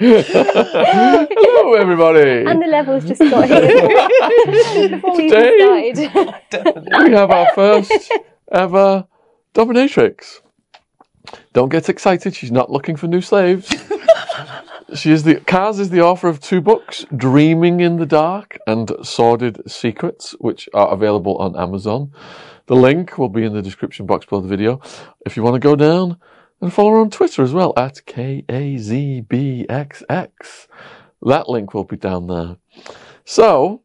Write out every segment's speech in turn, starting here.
Hello, everybody. And the levels just got here before we Today- started. we have our first ever dominatrix. Don't get excited. She's not looking for new slaves. She is the Kaz is the author of two books, Dreaming in the Dark and Sordid Secrets, which are available on Amazon. The link will be in the description box below the video. If you want to go down and follow her on Twitter as well at KAZBXX. That link will be down there. So,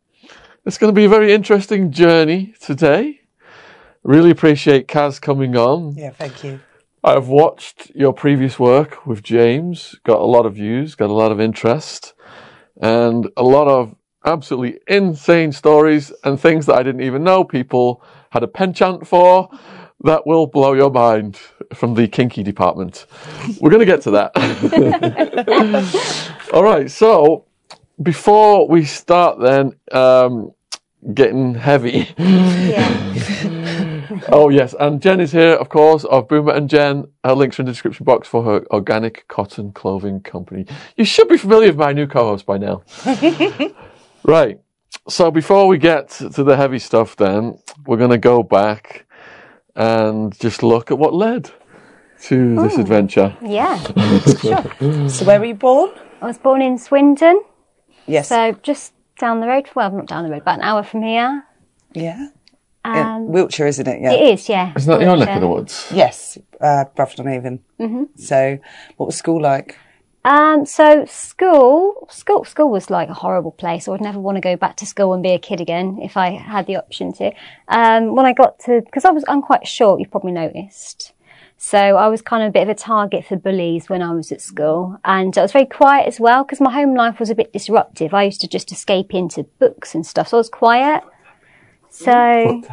it's going to be a very interesting journey today. Really appreciate Kaz coming on. Yeah, thank you. I've watched your previous work with James, got a lot of views, got a lot of interest, and a lot of absolutely insane stories and things that I didn't even know people had a penchant for that will blow your mind from the kinky department. We're going to get to that. All right, so before we start then, um, getting heavy. Yeah. Oh yes, and Jen is here, of course, of Boomer and Jen. Her links are in the description box for her organic cotton clothing company. You should be familiar with my new co-host by now. right. So before we get to the heavy stuff, then we're going to go back and just look at what led to this adventure. yeah. So where were you born? I was born in Swindon, Yes. so just down the road. Well, not down the road, about an hour from here. yeah. Yeah, Um, Wiltshire, isn't it? Yeah. It is, yeah. Isn't that your neck of the woods? Yes. Uh, Bradford on Avon. Mm-hmm. So, what was school like? Um, so school, school, school was like a horrible place. I would never want to go back to school and be a kid again if I had the option to. Um, when I got to, because I was, I'm quite short, you've probably noticed. So I was kind of a bit of a target for bullies when I was at school. And I was very quiet as well because my home life was a bit disruptive. I used to just escape into books and stuff. So I was quiet. So,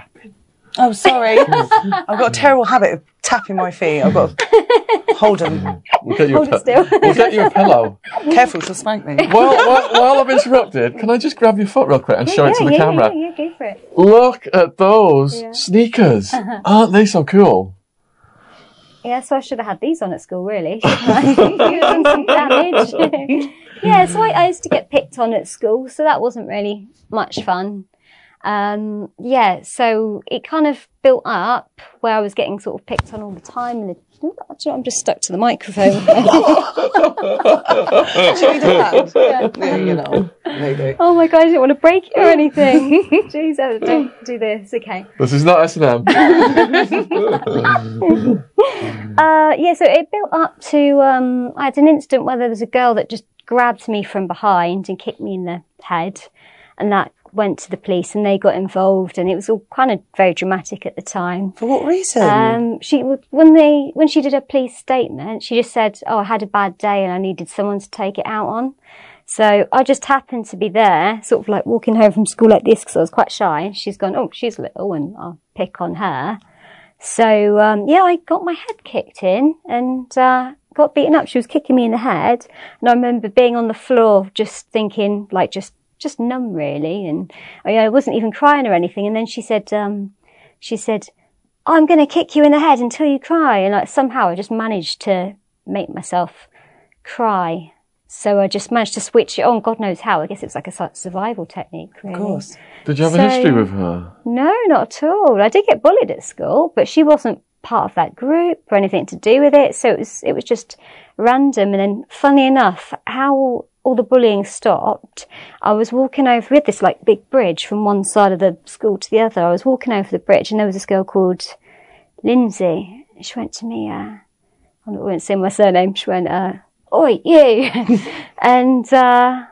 Oh, sorry. I've got a terrible habit of tapping my feet. I've got to hold them. We'll get you, Hold a, it still. we'll get you a pillow. Careful, she'll spank me. while, while, while I'm interrupted, can I just grab your foot real quick and show it to yeah, the yeah, camera? yeah, yeah, go for it. Look at those Yeah. sneakers. Uh-huh. Aren't they so cool? Yeah, so I should have had these on at school, really. shouldn't I? Done some damage. yeah, so I, I used to get picked on at school, so that wasn't really much fun. Um, yeah, so it kind of built up where I was getting sort of picked on all the time. And the, Ooh, actually, I'm just stuck to the microphone. Do you need a hand? Yeah, you know. Oh my god, I didn't want to break it or anything. Jeez, oh, don't do this. Okay. This is not S&M. Uh, yeah, so it built up to, um, I had an incident where there was a girl that just grabbed me from behind and kicked me in the head. And that went to the police and they got involved and it was all kind of very dramatic at the time. For what reason? Um, she, when they, when she did her police statement, she just said, oh, I had a bad day and I needed someone to take it out on. So I just happened to be there, sort of like walking home from school like this because I was quite shy. And she's gone, oh, she's little and I'll pick on her. So um, yeah, I got my head kicked in and uh, got beaten up. She was kicking me in the head, and I remember being on the floor, just thinking, like, just just numb, really. And I, I wasn't even crying or anything. And then she said, um, she said, "I'm going to kick you in the head until you cry." And like somehow I just managed to make myself cry. So I just managed to switch it on. God knows how. I guess it was like a survival technique. Really. of course. Did you have a history with her? No, not at all. I did get bullied at school, but she wasn't part of that group or anything to do with it. So it was it was just random. And then, funny enough, how all the bullying stopped, I was walking over. We had this like big bridge from one side of the school to the other. I was walking over the bridge, and there was this girl called Lindsay. She went to me. Uh, I won't say my surname. She went, uh, "Oi, you!" and uh,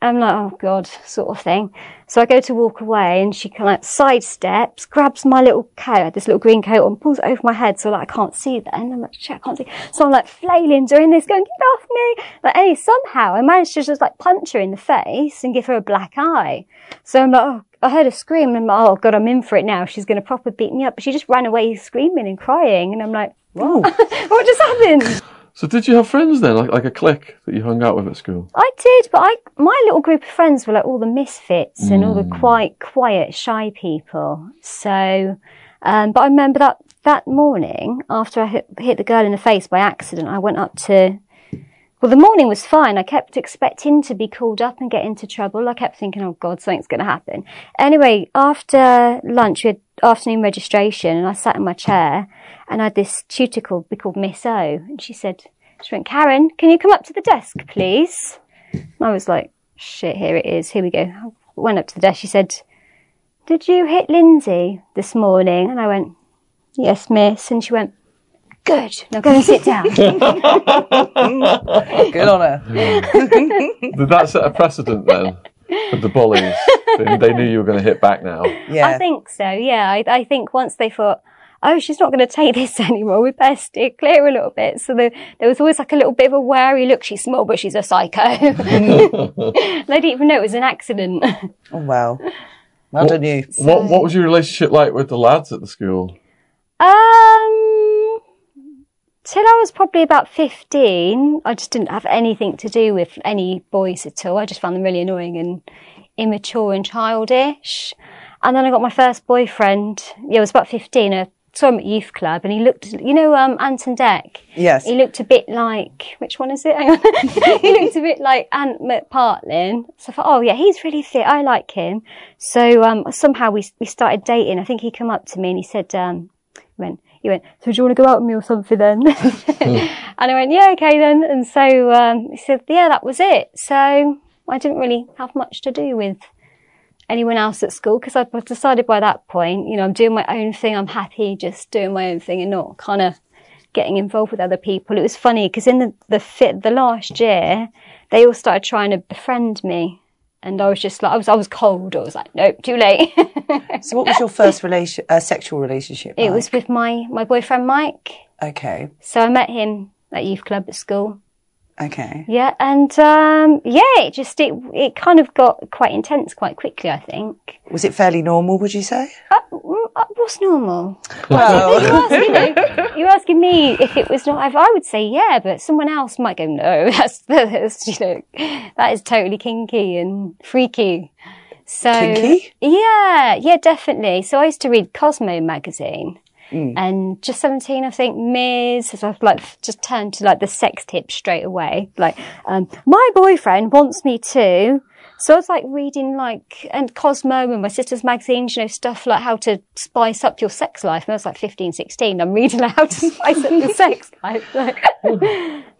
I'm like, "Oh God," sort of thing. So I go to walk away and she kind of like sidesteps, grabs my little coat, this little green coat on, pulls it over my head so like I can't see that. And I'm like, shit, I can't see. So I'm like flailing doing this, going, get off me. But hey, somehow I managed to just like punch her in the face and give her a black eye. So I'm like, oh, I heard her scream and I'm like, oh God, I'm in for it now. She's going to proper beat me up. But she just ran away screaming and crying. And I'm like, Whoa. what just happened? So did you have friends then, like like a clique that you hung out with at school? I did, but I my little group of friends were like all the misfits and all the quite quiet, shy people. So, um, but I remember that that morning after I hit, hit the girl in the face by accident, I went up to. Well, the morning was fine. I kept expecting to be called up and get into trouble. I kept thinking, "Oh God, something's going to happen." Anyway, after lunch, we had afternoon registration, and I sat in my chair, and I had this tutor called, called Miss O, and she said, she went, Karen, can you come up to the desk, please? I was like, shit, here it is. Here we go. I went up to the desk. She said, did you hit Lindsay this morning? And I went, yes, miss. And she went, good. Now go and sit down. Good on her. Did that set a precedent then with the bullies? they, they knew you were going to hit back now. Yeah. I think so. Yeah. I, I think once they thought, oh, she's not going to take this anymore. We better steer clear a little bit. So the, there was always like a little bit of a wary look. She's small, but she's a psycho. they didn't even know it was an accident. oh, well. Well done you. What What was your relationship like with the lads at the school? Um, till I was probably about 15, I just didn't have anything to do with any boys at all. I just found them really annoying and immature and childish. And then I got my first boyfriend. Yeah, I was about 15. I saw him at youth club and he looked, you know, um, Ant and Dec. Yes. He looked a bit like, which one is it? Hang on. he looked a bit like Ant McPartlin. So I thought, oh yeah, he's really fit. I like him. So, um, somehow we, we started dating. I think he come up to me and he said, um, he went, he went, so do you want to go out with me or something then? and I went, yeah, okay then. And so, um, he said, yeah, that was it. So I didn't really have much to do with anyone else at school because I decided by that point, you know, I'm doing my own thing. I'm happy just doing my own thing and not kind of getting involved with other people. It was funny because in the, the fit, the last year, they all started trying to befriend me. And I was just like, I was, I was cold. I was like, nope, too late. So, what was your first relation, uh, sexual relationship? it was with my, my boyfriend, Mike. Okay. So I met him at youth club at school. Okay. Yeah. And, um, yeah, it just, it, it kind of got quite intense quite quickly, I think. Was it fairly normal, would you say? Uh, mm, uh, what's normal? Well, You're asking, you know, you're asking me if it was not. I would say yeah, but someone else might go no. That's, that's you know that is totally kinky and freaky. So Kinky? yeah, yeah, definitely. So I used to read Cosmo magazine. And just 17, I think, Ms. I've like just turned to like the sex tip straight away. Like, um, my boyfriend wants me to. So I was like reading like, and Cosmo and my sister's magazines, you know, stuff like how to spice up your sex life. And I was like 15, 16. I'm reading like how to spice up your sex life. Like,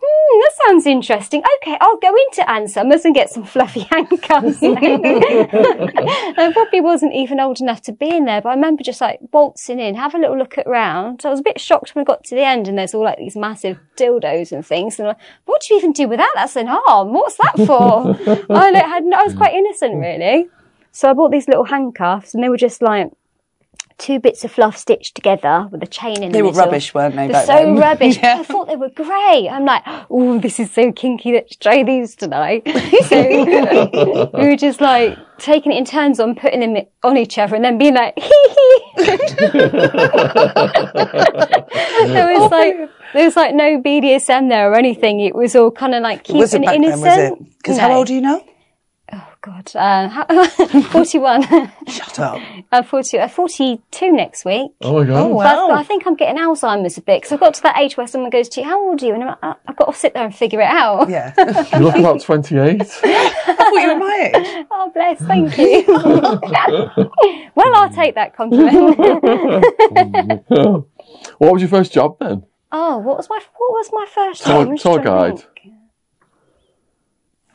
hmm, that sounds interesting. Okay, I'll go into Ann Summers and get some fluffy handcuffs. I probably wasn't even old enough to be in there, but I remember just like waltzing in, have a little look around. I was a bit shocked when I got to the end and there's all like these massive dildos and things. And I'm like, what do you even do with that? That's an arm. What's that for? I, had, I was quite innocent mm. really. So I bought these little handcuffs and they were just like two bits of fluff stitched together with a chain in they the were middle. rubbish, weren't they? They're so then? rubbish. Yeah. I thought they were great. I'm like, oh, this is so kinky. Let's try these tonight. so we were just like taking it in turns on putting them on each other and then being like, hee hee. there was like, there was like no BDSM there or anything. It was all kind of like keeping it it innocent. it? Because how old are you now? God, uh, how- 41. Shut up. I'm 40, uh, 42 next week. Oh my god. Oh, wow. I've I think I'm getting Alzheimer's a bit because I've got to that age where someone goes to you, "How old are you?" And I'm like, "Uh, I've got to sit there and figure it out. Yeah. I You look about 28. I thought you were my age. Oh, bless, thank you. well, I'll take that compliment. What was your first job then? Oh, what was my what was my first Tour- job? Tour guide. think.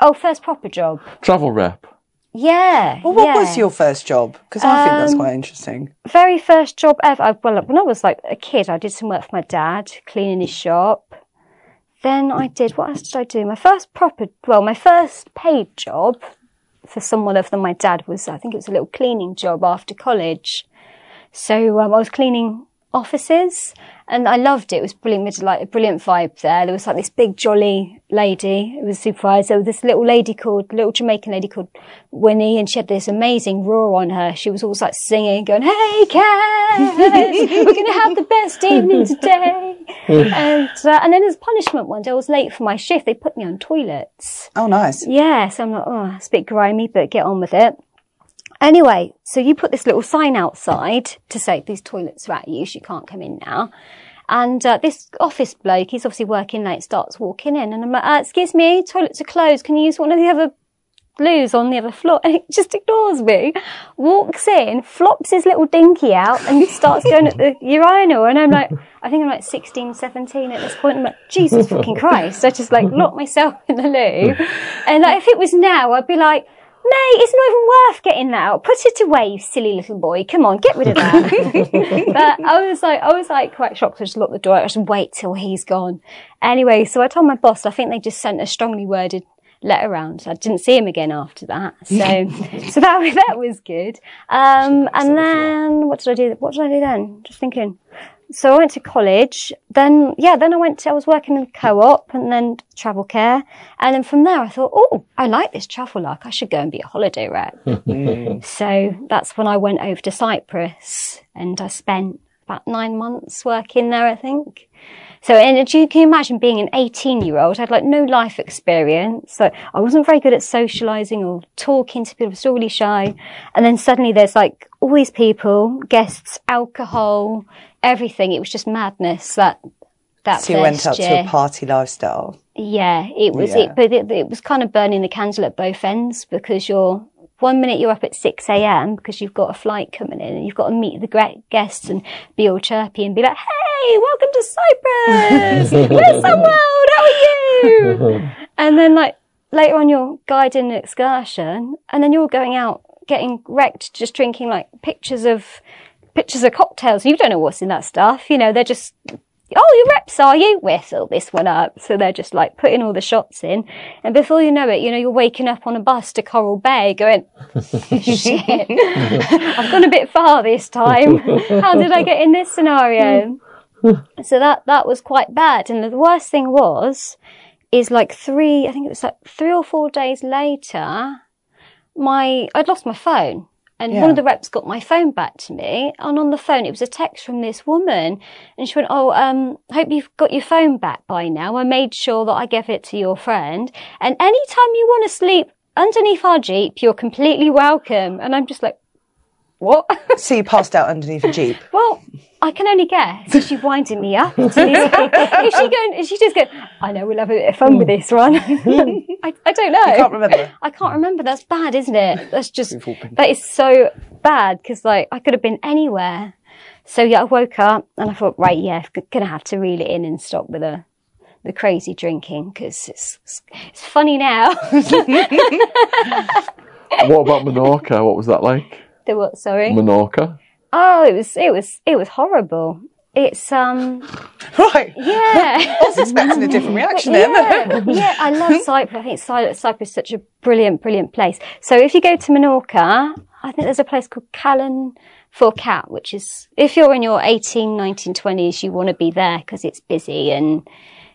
Oh, first proper job. Travel rep. Yeah. Well, what yeah. was your first job? Because I think that's Um, quite interesting. very first job ever? I- Well, when I was like a kid, I did some work for my dad, cleaning his shop. Then I did what else did I do? My first proper, well, my first paid job for someone other than my dad was I think it was a little cleaning job after college. So um, I was cleaning offices, and I loved it. It was brilliant. It was like a brilliant vibe there. There was like this big jolly lady. It was a supervisor. This little lady called little Jamaican lady called Winnie, and she had this amazing roar on her. She was always like singing, going, "Hey, Cass, we're gonna have the best evening today." and uh, and then as punishment one day, I was late for my shift. They put me on toilets. Oh, nice. Yeah, so I'm like, oh, it's a bit grimy, but get on with it. Anyway, so you put this little sign outside to say these toilets are at use, you can't come in now. And uh, this office bloke, he's obviously working late, starts walking in, and I'm like, uh, excuse me, toilets are closed. Can you use one of the other blues on the other floor? And he just ignores me, walks in, flops his little dinky out, and starts going at the urinal. And I'm like, I think I'm like 16, 17 at this point. I'm like, Jesus fucking Christ. I just like locked myself in the loo. And like, if it was now, I'd be like, Mate, it's not even worth getting that out. Put it away, you silly little boy. Come on, get rid of that. but I was like, I was like quite shocked. I just locked the door. I just wait till he's gone. Anyway, so I told my boss. I think they just sent a strongly worded letter around. I didn't see him again after that. So, so that that was good. Um, and then what did I do? What did I do then? Just thinking. So I went to college. Then, yeah, then I went to, I was working in co-op and then travel care. And then from there I thought, oh, I like this travel life. I should go and be a holiday rep. Mm. so that's when I went over to Cyprus and I spent about nine months working there, I think. So, and you can imagine being an 18 year old, I had like no life experience. So I wasn't very good at socializing or talking to people. I was still really shy. And then suddenly there's like all these people, guests, alcohol, everything. It was just madness that, that So you went first up year. to a party lifestyle. Yeah, it was Yeah. it, but it, it was kind of burning the candle at both ends because you're one minute you're up at six a.m. because you've got a flight coming in and you've got to meet the great guests and be all chirpy and be like, "Hey, welcome to Cyprus. Where's Sunworld? How are you?" and then like later on you're guiding an excursion and then you're going out getting wrecked just drinking like pictures of pictures of cocktails. You don't know what's in that stuff. You know, they're just oh, your reps are you? Fill this one up. So they're just like putting all the shots in. And before you know it, you know, you're waking up on a bus to Coral Bay going, shit, I've gone a bit far this time. How did I get in this scenario? so that, that was quite bad. And the worst thing was, is like three, I think it was like three or four days later, my, I'd lost my phone. And Yeah. one of the reps got my phone back to me, and on the phone it was a text from this woman, and she went, "Oh, um, hope you've got your phone back by now. I made sure that I gave it to your friend, and anytime you want to sleep underneath our jeep, you're completely welcome." And I'm just like, "What?" So you passed out underneath a jeep. well, I can only guess. Is she winding me up? Is she going? Is she just going? I know we'll have a bit of fun with this one. I, I don't know. I can't remember. I can't remember. That's bad, isn't it? That's just that is so bad because like I could have been anywhere. So yeah, I woke up and I thought, right, yeah, I'm gonna have to reel it in and stop with the the crazy drinking because it's it's funny now. What about Menorca? What was that like? The what? Sorry. Menorca? Oh, it was it was it was horrible. It's um Right. yeah. I was expecting a different reaction then. yeah, yeah, I love Cyprus. I think Cy- Cyprus is such a brilliant, brilliant place. So if you go to Menorca, I think there's a place called Cala'n Forcat, which is, if you're in your 18, 19, 20s, you want to be there because it's busy and,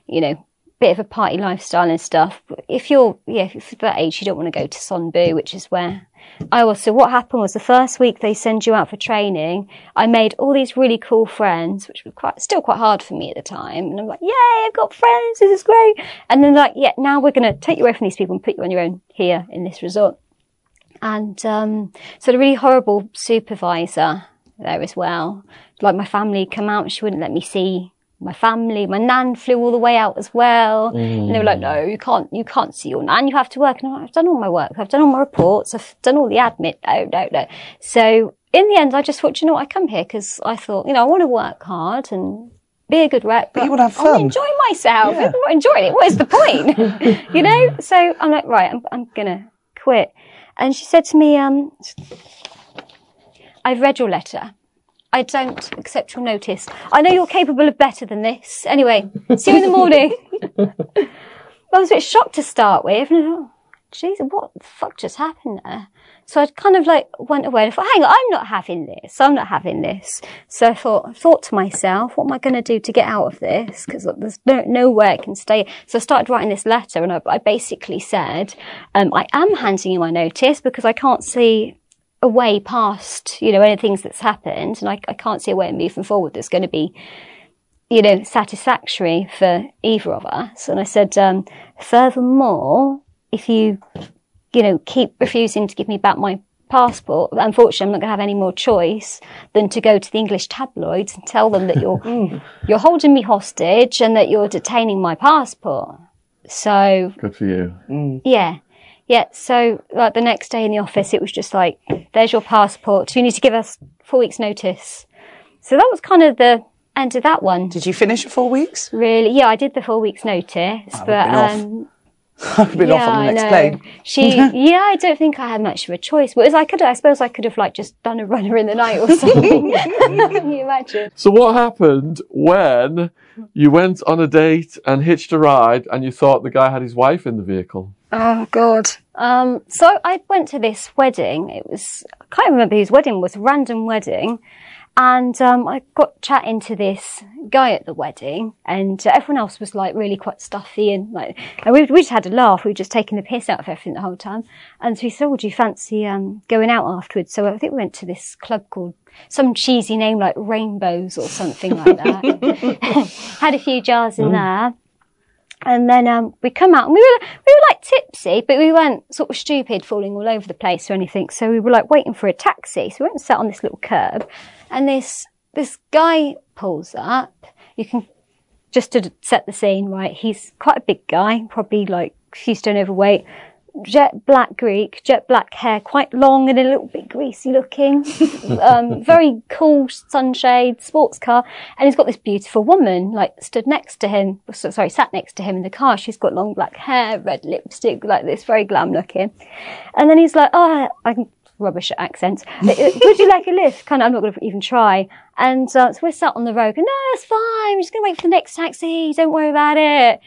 you know, bit of a party lifestyle and stuff. If you're, yeah, if that age, you don't want to go to Son Bou, which is where I was. So what happened was the first week they send you out for training, I made all these really cool friends, which was quite, still quite hard for me at the time. And I'm like, yay, I've got friends. This is great. And then like, yeah, now we're going to take you away from these people and put you on your own here in this resort. And, um, so the really horrible supervisor there as well. Like my family come out, she wouldn't let me see my family. My nan flew all the way out as well. And they were like, no, you can't, you can't see your nan. You have to work. And I'm like, I've done all my work. I've done all my reports. I've done all the admin. No, no, no. So in the end, I just thought, you know what? I come here because I thought, you know, I want to work hard and be a good rep, but you wanna have fun. enjoying myself. Yeah. I'm not enjoying it, what is the point? you know? So I'm like, right, I'm, I'm gonna quit. And she said to me, um, I've read your letter. I don't accept your notice. I know you're capable of better than this. Anyway, see you in the morning. I was a bit shocked to start with. And I thought, jeez, what the fuck just happened there? So I kind of like went away and thought, hang on, I'm not having this. I'm not having this. So I thought, thought to myself, what am I going to do to get out of this? Because there's no, nowhere I can stay. So I started writing this letter and I, I basically said, um, I am handing you my notice because I can't see a way past, you know, any things that's happened. And I, I can't see a way of moving forward that's going to be you know, satisfactory for either of us. And I said, um, furthermore, if you, you know, keep refusing to give me back my passport, unfortunately, I'm not going to have any more choice than to go to the English tabloids and tell them that you're, you're holding me hostage and that you're detaining my passport. So, Good for you. yeah. Yeah. So, like the next day in the office, it was just like, there's your passport. You need to give us four weeks notice. So that was kind of the end of that one. Did you finish at four weeks? Really? Yeah, I did the four weeks notice, but been off. um, I've been yeah, off on the next plane. She, yeah, I don't think I had much of a choice. Whereas I could, I suppose I could have like just done a runner in the night or something. Can you imagine? So what happened when you went on a date and hitched a ride and you thought the guy had his wife in the vehicle? Oh God. Um, so I went to this wedding. It was I can't remember whose wedding it was. A random wedding, and um, I got chatting to this guy at the wedding, and uh, everyone else was like really quite stuffy and like, and we we just had a laugh. We were just taking the piss out of everything the whole time. And so he said, "Would you fancy um, going out afterwards?" So I think we went to this club called some cheesy name like Rainbows or something like that. had a few jars in there. And then um, we come out and we were we were like tipsy, but we weren't sort of stupid, falling all over the place or anything. So we were like waiting for a taxi. So we went and sat on this little curb, and this this guy pulls up. You can just to set the scene, right? He's quite a big guy, probably like few stone overweight, jet black Greek, jet black hair, quite long and a little bit greasy looking, um, very cool sunshade, sports car, and he's got this beautiful woman like stood next to him, so- sorry, sat next to him in the car. She's got long black hair, red lipstick, like this, very glam looking, and then he's like, oh, I can rubbish accents. Uh, Would you like a lift? Kind of, I'm not going to even try. And uh, so we're sat on the road, going, no, it's fine. We're just going to wait for the next taxi. Don't worry about it.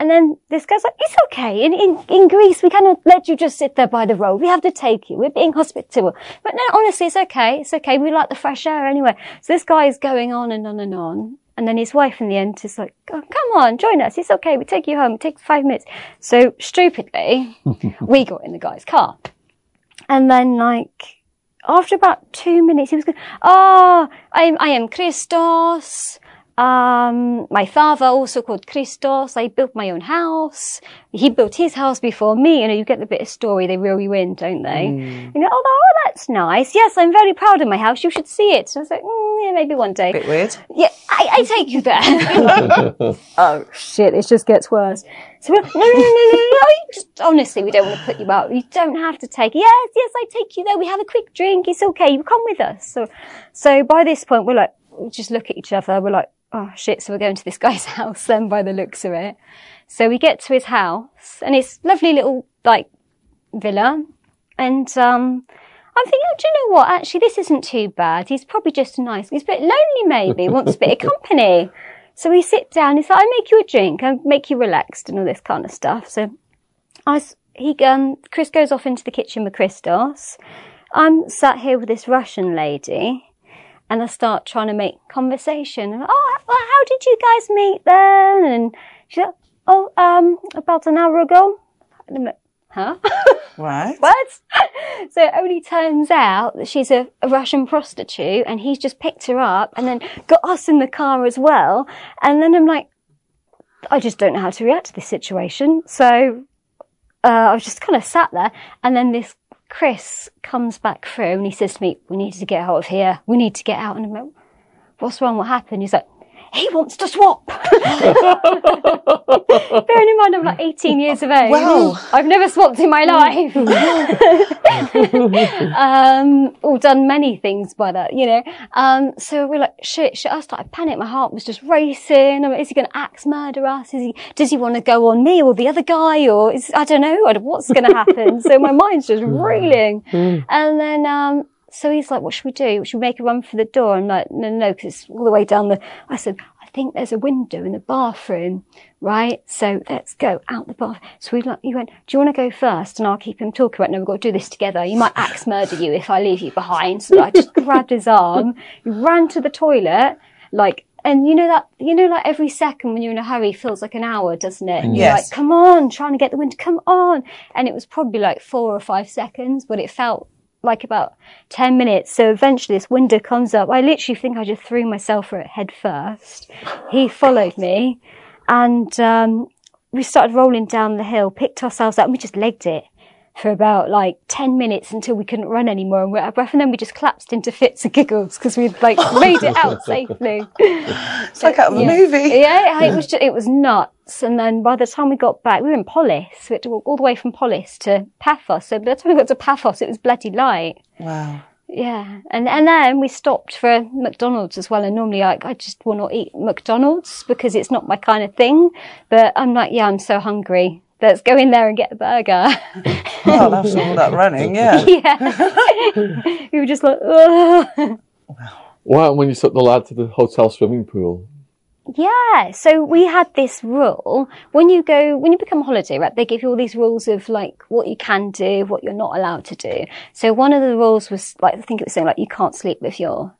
And then this guy's like, it's okay. In, in, in Greece, we cannot let you just sit there by the road. We have to take you. We're being hospitable. But no, honestly, it's okay. It's okay. We like the fresh air anyway. So this guy is going on and on and on. And then his wife in the end is like, oh, come on, join us. It's okay. We take you home. It takes five minutes. So stupidly, we got in the guy's car. And then like, after about two minutes, he was going, oh, I am, I am Christos. Um, my father also called Christos. I built my own house. He built his house before me. You know, you get the bit of story. They reel you in, don't they? And you go, oh, oh, that's nice. Yes, I'm very proud of my house. You should see it. So I was like, mm, yeah, maybe one day. Bit weird. Yeah, I, I take you there. oh shit, it just gets worse. So no, no, no, no, no, just, honestly, we don't want to put you out. You don't have to take, yes, yes, I take you there. We have a quick drink. It's okay. You come with us. So, so by this point, we're like, we just look at each other. We're like, oh shit. So we're going to this guy's house then by the looks of it. So we get to his house and it's lovely little, like, villa. And, um, I'm thinking, oh, do you know what? Actually, this isn't too bad. He's probably just a nice. He's a bit lonely, maybe. Wants a bit of company. So we sit down. He's like, I make you a drink. I make you relaxed and all this kind of stuff. So I, s- he, um, Chris goes off into the kitchen with Christos. I'm sat here with this Russian lady and I start trying to make conversation. And, oh, well, how did you guys meet then? And she's like, oh, um, about an hour ago. And I'm like, huh? Right. what? So it only turns out that she's a, a Russian prostitute and he's just picked her up and then got us in the car as well. And then I'm like, I just don't know how to react to this situation. So uh, I was just kind of sat there and then this Chris comes back through and he says to me, we need to get out of here. We need to get out. And I'm like, what's wrong? What happened? He's like, he wants to swap. Bearing in mind I'm like 18 years of age. Wow. I've never swapped in my life. um, or done many things by that, you know. Um, so we're like, shit, shit. I started panicking. My heart was just racing. I mean, is he going to axe murder us? Is he, does he want to go on me or the other guy? Or is, I don't know. What's going to happen? so my mind's just reeling. And then, um, so he's like, what should we do? Should we make a run for the door? I'm like, no, no, no, because it's all the way down the, I said, I think there's a window in the bathroom, right? So let's go out the bath. So we like, he went, do you want to go first? And I'll keep him talking. Right, no, we've got to do this together. You might axe murder you if I leave you behind. So I just grabbed his arm, He ran to the toilet, like, and you know that, you know, like every second when you're in a hurry feels like an hour, doesn't it? And you're like, come on, trying to get the window, come on. And it was probably like four or five seconds, but it felt like about 10 minutes. So eventually this window comes up. I literally think I just threw myself head first. He followed me and, um, we started rolling down the hill, picked ourselves up and we just legged it for about like 10 minutes until we couldn't run anymore and we're uh, out of breath. And then we just collapsed into fits of giggles because we'd like made it out safely. It's like out of a Yeah. movie. Yeah, it was just, it was nuts. And then by the time we got back, we were in Polis. We had to walk all the way from Polis to Paphos. So by the time we got to Paphos, it was bloody light. Wow. Yeah, and and then we stopped for McDonald's as well. And normally, I I just will not eat McDonald's because it's not my kind of thing. But I'm like, yeah, I'm so hungry. Let's go in there and get a burger. Oh, that's all that running. Yeah. yeah, we were just like, Ugh. What happened when you took the lad to the hotel swimming pool? Yeah, so we had this rule when you go when you become a holiday rep, they give you all these rules of like what you can do, what you're not allowed to do. So one of the rules was like I think it was saying like you can't sleep with your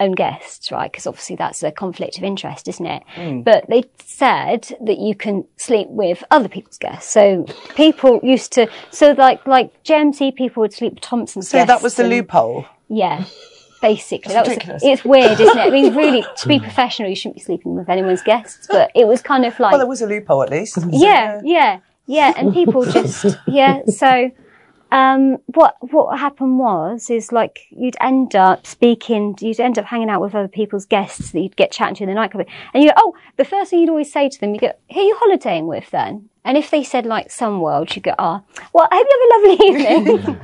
own guests, right? Because obviously that's a conflict of interest, isn't it? Hmm. But they said that you can sleep with other people's guests. So people used to, so like like JMC people would sleep with Thomson's So guests. that was the and- loophole. yeah, basically. that was, ridiculous. it's weird, isn't it? I mean, really, to be hmm. professional, you shouldn't be sleeping with anyone's guests, but it was kind of like, Well, there was a loophole at least. yeah, yeah, yeah, and people just, yeah, so, um, what, what happened was, is like, you'd end up speaking, you'd end up hanging out with other people's guests that you'd get chatting to in the nightclub, and you go, oh, the first thing you'd always say to them, you go, who are you holidaying with then? And if they said like Sunworld, you go, oh, well, I hope you have a lovely evening.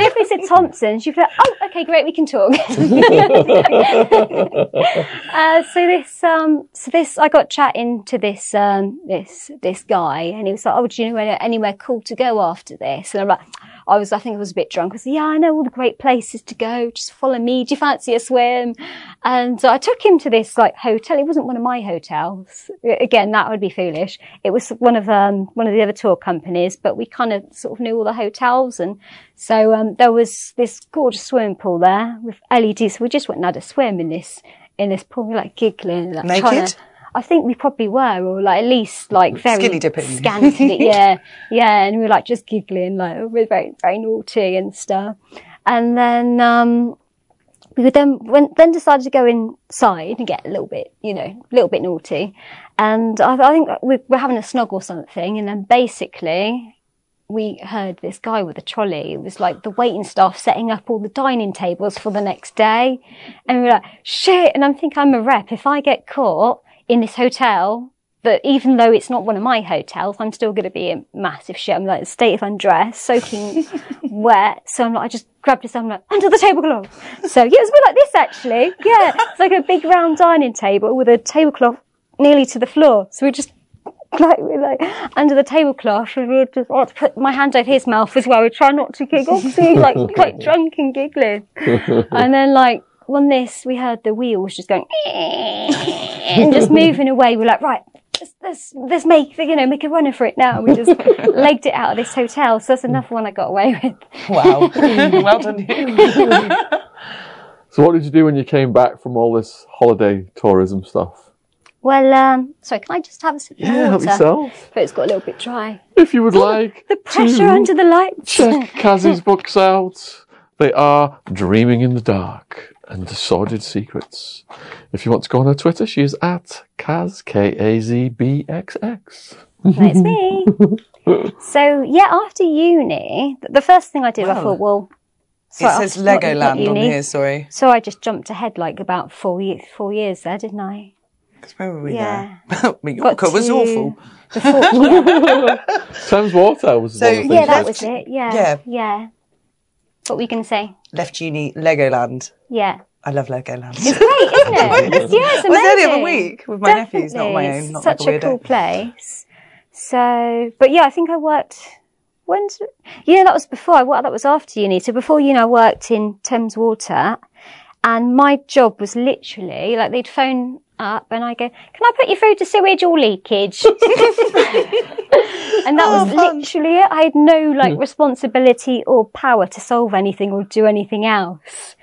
if they said Thomson's, you'd be like, oh, okay, great, we can talk. uh, so this, um, so this, I got chatting to this, um, this, this guy, and he was like, oh, do you know anywhere cool to go after this? And I'm like, I was, I think I was a bit drunk. I said, yeah, I know all the great places to go. Just follow me. Do you fancy a swim? And so I took him to this like hotel. It wasn't one of my hotels. Again, that would be foolish. It was one of, um, one of the other tour companies, but we kind of sort of knew all the hotels. And so, um, there was this gorgeous swimming pool there with LEDs. So we just went and had a swim in this, in this pool, We were, like giggling. Like, Naked? I think we probably were, or like at least like very Skinny dipping. scantily, yeah, yeah, and we were like just giggling, like we were very, very naughty and stuff. And then um, we would then went, then decided to go inside and get a little bit, you know, a little bit naughty. And I, I think we were having a snog or something, and then basically we heard this guy with a trolley. It was like the waiting staff setting up all the dining tables for the next day. And we were like, shit. And I'm thinking I'm a rep. If I get caught in this hotel, that even though it's not one of my hotels, I'm still going to be in massive shit. I'm like state of undress, soaking wet. So I'm like, I just grabbed this. I'm like, under the tablecloth. So yeah, it was a bit like this actually. Yeah. It's like a big round dining table with a tablecloth nearly to the floor. So we just like we're like under the tablecloth and we just want to put my hand over his mouth as well. We try not to giggle because he's like quite drunk and giggling. and then like on this we heard the wheels just going and just moving away. We're like, right, let's, let's, let's make, you know, make a runner for it now. We just legged it out of this hotel. So that's another one I got away with. Wow. well done. So what did you do when you came back from all this holiday tourism stuff? Well, um, sorry, can I just have a sip of Yeah, help water? yourself. But it's got a little bit dry. If you would like The pressure to under the lights. check Kazzy's books out, they are Dreaming in the Dark and The Sordid Secrets. If you want to go on her Twitter, she is at Kaz, K-A-Z-B-X-X. That's me. so yeah, after uni, the first thing I did, I thought, well, It says after- not- not Legoland on here, sorry. So I just jumped ahead like about four years, four years there, didn't I? 'Cause where were we Yeah. there? Mallorca was to- awful. Thames Water was So- the Yeah, that was it. Yeah. Yeah. Yeah. What were you going to say? Left uni, Legoland. Yeah. I love Legoland. It's Great, isn't it? It's, yeah, it's I was there the other week with my nephews, not my own, not Such like a a cool place. So, but yeah, I think I worked. When's yeah, that was before I worked. That was after uni. So before uni, I worked in Thames Water, and my job was literally like they'd phone up and I go, "Can I put you through to sewage or leakage?" and that Oh, was fun. literally it. I had no like responsibility or power to solve anything or do anything else.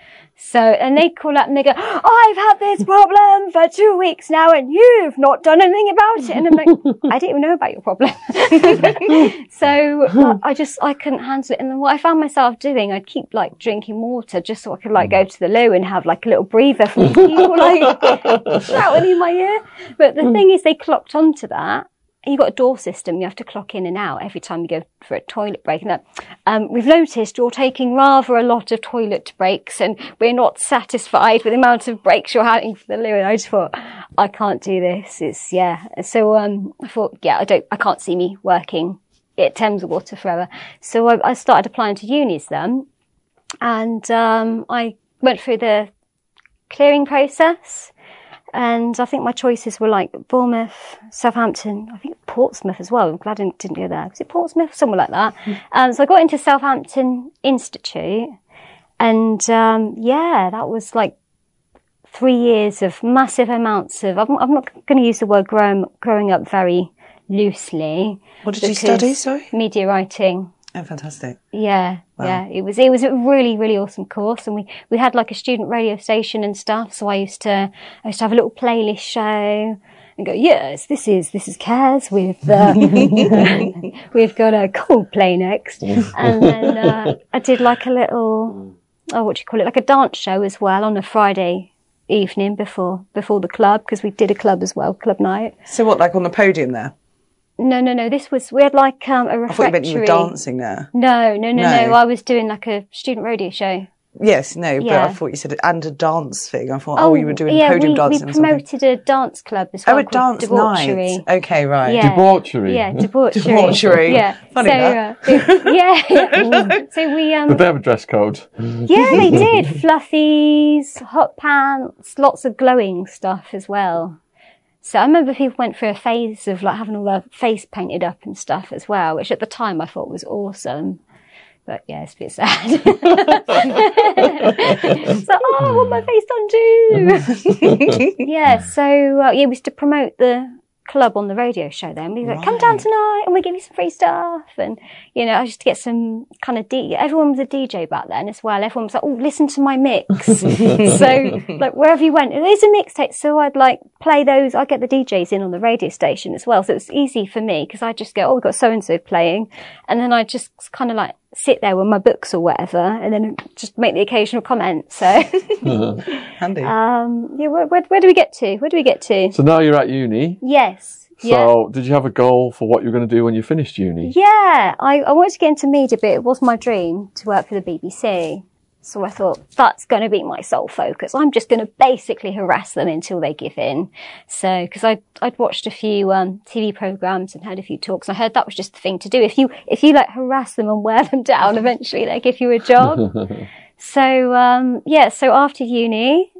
So, and they call up and they go, I've had this problem for two weeks now and you've not done anything about it. And I'm like, I didn't even know about your problem. so uh, I just, I couldn't handle it. And then what I found myself doing, I'd keep like drinking water just so I could like go to the loo and have like a little breather from people like shouting in my ear. But the thing is they clocked onto that. You've got a door system, you have to clock in and out every time you go for a toilet break. And that, um, we've noticed you're taking rather a lot of toilet breaks and we're not satisfied with the amount of breaks you're having for the loo. And I just thought, I can't do this. It's, yeah. So, um, I thought, yeah, I don't, I can't see me working at Thames Water forever. So I, I started applying to unis then and, um, I went through the clearing process. And I think my choices were like Bournemouth, Southampton, I think Portsmouth as well. I'm glad I didn't, didn't go there. Was it Portsmouth? Somewhere like that. Um, so I got into Southampton Institute and, um, yeah, that was like three years of massive amounts of, I'm, I'm not going to use the word growing up very loosely. What did you study, sorry? Media writing. Oh, fantastic. Yeah, yeah. It was it was a really really awesome course, and we we had like a student radio station and stuff. So I used to I used to have a little playlist show and go, yes, this is this is Kaz with uh, we've got a cool play next, and then uh, I did like a little oh what do you call it like a dance show as well on a Friday evening before before the club because we did a club as well club night. So what, like on the podium there? No, no, no. This was we had like um, a I thought refectory. you meant you were dancing there. No, no, no, No. no. I was doing like a student radio show. Yes, no, but I thought you said it, and a dance thing. I thought, oh, you were doing yeah, podium we, dancing we or promoted a dance club as well. Oh, a dance Debauchery. night. Okay, right. Yeah. Debauchery. Yeah, debauchery. Debauchery. Yeah. Funny so, that. uh, yeah. so we um Did they have a dress code? yeah they did fluffies, hot pants, lots of glowing stuff as well. So I remember people went through a phase of like having all their face painted up and stuff as well, which at the time I thought was awesome. But yeah, it's a bit sad. like, oh, I want my face done too. yeah, so uh, yeah, we used to promote the club on the radio show then. We like, come down tonight and we give you some free stuff. And, you know, I used to get some kind of D, everyone was a DJ back then as well. Everyone was like, oh, listen to my mix. so like wherever you went, there's a mixtape. So I'd like play those. I'd get the DJs in on the radio station as well. So it was easy for me because I'd just go, oh, we've got so and so playing. And then I'd just kind of like sit there with my books or whatever and then just make the occasional comment. So, Handy. um, yeah, where, where, where do we get to? Where do we get to? So now you're at uni. Yes. So yeah. did you have a goal for what you're going to do when you finished uni? Yeah, I, I wanted to get into media, but it was my dream to work for the BBC. So I thought that's going to be my sole focus. I'm just going to basically harass them until they give in. So, because I I'd watched a few um, TV programs and heard a few talks, I heard that was just the thing to do. If you if you like harass them and wear them down, eventually they give you a job. so um, yeah, so after uni,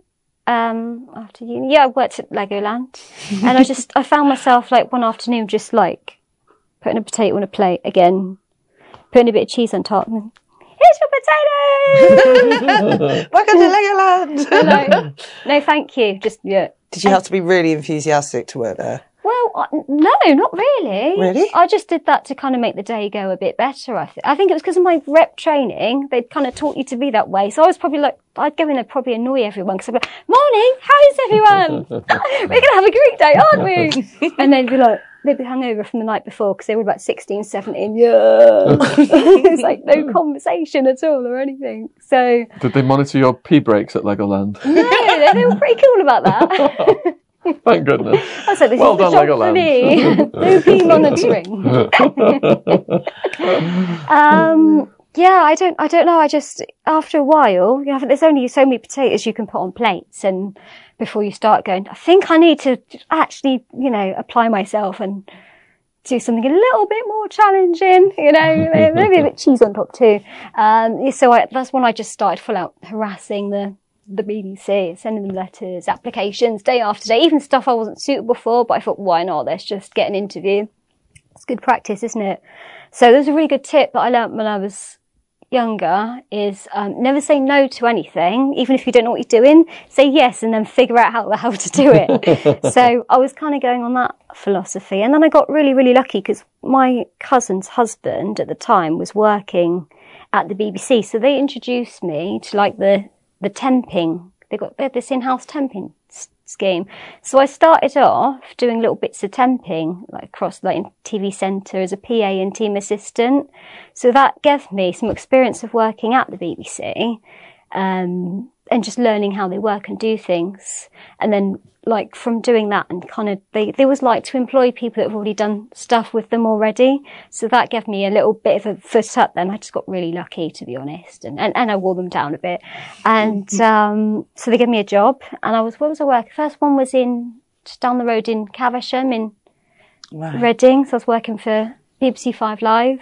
um, after uni, yeah, I worked at Legoland, and I just I found myself like one afternoon just like putting a potato on a plate again, putting a bit of cheese on top. And, Here's your potato! Welcome to Legoland. no, no, thank you. Just yeah. Did you have to be really enthusiastic to work there? Well, uh, no, not really. Really? I just did that to kind of make the day go a bit better. I think. I think it was because of my rep training. They'd kind of taught you to be that way. So I was probably like, I'd go in there probably annoy everyone because I'd be like, "Morning, how is everyone? We're gonna have a great day, aren't we?" and they'd be like. They'd be hungover from the night before because they were about 16, 17. Yeah. it's like no conversation at all or anything. So, Did they monitor your pee breaks at Legoland? no, they, they were pretty cool about that. Thank goodness. I was like, this Well is the done, job Legoland. for me. no pee monitoring. um, yeah, I don't, I don't know. I just, after a while, you know, there's only so many potatoes you can put on plates and before you start going, I think I need to actually, you know, apply myself and do something a little bit more challenging, you know, maybe a bit cheese on top too. Um, so I, that's when I just started full out harassing the, the BBC, sending them letters, applications day after day, even stuff I wasn't suitable for, but I thought, why not? Let's just get an interview. It's good practice, isn't it? So there's a really good tip that I learned when I was younger is um, never say no to anything, even if you don't know what you're doing. Say yes and then figure out how, how to do it. so I was kind of going on that philosophy. And then I got really, really lucky because my cousin's husband at the time was working at the BBC. So they introduced me to like the, the temping. They got they had this in-house temping scheme. So I started off doing little bits of temping, like across like in TV centre as a PA and team assistant. So that gave me some experience of working at the BBC, um, and just learning how they work and do things. And then like from doing that and kind of they they was like to employ people that have already done stuff with them already. So that gave me a little bit of a foot up then. I just got really lucky to be honest. And and, and I wore them down a bit. And um so they gave me a job and I was what was I working? First one was in down the road in Caversham in Right. Reading. So I was working for BBC Five Live.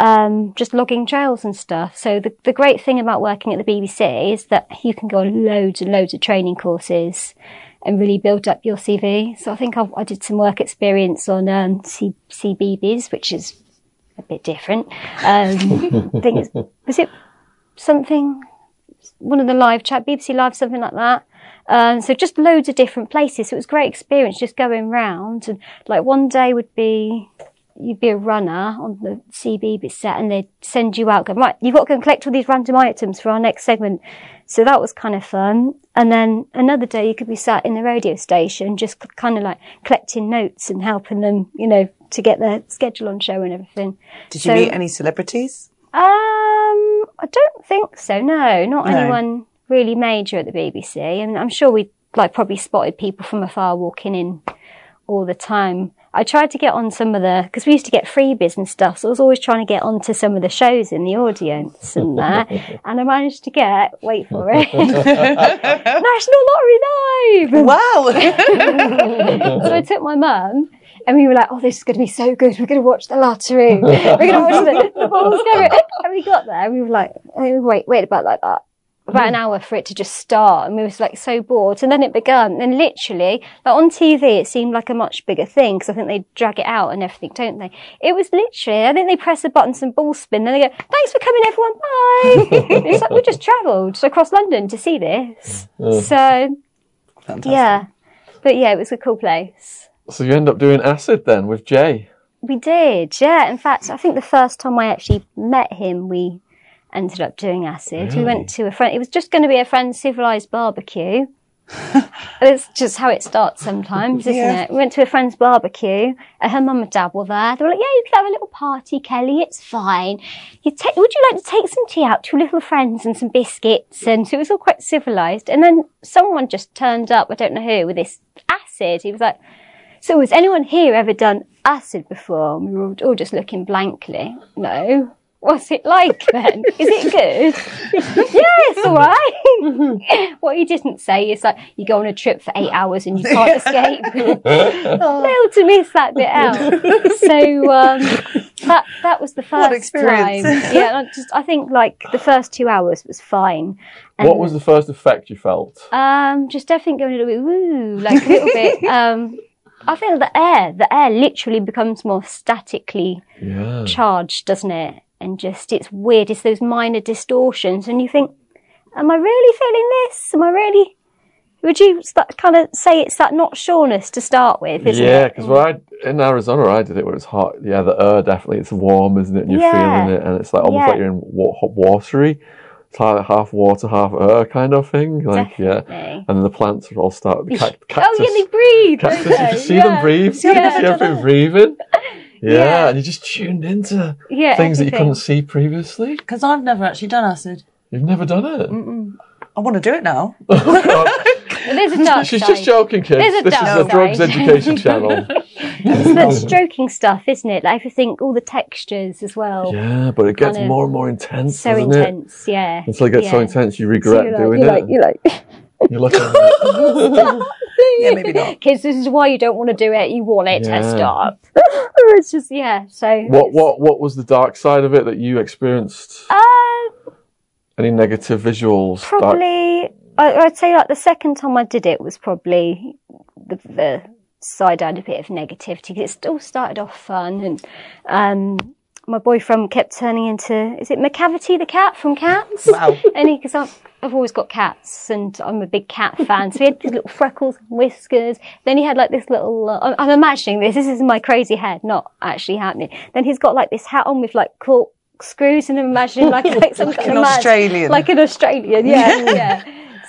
Um, just logging trails and stuff. So the, the great thing about working at the BBC is that you can go on loads and loads of training courses and really build up your CV. So I think I, I did some work experience on um, C, CBeebies, which is a bit different. Um, I think it's, was it something, one of the live chat, BBC Live, something like that. Um, so just loads of different places. So it was great experience just going round and like one day would be you'd be a runner on the CB set and they'd send you out, going, right, you've got to go and collect all these random items for our next segment. So that was kind of fun. And then another day you could be sat in the radio station, just kind of like collecting notes and helping them, you know, to get their schedule on show and everything. Did you meet any celebrities? Um, I don't think so. No, not No. anyone really major at the BBC. And I'm sure we like probably spotted people from afar walking in all the time. I tried to get on some of the, because we used to get freebies and stuff, so I was always trying to get onto some of the shows in the audience and that. and I managed to get, wait for it, National Lottery Live! Wow. so I took my mum and we were like, oh, this is going to be so good. We're going to watch the lottery. We're going to watch the, the balls go. And we got there. and We were like, oh, wait, wait about like that. About an mm. hour for it to just start, and we was like so bored. And then it began, and literally, like on TV, it seemed like a much bigger thing because I think they drag it out and everything, don't they? It was literally, I think they press a button, some ball spin, then they go, "Thanks for coming, everyone, bye." it's like we just travelled across London to see this. So Fantastic. yeah, but yeah, it was a cool place. So you end up doing acid then with Jay. We did, yeah. In fact, I think the first time I actually met him, we ended up doing acid. We went to a friend. It was just going to be a friend's civilized barbecue. it's just how it starts sometimes, isn't Yeah. it? We went to a friend's barbecue, and her mum and dad were there. They were like, "Yeah, you can have a little party, Kelly. It's fine. You take, would you like to take some tea out to your little friends and some biscuits?" And so it was all quite civilized. And then someone just turned up. I don't know who with this acid. He was like. So has anyone here ever done acid before? And we were all just looking blankly. No. What's it like then? Is it good? yeah, it's all right. what he didn't say is like you go on a trip for eight hours and you can't escape. Failed to miss that bit out. So um, that that was the first experience. time. Yeah, I just I think like the first two hours was fine. And, What was the first effect you felt? um just everything going a little bit woo, like a little bit. Um, I feel the air, the air literally becomes more statically Yeah. charged, doesn't it? And just it's weird. It's those minor distortions, and you think, am I really feeling this? Am I really? Would you start, kind of say it's that not sureness to start with, isn't Yeah, because I in Arizona I did it when it's hot. Yeah, the air definitely it's warm, isn't it? And you're Yeah. feeling it, and it's like almost Yeah. like you're in wa- hot watery. It's like half water, half air kind of thing. Like yeah, and then the plants are all start. The cac- Oh, yeah, they breathe. cactus. You can see yeah. them breathe. You can see everything breathing. Yeah, Yeah. and you just tuned into Yeah, things that you couldn't see previously. Because I've never actually done acid. You've never done it. I want to do it now. There's a dark She's side. just joking, kids. There's a This is dark the drugs education channel. It's that stroking stuff, isn't it? Like everything, all the textures as well. Yeah, but it gets Kind of more and more intense, So doesn't it? intense, yeah. Until it gets so intense, you So regret you're like, doing you're it. like, you're like, You're looking at it. Yeah, maybe not. kids, this is why you don't want to do it. You want it Yeah. to stop. it's just, yeah. So What what what was the dark side of it that you experienced? Uh, Any negative visuals? Dark- probably, I, I'd say like the second time I did it was probably the, the side I had a bit of negativity. it still started off fun and um, my boyfriend kept turning into is it Macavity the cat from Cats? Wow. And he because I've, I've always got cats and I'm a big cat fan, so he had these little freckles and whiskers. Then he had like this little. Uh, I'm- I'm imagining this. This is my crazy head, not actually happening. Then he's got like this hat on with like corkscrews, and I'm imagining like like some Like kind an of Australian. like an Australian, yeah, yeah.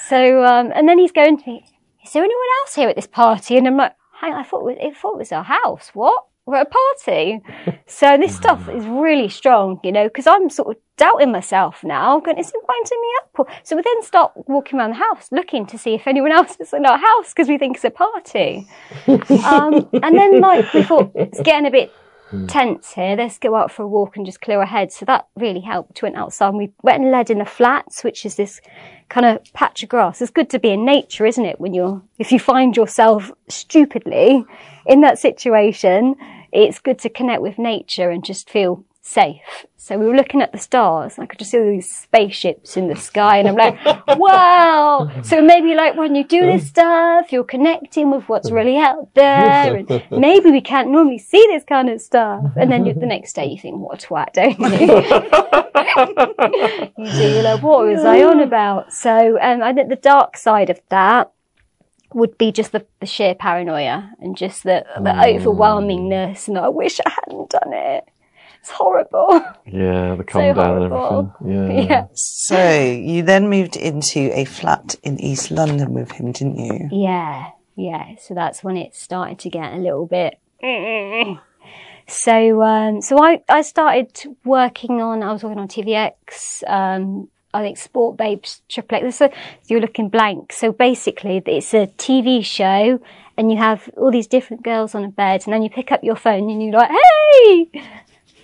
So, um, and then he's going to me, is there anyone else here at this party? And I'm like, hang on, I thought it was, I thought it was our house. What? We're at a party. So this stuff is really strong, you know, because I'm sort of doubting myself now. Going, is it winding me up? So we then start walking around the house looking to see if anyone else is in our house because we think it's a party. um, and then like we thought it's getting a bit Hmm. tense here. Let's go out for a walk and just clear our heads. So that really helped. Went outside and we went and led in the flats, which is this kind of patch of grass. It's good to be in nature, isn't it? When you're, if you find yourself stupidly in that situation, it's good to connect with nature and just feel safe. So we were looking at the stars and I could just see all these spaceships in the sky and I'm like, wow. So maybe like when you do this stuff, you're connecting with what's really out there and maybe we can't normally see this kind of stuff. And then you, the next day you think, what a twat, don't you? you do, you're like, what was I on about? So um, I think the dark side of that would be just the, the sheer paranoia and just the, the overwhelmingness and I wish I hadn't done it. It's horrible. Yeah, the calm So down and everything. Yeah. yeah. So you then moved into a flat in East London with him, didn't you? Yeah, yeah. So that's when it started to get a little bit. So, um, so I, I started working on. I was working on TVX. Um, I think Sport Babes Triple X. So you're looking blank. So basically, it's a TV show, and you have all these different girls on a bed, and then you pick up your phone and you're like, "Hey,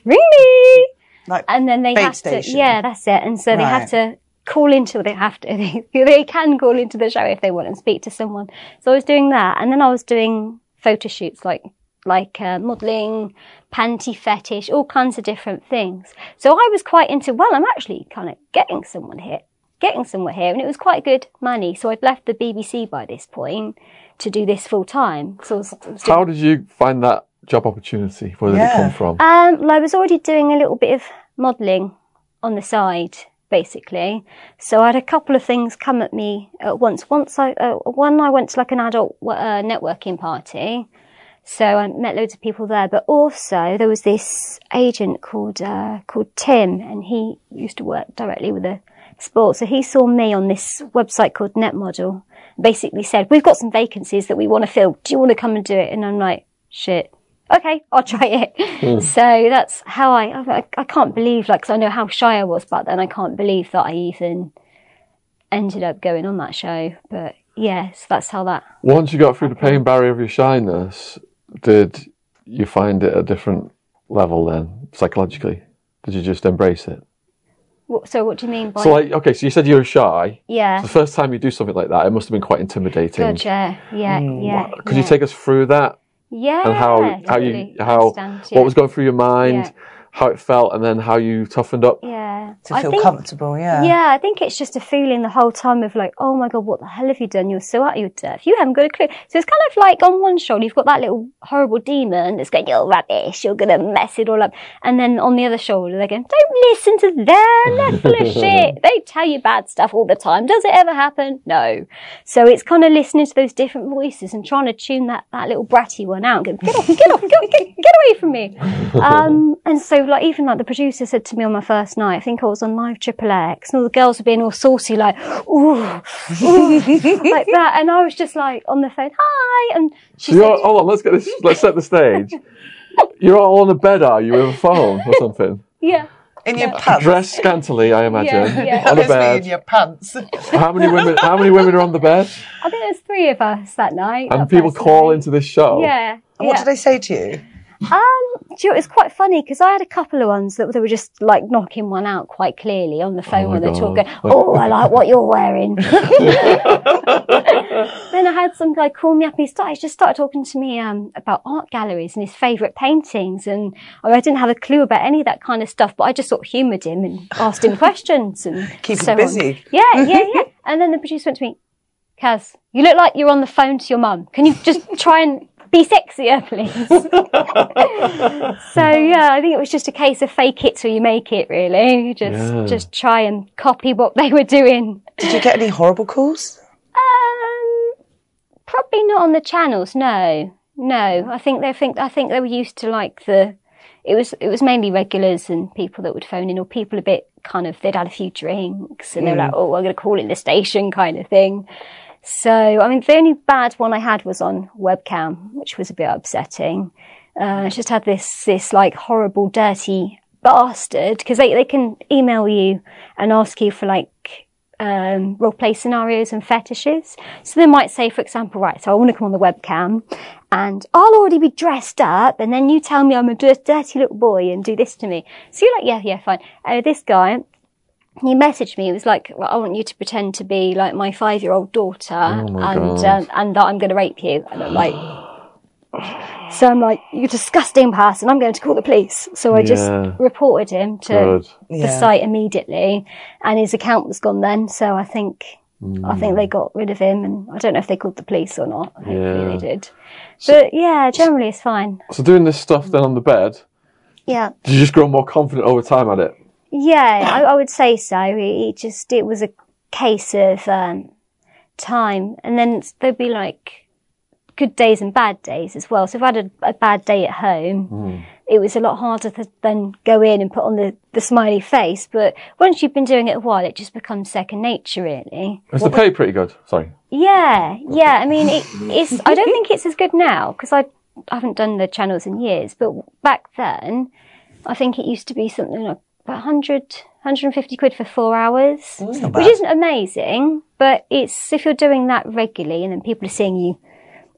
ring me!" Like and then they have station. to yeah that's it. And so they have to call into they have to they, they can call into the show if they want and speak to someone. So i was doing that. And then i was doing photo shoots like like uh, modeling panty fetish all kinds of different things. So i was quite into well i'm actually kind of getting someone here getting somewhere here. And it was quite good money. So i'd left the bbc by this point to do this full time. So I was, I was doing How did you find that job opportunity? Where did it come from? Um, well, I was already doing a little bit of modelling on the side, basically. So I had a couple of things come at me at once. Once I, uh, one I went to like an adult uh, networking party, so I met loads of people there. But also there was this agent called uh, called Tim, and he used to work directly with the sport. So he saw me on this website called Net NetModel. Basically said, "We've got some vacancies that we want to fill. Do you want to come and do it?" And I'm like, "Shit." Okay, I'll try it. Hmm. So that's how I, I, I can't believe, like, 'cause I know how shy I was back then. I can't believe that I even ended up going on that show. But yes, that's how that. Once you got through the pain barrier of your shyness, did you find it a different level then, psychologically? Did you just embrace it? So what do you mean by? So, like, okay, so you said you were shy. yeah. The first time you do something like that, it must have been quite intimidating. Gotcha. Yeah. Hmm. Yeah. Could yeah. you take us through that Yeah. and how how you how what was going through your mind? Yeah. How it felt, and then how you toughened up. Yeah. To feel think- comfortable, yeah. Yeah, I think it's just a feeling the whole time of like, oh my god, what the hell have you done? You're so out of your depth. You haven't got a clue. So it's kind of like on one shoulder you've got that little horrible demon that's going, you're rubbish, you're gonna mess it all up. And then on the other shoulder they're going, don't listen to them, they're full of shit. They tell you bad stuff all the time. Does it ever happen? No. So it's kind of listening to those different voices and trying to tune that, that little bratty one out. And go, get off, get off, get, get, get away from me. Um, and so like even like the producer said to me on my first night, I think I was on live triple X, and all the girls were being all saucy, like ooh, ooh like that, and I was just like on the phone, hi, and she So you're, said, hold on, let's get this. Let's set the stage. You're all on a bed, are you, with a phone or something? yeah, In your pants. Dressed scantily, I imagine, Yeah, yeah. on a It's me in your pants. How many women? How many women are on the bed? I think there's three of us that night. And that people call night. into this show. Yeah. And what yeah. did they say to you? Um, do you know, it's quite funny because I had a couple of ones that they were just like knocking one out quite clearly on the phone my when they're talking. Oh, I like what you're wearing. then I had some guy call me up and he started, he just started talking to me um, about art galleries and his favourite paintings. And I, didn't have a clue about any of that kind of stuff, but I just sort of humoured him and asked him questions and Keep him so on. busy. Yeah, yeah, yeah. And then the producer went to me, Kaz, you look like you're on the phone to your mum. Can you just try and be sexier, please? so yeah, I think it was just a case of fake it till you make it. Really, just Yeah. just try and copy what they were doing. Did you get any horrible calls? Um, probably not on the channels. No, no. I think they think I think they were used to like the. It was it was mainly regulars and people that would phone in, or people a bit kind of they'd had a few drinks and they were like, oh, I'm going to call in the station kind of thing. So I mean, the only bad one I had was on webcam, which was a bit upsetting. Uh, I just had this this like horrible, dirty bastard because they they can email you and ask you for like um, role play scenarios and fetishes. So they might say, for example, right, so I want to come on the webcam and I'll already be dressed up and then you tell me I'm a dirty little boy and do this to me. So you're like, yeah, yeah, fine. Uh, this guy, he messaged me. It was like, well, I want you to pretend to be like my five year old daughter my and, God. um, and that I'm going to rape you. And I'm like, so I'm like, you're a disgusting person. I'm going to call the police. So I just reported him to Good. the Yeah. site immediately, and his account was gone then. So I think I think they got rid of him, and I don't know if they called the police or not. Hopefully Yeah. they did. But yeah, generally it's fine. So doing this stuff then on the bed, Yeah, did you just grow more confident over time at it? Yeah, I, I would say so. It, it just it was a case of um, time, and then there'd be like good days and bad days as well. So if I had a, a bad day at home, it was a lot harder to then go in and put on the, the smiley face. But once you've been doing it a while, it just becomes second nature, really. Is the pay pretty good? Sorry. Yeah, yeah. I mean, it, it's. I don't think it's as good now because I, I haven't done the channels in years. But back then, I think it used to be something like 100, 150 quid for four hours, not which isn't amazing. But it's if you're doing that regularly and then people are seeing you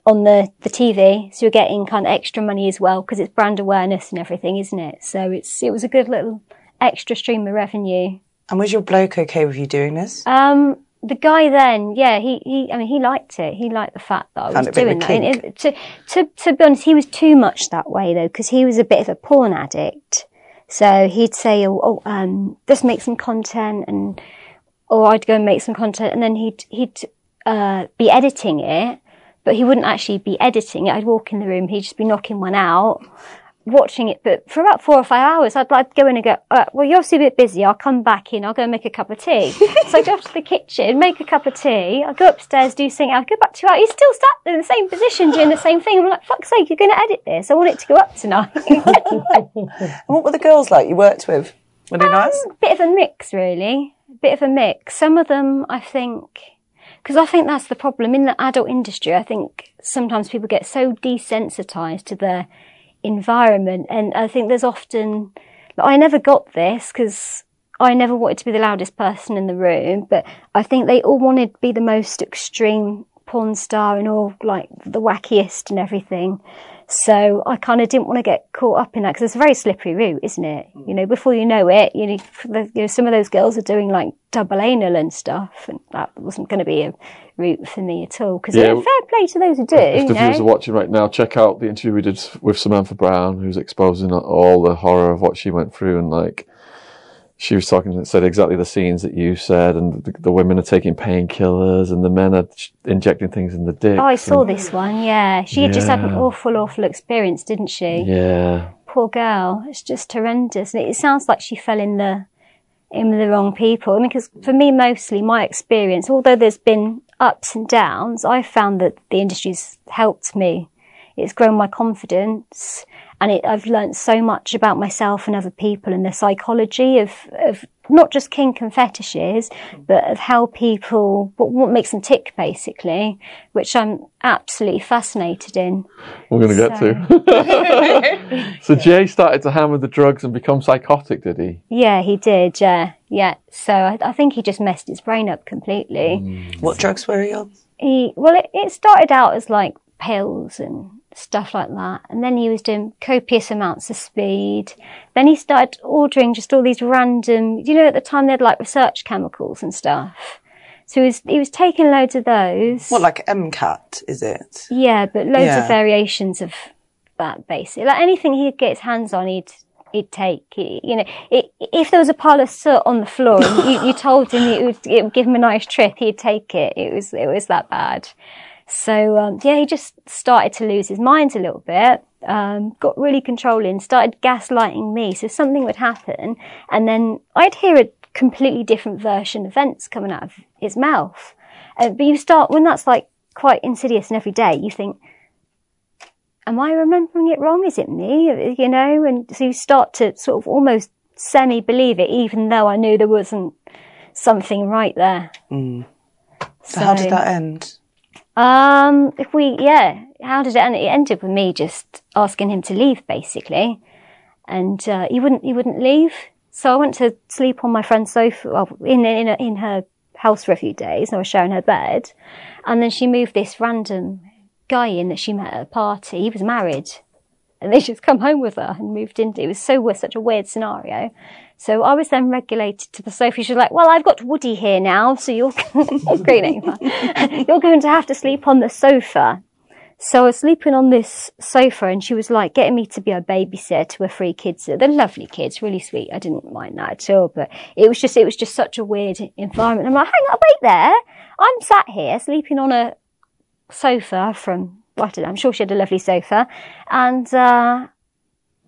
on the, the TV, so you're getting kind of extra money as well because it's brand awareness and everything, isn't it? So it's it was a good little extra stream of revenue. And was your bloke okay with you doing this? Um, the guy then, yeah, he, he, I mean, he liked it. He liked the fact that I was it a bit doing that. It, to, to, to be honest, he was too much that way though, because he was a bit of a porn addict. So he'd say, oh, oh um, just make some content and, or I'd go and make some content and then he'd, he'd, uh, be editing it, but he wouldn't actually be editing it. I'd walk in the room, he'd just be knocking one out watching it, but for about four or five hours, I'd like go in and go, uh, well, you're obviously a bit busy. I'll come back in. I'll go and make a cup of tea. so I go up to the kitchen, make a cup of tea. I go upstairs, do something. I'll go back two hours. He's still sat in the same position doing the same thing. I'm like, fuck's sake, you're going to edit this. I want it to go up tonight. And what were the girls like you worked with? Were they nice? A bit of a mix, really. A bit of a mix. Some of them, I think, because I think that's the problem in the adult industry. I think sometimes people get so desensitized to their environment, and I think there's often. like, I never got this because I never wanted to be the loudest person in the room, but I think they all wanted to be the most extreme porn star and all like the wackiest and everything. So I kind of didn't want to get caught up in that because it's a very slippery route, isn't it? Mm. You know, before you know it, you know, the, you know, some of those girls are doing like double anal and stuff, and that wasn't going to be a route for me at all. Because Yeah. fair play to those who do. If the viewers are watching right now, check out the interview we did with Samantha Brown, who's exposing all the horror of what she went through, and like she was talking, said exactly the scenes that you said, and the, the women are taking painkillers, and the men are sh- injecting things in the dick. Oh, I saw this one. Yeah, she had just had an awful, awful experience, didn't she? Yeah, Poor girl. It's just horrendous. And it sounds like she fell in the in with the wrong people. I mean, because for me, mostly my experience, although there's been ups and downs, I found that the industry's helped me. It's grown my confidence, and it, I've learned so much about myself and other people and the psychology of of not just kink and fetishes, but of how people what, what makes them tick, basically, which I'm absolutely fascinated in. we're going to get to. so Jay started to hammer the drugs and become psychotic, did he? Yeah, he did. Yeah, yeah. So I, I think he just messed his brain up completely. What drugs were he on? He well, it, it started out as like pills and stuff like that, and then he was doing copious amounts of speed. Then he started ordering just all these random. You know, at the time they had like research chemicals and stuff. So he was he was taking loads of those. What, like MCAT, is it? Yeah, but loads Yeah. of variations of that basically. Like anything he'd get his hands on, he'd he'd take. He- You know, it, if there was a pile of soot on the floor and you, you told him it would, it would give him a nice trip, he'd take it. It was it was that bad. So um, yeah, he just started to lose his mind a little bit. Um, got really controlling. Started gaslighting me. So something would happen, and then I'd hear a completely different version of events coming out of his mouth. Uh, but you start when that's like quite insidious and every day. You think, am I remembering it wrong? Is it me? You know, and so you start to sort of almost semi believe it, even though I knew there wasn't something right there. So, how did that end? Um, if we, yeah, how did it end? It ended with me just asking him to leave, basically, and uh, he wouldn't. He wouldn't leave. So I went to sleep on my friend's sofa, well, in in in her house for a few days. And I was sharing her bed, and then she moved this random guy in that she met at a party. He was married, and they just come home with her and moved into. It was so such a weird scenario. So I was then regulated to the sofa. She was like, "Well, I've got Woody here now, so you're you're going to have to sleep on the sofa." So I was sleeping on this sofa, and she was like getting me to be a babysitter to her three kids. They're lovely kids, really sweet. I didn't mind that at all, but it was just it was just such a weird environment. I'm like, hang on, wait there. I'm sat here sleeping on a sofa from I don't know, I'm sure she had a lovely sofa, and uh,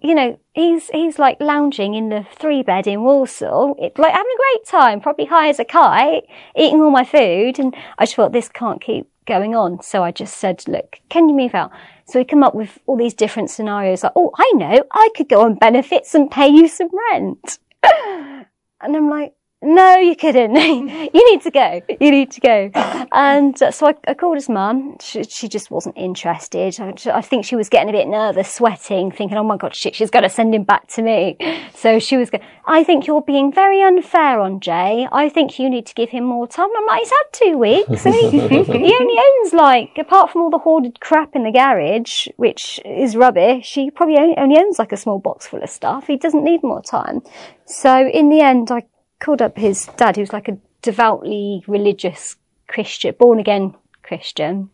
you know, he's he's like lounging in the three bed in Walsall, it, like having a great time, probably high as a kite, eating all my food, and I just thought this can't keep going on. So I just said, look, can you move out? So we come up with all these different scenarios, like, oh, I know, I could go on benefits and pay you some rent. and I'm like, no, you couldn't. you need to go. You need to go. And uh, so I, I called his mum. She, she just wasn't interested. I, I think she was getting a bit nervous, sweating, thinking, oh my God, shit, she's going to send him back to me. So she was going, I think you're being very unfair on Jay. I think you need to give him more time. I'm like, he's had two weeks. He, he only owns like, apart from all the hoarded crap in the garage, which is rubbish, he probably only owns like a small box full of stuff. He doesn't need more time. So in the end, I called up his dad, who's like a devoutly religious Christian, born again Christian.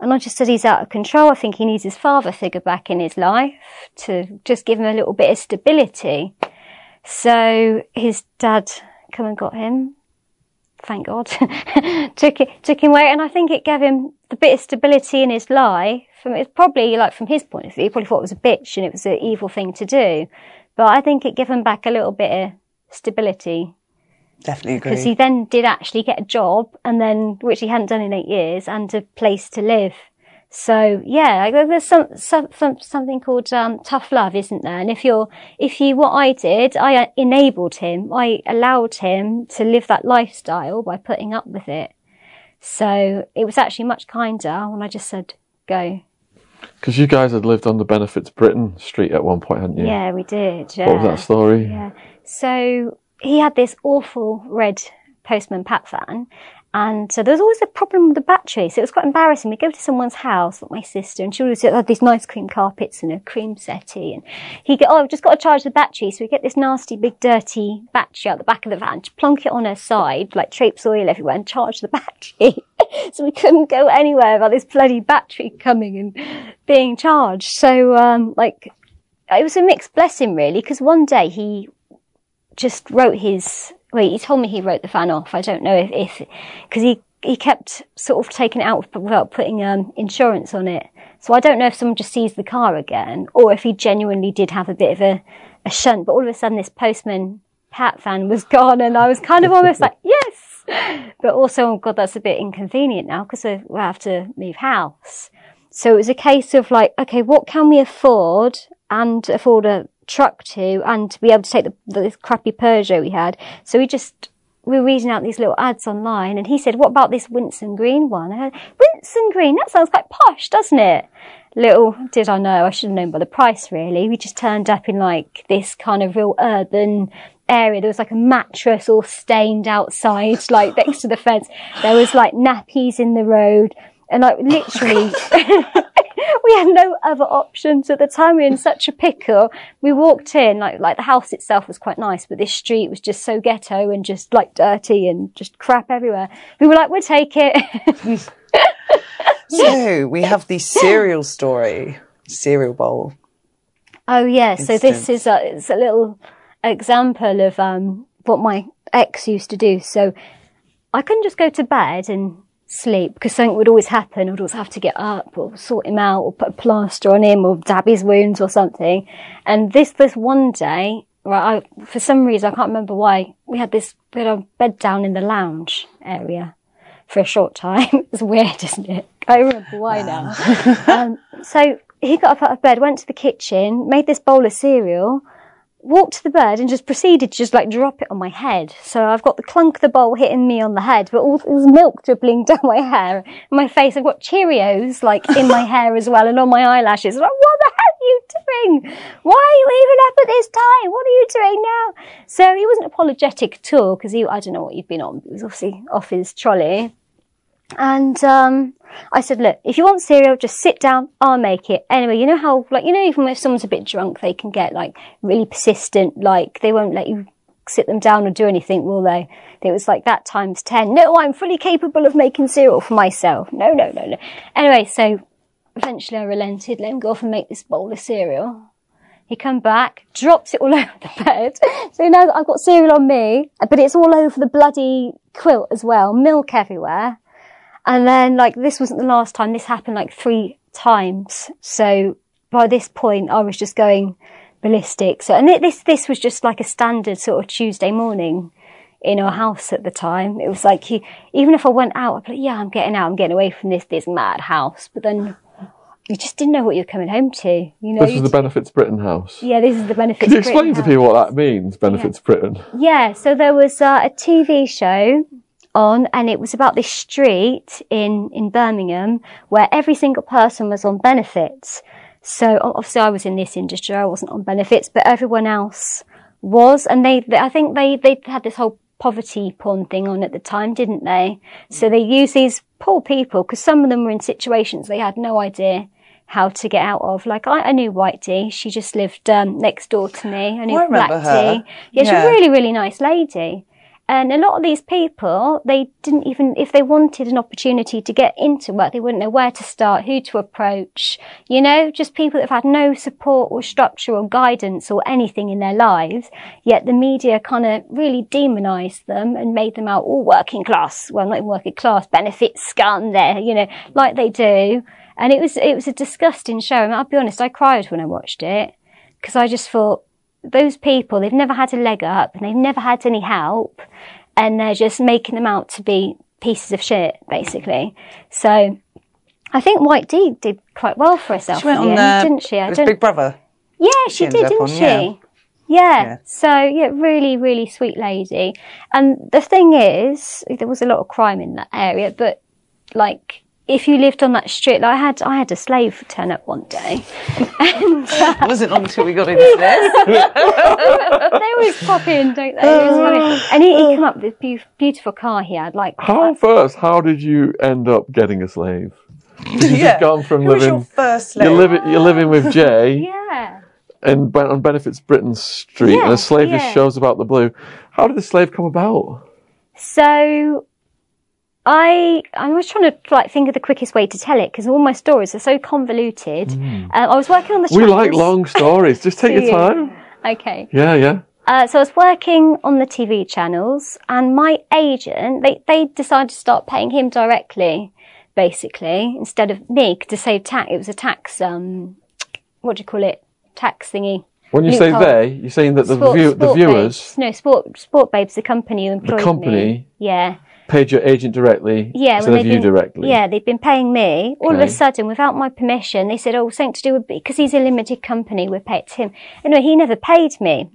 And I just said he's out of control. I think he needs his father figure back in his life to just give him a little bit of stability. So his dad come and got him. Thank God. took it, took him away. And I think it gave him the bit of stability in his life. From it's probably like from his point of view, he probably thought it was a bitch and it was an evil thing to do. But I think it gave him back a little bit of stability Definitely agree. because he then did actually get a job and then which he hadn't done in eight years and a place to live so yeah there's some, some, some something called um, tough love isn't there and if you're if you what i did i enabled him i allowed him to live that lifestyle by putting up with it so it was actually much kinder when i just said go Because you guys had lived on the Benefits Britain Street at one point, hadn't you? yeah we did yeah What was that story? Yeah. So he had this awful red postman Pat van, And so there was always a problem with the battery. So it was quite embarrassing. We'd go to someone's house, like my sister, and she always had these nice cream carpets and a cream settee. And he'd go, oh, I've just got to charge the battery. So we get this nasty, big, dirty battery out the back of the van, plonk it on her side, like traipse oil everywhere, and charge the battery. so we couldn't go anywhere without this bloody battery coming and being charged. So, um, like, it was a mixed blessing, really, because one day he just wrote his well, he told me he wrote the fan off. I don't know if, because he, he kept sort of taking it out without putting um, insurance on it. So I don't know if someone just seized the car again or if he genuinely did have a bit of a, a shunt. But all of a sudden this postman Pat fan was gone and I was kind of almost like, yes! But also, oh God, that's a bit inconvenient now because we have to move house. So it was a case of like, okay, what can we afford and afford a truck to and to be able to take the, this crappy Peugeot we had. So we just, we were reading out these little ads online and he said, what about this Winson Green one? I Winson Green, that sounds quite posh, doesn't it? Little did I know, I should have known by the price really. We just turned up in like this kind of real urban area. There was like a mattress all stained outside, like next to the fence. There was like nappies in the road and like literally we had no other options at the time. We were in such a pickle. We walked in, like, like the house itself was quite nice, but this street was just so ghetto and just like dirty and just crap everywhere. We were like, we'll take it. so we have the cereal story, cereal bowl. Oh yeah. So this is a, it's a little example of, um, what my ex used to do. So I couldn't just go to bed and sleep because something would always happen. I'd always have to get up or sort him out or put a plaster on him or dab his wounds or something. And this, this one day, right, I, for some reason, I can't remember why, we had this, we had bed down in the lounge area for a short time. it's weird, isn't it? I remember why now. um, so he got up out of bed, went to the kitchen, made this bowl of cereal, walked to the bed and just proceeded to just like drop it on my head. So I've got the clunk of the bowl hitting me on the head, but all this milk dribbling down my hair, my face. I've got Cheerios like in my hair as well and on my eyelashes. I'm like, what the hell are you doing? Why are you even up at this time? What are you doing now? So he wasn't apologetic at all because he, I don't know what he'd been on. He was obviously off his trolley. And um, I said, look, if you want cereal, just sit down. I'll make it. Anyway, you know how, like, you know, even if someone's a bit drunk, they can get like really persistent. Like, they won't let you sit them down or do anything, will they? It was like that times 10. No, I'm fully capable of making cereal for myself. No, no, no, no. Anyway, so eventually I relented, let him go off and make this bowl of cereal. He come back, drops it all over the bed. So now I've got cereal on me, but it's all over the bloody quilt as well. Milk everywhere. And then like this wasn't the last time. This happened like three times. So by this point, I was just going ballistic. So, and this, this was just like a standard sort of Tuesday morning in our house at the time. It was like, he, even if I went out, I'd be like, yeah, I'm getting out. I'm getting away from this, this mad house. But then you just didn't know what you're coming home to. You know, this is the Benefits Britain house. Yeah, this is the Benefits. Can you explain to people what that means? Benefits yeah. Britain. Yeah. So there was uh, a TV show on and it was about this street in, in Birmingham where every single person was on benefits. So obviously I was in this industry, I wasn't on benefits, but everyone else was. And they, they I think they, they had this whole poverty porn thing on at the time, didn't they? So they used these poor people because some of them were in situations they had no idea how to get out of. Like I, I knew White Dee. She just lived um, next door to me. I knew oh, I Black her. D. Yeah, she's a really, really nice lady. And a lot of these people, they didn't even, if they wanted an opportunity to get into work, they wouldn't know where to start, who to approach. You know, just people that have had no support or structure or guidance or anything in their lives. Yet the media kind of really demonized them and made them out all working class. Well, not even working class, benefits scum there, you know, like they do. And it was, it was a disgusting show. I mean, I'll be honest, I cried when I watched it because I just thought, those people, they've never had a leg up and they've never had any help and they're just making them out to be pieces of shit, basically. So I think White Dee did quite well for herself. She went on, the, didn't she? I Big Brother. Yeah, she, she did, didn't on, she? Yeah. Yeah. Yeah. So yeah, really, really sweet lady. And the thing is, there was a lot of crime in that area, but like if you lived on that street, like I had, I had a slave turn up one day. Uh, it wasn't long until we got into this. they always pop in, don't they? It was. And he, he came up with this beautiful car he had, like How first? How did you end up getting a slave? You've Yeah. gone from Who was living. your first You're slave? living. You're living with Jay yeah. and ben- on Benefits Britain Street, and a slave just yeah. shows about the blue. How did the slave come about? So I I was trying to like think of the quickest way to tell it because all my stories are so convoluted. Uh, I was working on the. Mm. We like long stories. Just take your you? time. Okay. Yeah, yeah. Uh, so I was working on the TV channels, and my agent they they decided to start paying him directly, basically instead of me to save tax. It was a tax um, what do you call it? Tax thingy. When you say they, you're saying that the Sport- view, the viewers Babes. No, Sport Sport Babes, the company who employed the company? me. Yeah. Paid your agent directly Yeah, instead of you been, directly. Yeah, they've been paying me. All of a sudden, without my permission, they said, "Oh, something to do with because he's a limited company. We pay it to him." Anyway, he never paid me.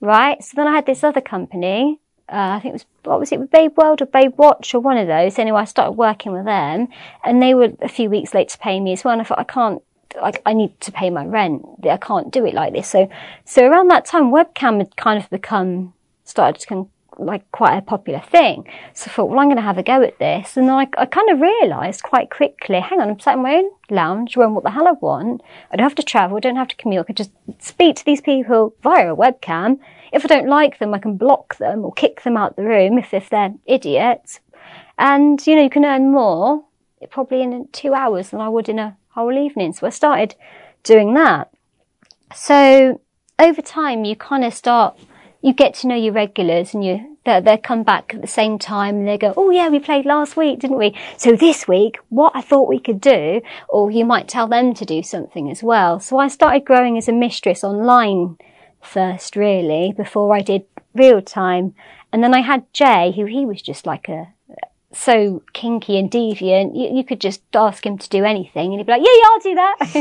Right. So then I had this other company. Uh, I think it was what was it, with Babe World or Babe Watch or one of those. Anyway, I started working with them, and they were a few weeks late to pay me as well. And I thought, I can't. Like I need to pay my rent. I can't do it like this. So, so around that time, webcam had kind of become started to like quite a popular thing. So I thought, well, I'm going to have a go at this. And then I, I kind of realised quite quickly, hang on, I'm sat in my own lounge, doing what the hell I want. I don't have to travel, I don't have to commute. I can just speak to these people via a webcam. If I don't like them, I can block them or kick them out the room if, if they're idiots. And, you know, you can earn more probably in two hours than I would in a whole evening. So I started doing that. So over time, you kind of start, you get to know your regulars and you, they, they come back at the same time and they go, Oh yeah, we played last week, didn't we? So this week, what I thought we could do, or you might tell them to do something as well. So I started growing as a mistress online first, really, before I did real time. And then I had Jay, who he was just like a, so kinky and deviant, you, you could just ask him to do anything and he'd be like, yeah, yeah, I'll do that.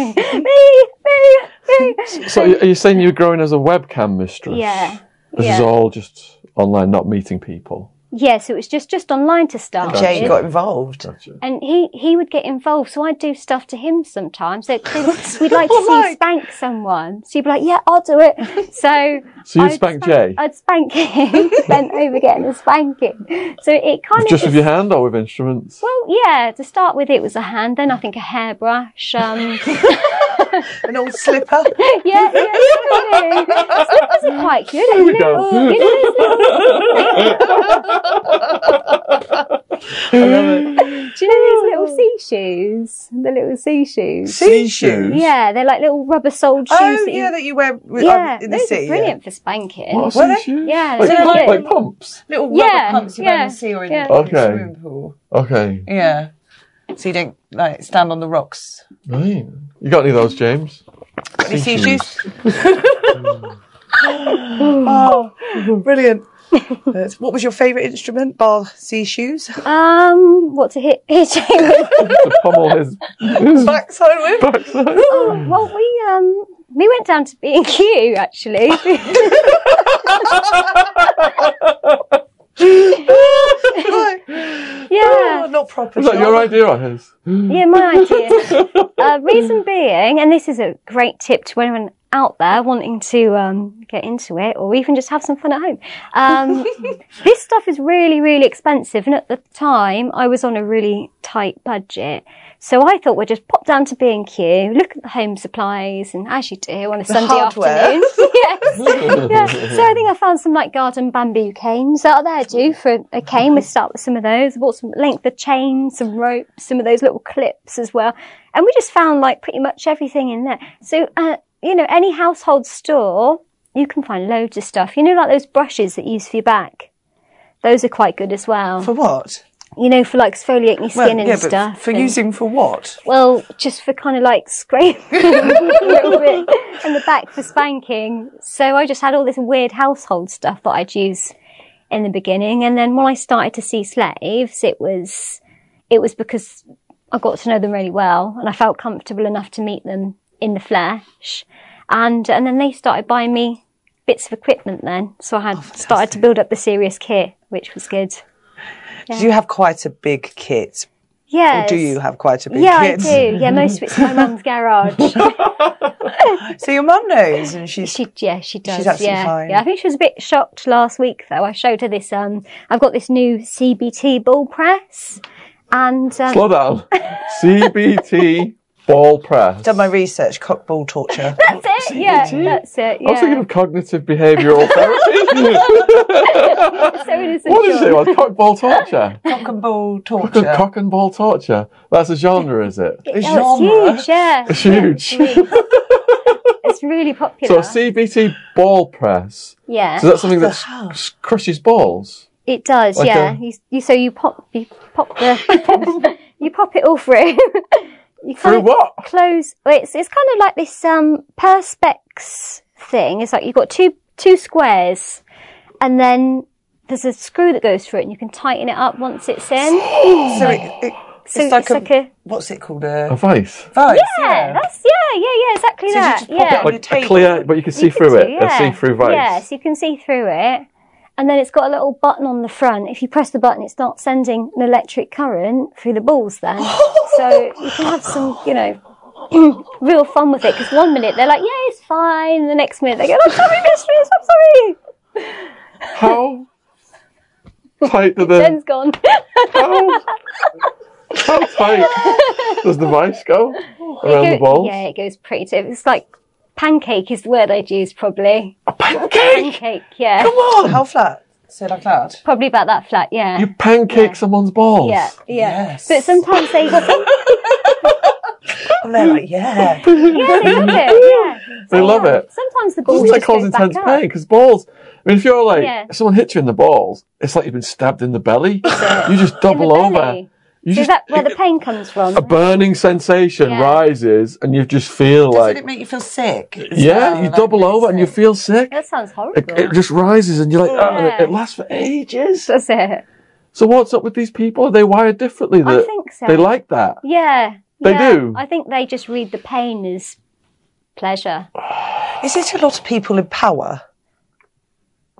me, me, me. So are you saying you're growing as a webcam mistress? Yeah. This yeah. is all just online, not meeting people. Yeah, so it was just, just online to start Jay with. got involved. Gotcha. and he, he would get involved, so I'd do stuff to him sometimes. So we'd like to see you spank someone. So you'd be like, yeah, I'll do it. So, So you'd spank spank- Jay? I'd spank him, bent over getting a spanking. So it kind of Just with your hand or with instruments? Well, yeah, to start with, it was a hand, then I think a hairbrush. Um, An old slipper. yeah, yeah, yeah. Slippers are quite good, There isn't go. it? You know, those little, do you know these little sea shoes? The little sea shoes. Sea shoes. Yeah, they're like little rubber soled shoes. Oh, that you- yeah, that you wear with, yeah, um, in the those sea. are brilliant for spanking. What, Were sea they? shoes? Yeah, Like, they're pump- like pumps? Little rubber Yeah, pumps you wear in the sea or in, yeah. in the Okay. swimming pool. Okay. Yeah. So you don't like stand on the rocks. Right. You got any of those, James? Got any sea Sea shoes? oh, brilliant. Uh, what was your favourite instrument? Bar sea shoes. Um, what to hit hit Jay with? To pummel his, his Backside with. backside. Well, we um we went down to B and Q actually. yeah, Oh, not proper. Was that your idea or his? yeah, my idea. uh, reason being, and this is a great tip to anyone out there wanting to um, get into it, or even just have some fun at home. Um, this stuff is really, really expensive, and at the time, I was on a really tight budget. So I thought we'd just pop down to B&Q, look at the home supplies, and as you do on a Sunday hardware. afternoon. yes. yeah. So I think I found some like garden bamboo canes out there, do for a cane. We start with some of those. I bought some length of chain, some rope, some of those little clips as well. And we just found like pretty much everything in there. So, uh, you know, any household store, you can find loads of stuff. You know, like those brushes that you use for your back. Those are quite good as well. For what? you know, for like exfoliating your skin and yeah, stuff. but for and- using for what? well, just for kind of like scraping a little bit and the back for spanking. So I just had all this weird household stuff that I'd use in the beginning. And then when I started to see slaves, it was, it was because I got to know them really well and I felt comfortable enough to meet them in the flesh. And, and then they started buying me bits of equipment then. So I had started to build up the serious kit, which was good. Did you have quite a big kit? Yeah. Do you have quite a big Yeah, kids? I do. Yeah, most of it's my mum's garage. So your mum knows, and she's She, yeah, she does. She's absolutely yeah. fine. Yeah, I think she was a bit shocked last week though. I showed her this. Um, I've got this new CBT ball press, and um, Slow down. CBT ball press. done my research. Cock ball torture. that's it. Yeah, that's it. I was thinking of cognitive behavioural therapy. so it is a what did you say? joy. It was cock ball torture. Cock and ball torture. cock and ball torture. That's a genre, is it? A Oh, genre. it's huge. Yeah, It's huge. Yeah, it's, really, popular. So a CBT ball press. yeah, So that's something that hell? s- crushes balls. it does. like yeah, a- you, you so you pop you pop the you pop it all through. You kind Through of what? close. It's it's kind of like this um perspex thing. It's like you've got two two squares, and then there's a screw that goes through it, and you can tighten it up once it's in. So it, it, So it's like, it's a, like a what's it called? A A vice. vice. yeah, that's yeah, yeah, yeah, exactly So you that. just pop it yeah. on Like your a table. clear, but you can see You can through it. do, A see-through vice. Yes, you can see through it. And then it's got a little button on the front. If you press the button, it starts sending an electric current through the balls then. so you can have some, you know, real fun with it. Because one minute they're like, yeah, it's fine. The next minute they go, oh, I'm sorry, mistress, I'm sorry. How tight do the Jen's gone. how, how tight does the vice go around the Go- balls? Yeah, it goes pretty tight. It's like pancake is the word I'd use probably. A pancake. Pancake, yeah. Come on. How flat? So like that. Probably about that flat, yeah. You pancake Yeah. someone's balls. yeah, yeah. Yes. But sometimes they And they're like, yeah. Yeah, they love it. Yeah. They love Yeah. it. Sometimes the balls Doesn't that just cause intense pain? Because balls. I mean, if you're like, Yeah. if someone hits you in the balls, it's like you've been stabbed in the belly. you just double over. Belly. You So is that where the pain comes from? a burning sensation Yeah. rises, and you just feel Doesn't like, it make you feel sick? yeah, well? you Like, double really over and you feel sick. That sounds horrible. it just rises, and you're like, ah, oh, it, it lasts for ages. That's it. So what's up with these people? Are they wired differently? I think so. They like that. Yeah. They yeah. do? I think they just read the pain as pleasure. Is it a lot of people in power?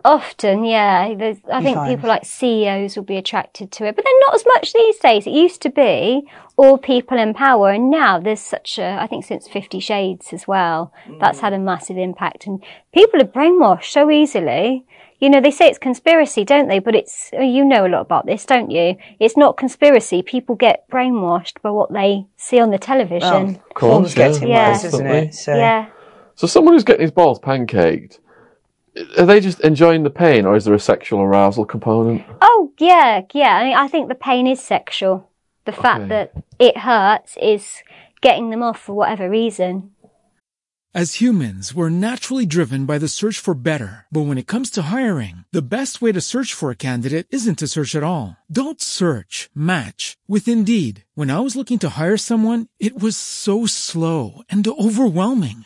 Often, yeah. There's, I You think find? people like CEOs will be attracted to it, but then not as much these days. It used to be all people in power, and now there's such a. I think since Fifty Shades as well, that's had a mm. massive impact, and people are brainwashed so easily. You know, they say it's conspiracy, don't they? But it's uh, you know a lot about this, don't you? It's not conspiracy. People get brainwashed by what they see on the television. Of course, Forms gets yeah. in Yeah. worse, isn't it? So yeah. So someone who's getting his balls pancaked, are they just enjoying the pain, or is there a sexual arousal component? Oh yeah, yeah. I, mean, I think the pain is sexual. The fact Okay. that it hurts is getting them off for whatever reason. As humans, we're naturally driven by the search for better. But when it comes to hiring, the best way to search for a candidate isn't to search at all. Don't search, match with Indeed. When I was looking to hire someone, it was so slow and overwhelming.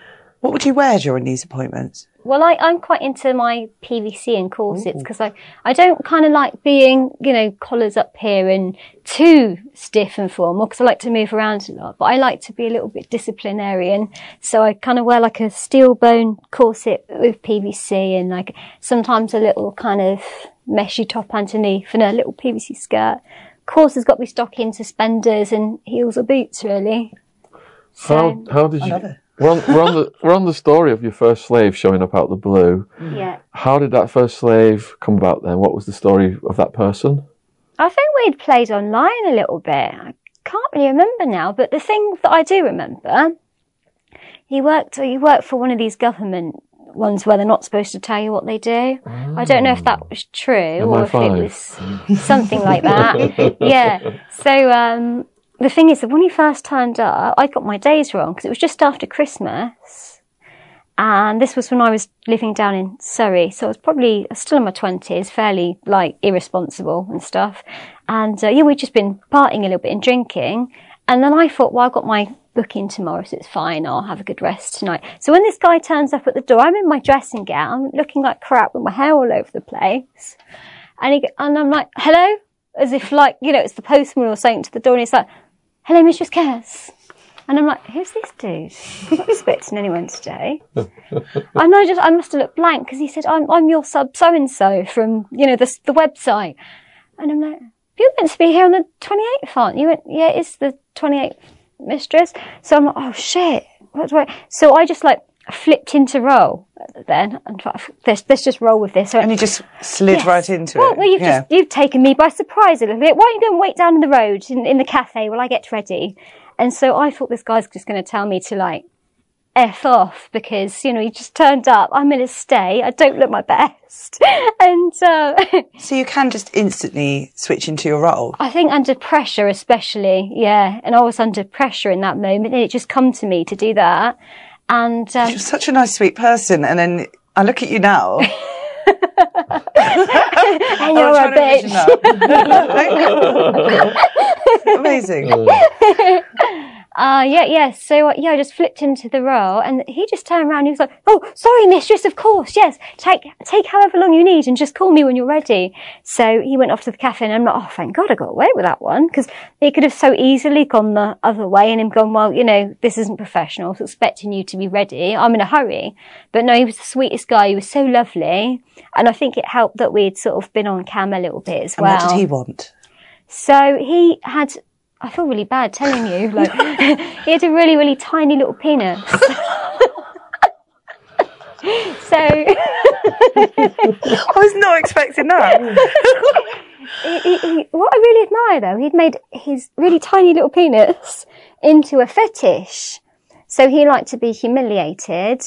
What would you wear during these appointments? Well, I, I'm quite into my PVC and corsets because I, I don't kind of like being, you know, collars up here and too stiff and formal because I like to move around a lot. But I like to be a little bit disciplinarian. So I kind of wear like a steel bone corset with PVC and like sometimes a little kind of meshy top underneath and a little PVC skirt. Of course has got me stocking suspenders and heels or boots really. How how did I you? Love it. We're on, we're on the we're on the story of your first slave showing up out the blue. Yeah. How did that first slave come about then? What was the story of that person? I think we'd played online a little bit. I can't really remember now, but the thing that I do remember, he worked he worked for one of these government ones where they're not supposed to tell you what they do. I don't know if that was true or if it was something like that. yeah. So um, the thing is that when he first turned up, I got my days wrong because it was just after Christmas. And this was when I was living down in Surrey. So I was probably still in my 20s, fairly like irresponsible and stuff. And uh, yeah, we'd just been partying a little bit and drinking. And then I thought, well, I've got my booking tomorrow, so it's fine. I'll have a good rest tonight. So when this guy turns up at the door, I'm in my dressing gown, looking like crap with my hair all over the place. And he, and I'm like, hello? As if like, you know, it's the postman or something to the door. And he's like, hello, Mistress Cass. And I'm like, who's this dude? I'm not expecting anyone today. and I just, I must have looked blank because he said, I'm, I'm your sub so and so from, you know, the, the website. And I'm like, you're meant to be here on the 28th, aren't you? He went, yeah, it's the 28th mistress. So I'm like, oh shit. What do I? So I just like flipped into roll then and let's, let's just roll with this. So And you just slid Yes. right into well, it. Well, you've yeah. just you've taken me by surprise a little bit. Why don't you go and wait down in the road in, in the cafe while I get ready? And so I thought this guy's just going to tell me to like f off because you know he just turned up. I'm going to stay. I don't look my best, and uh, So you can just instantly switch into your role. I think under pressure, especially, yeah. And I was under pressure in that moment, and it just come to me to do that. And um, You're such a nice, sweet person, and then I look at you now. and you're a trying to envision bitch. Amazing. Uh, yeah, yeah. So, uh, yeah, I just flipped into the role and he just turned around and he was like, Oh, sorry, mistress, of course. Yes. Take, take however long you need and just call me when you're ready. So he went off to the cafe and I'm like, Oh, thank God I got away with that one because he could have so easily gone the other way and him gone, Well, you know, this isn't professional. I was expecting you to be ready. I'm in a hurry. But no, he was the sweetest guy. He was so lovely. And I think it helped that we'd sort of been on cam a little bit as And well. what did he want? So he had, I feel really bad telling you, like, he had a really, really tiny little penis. so I was not expecting that. he, he, he, what I really admire though, he'd made his really tiny little penis into a fetish. So he liked to be humiliated.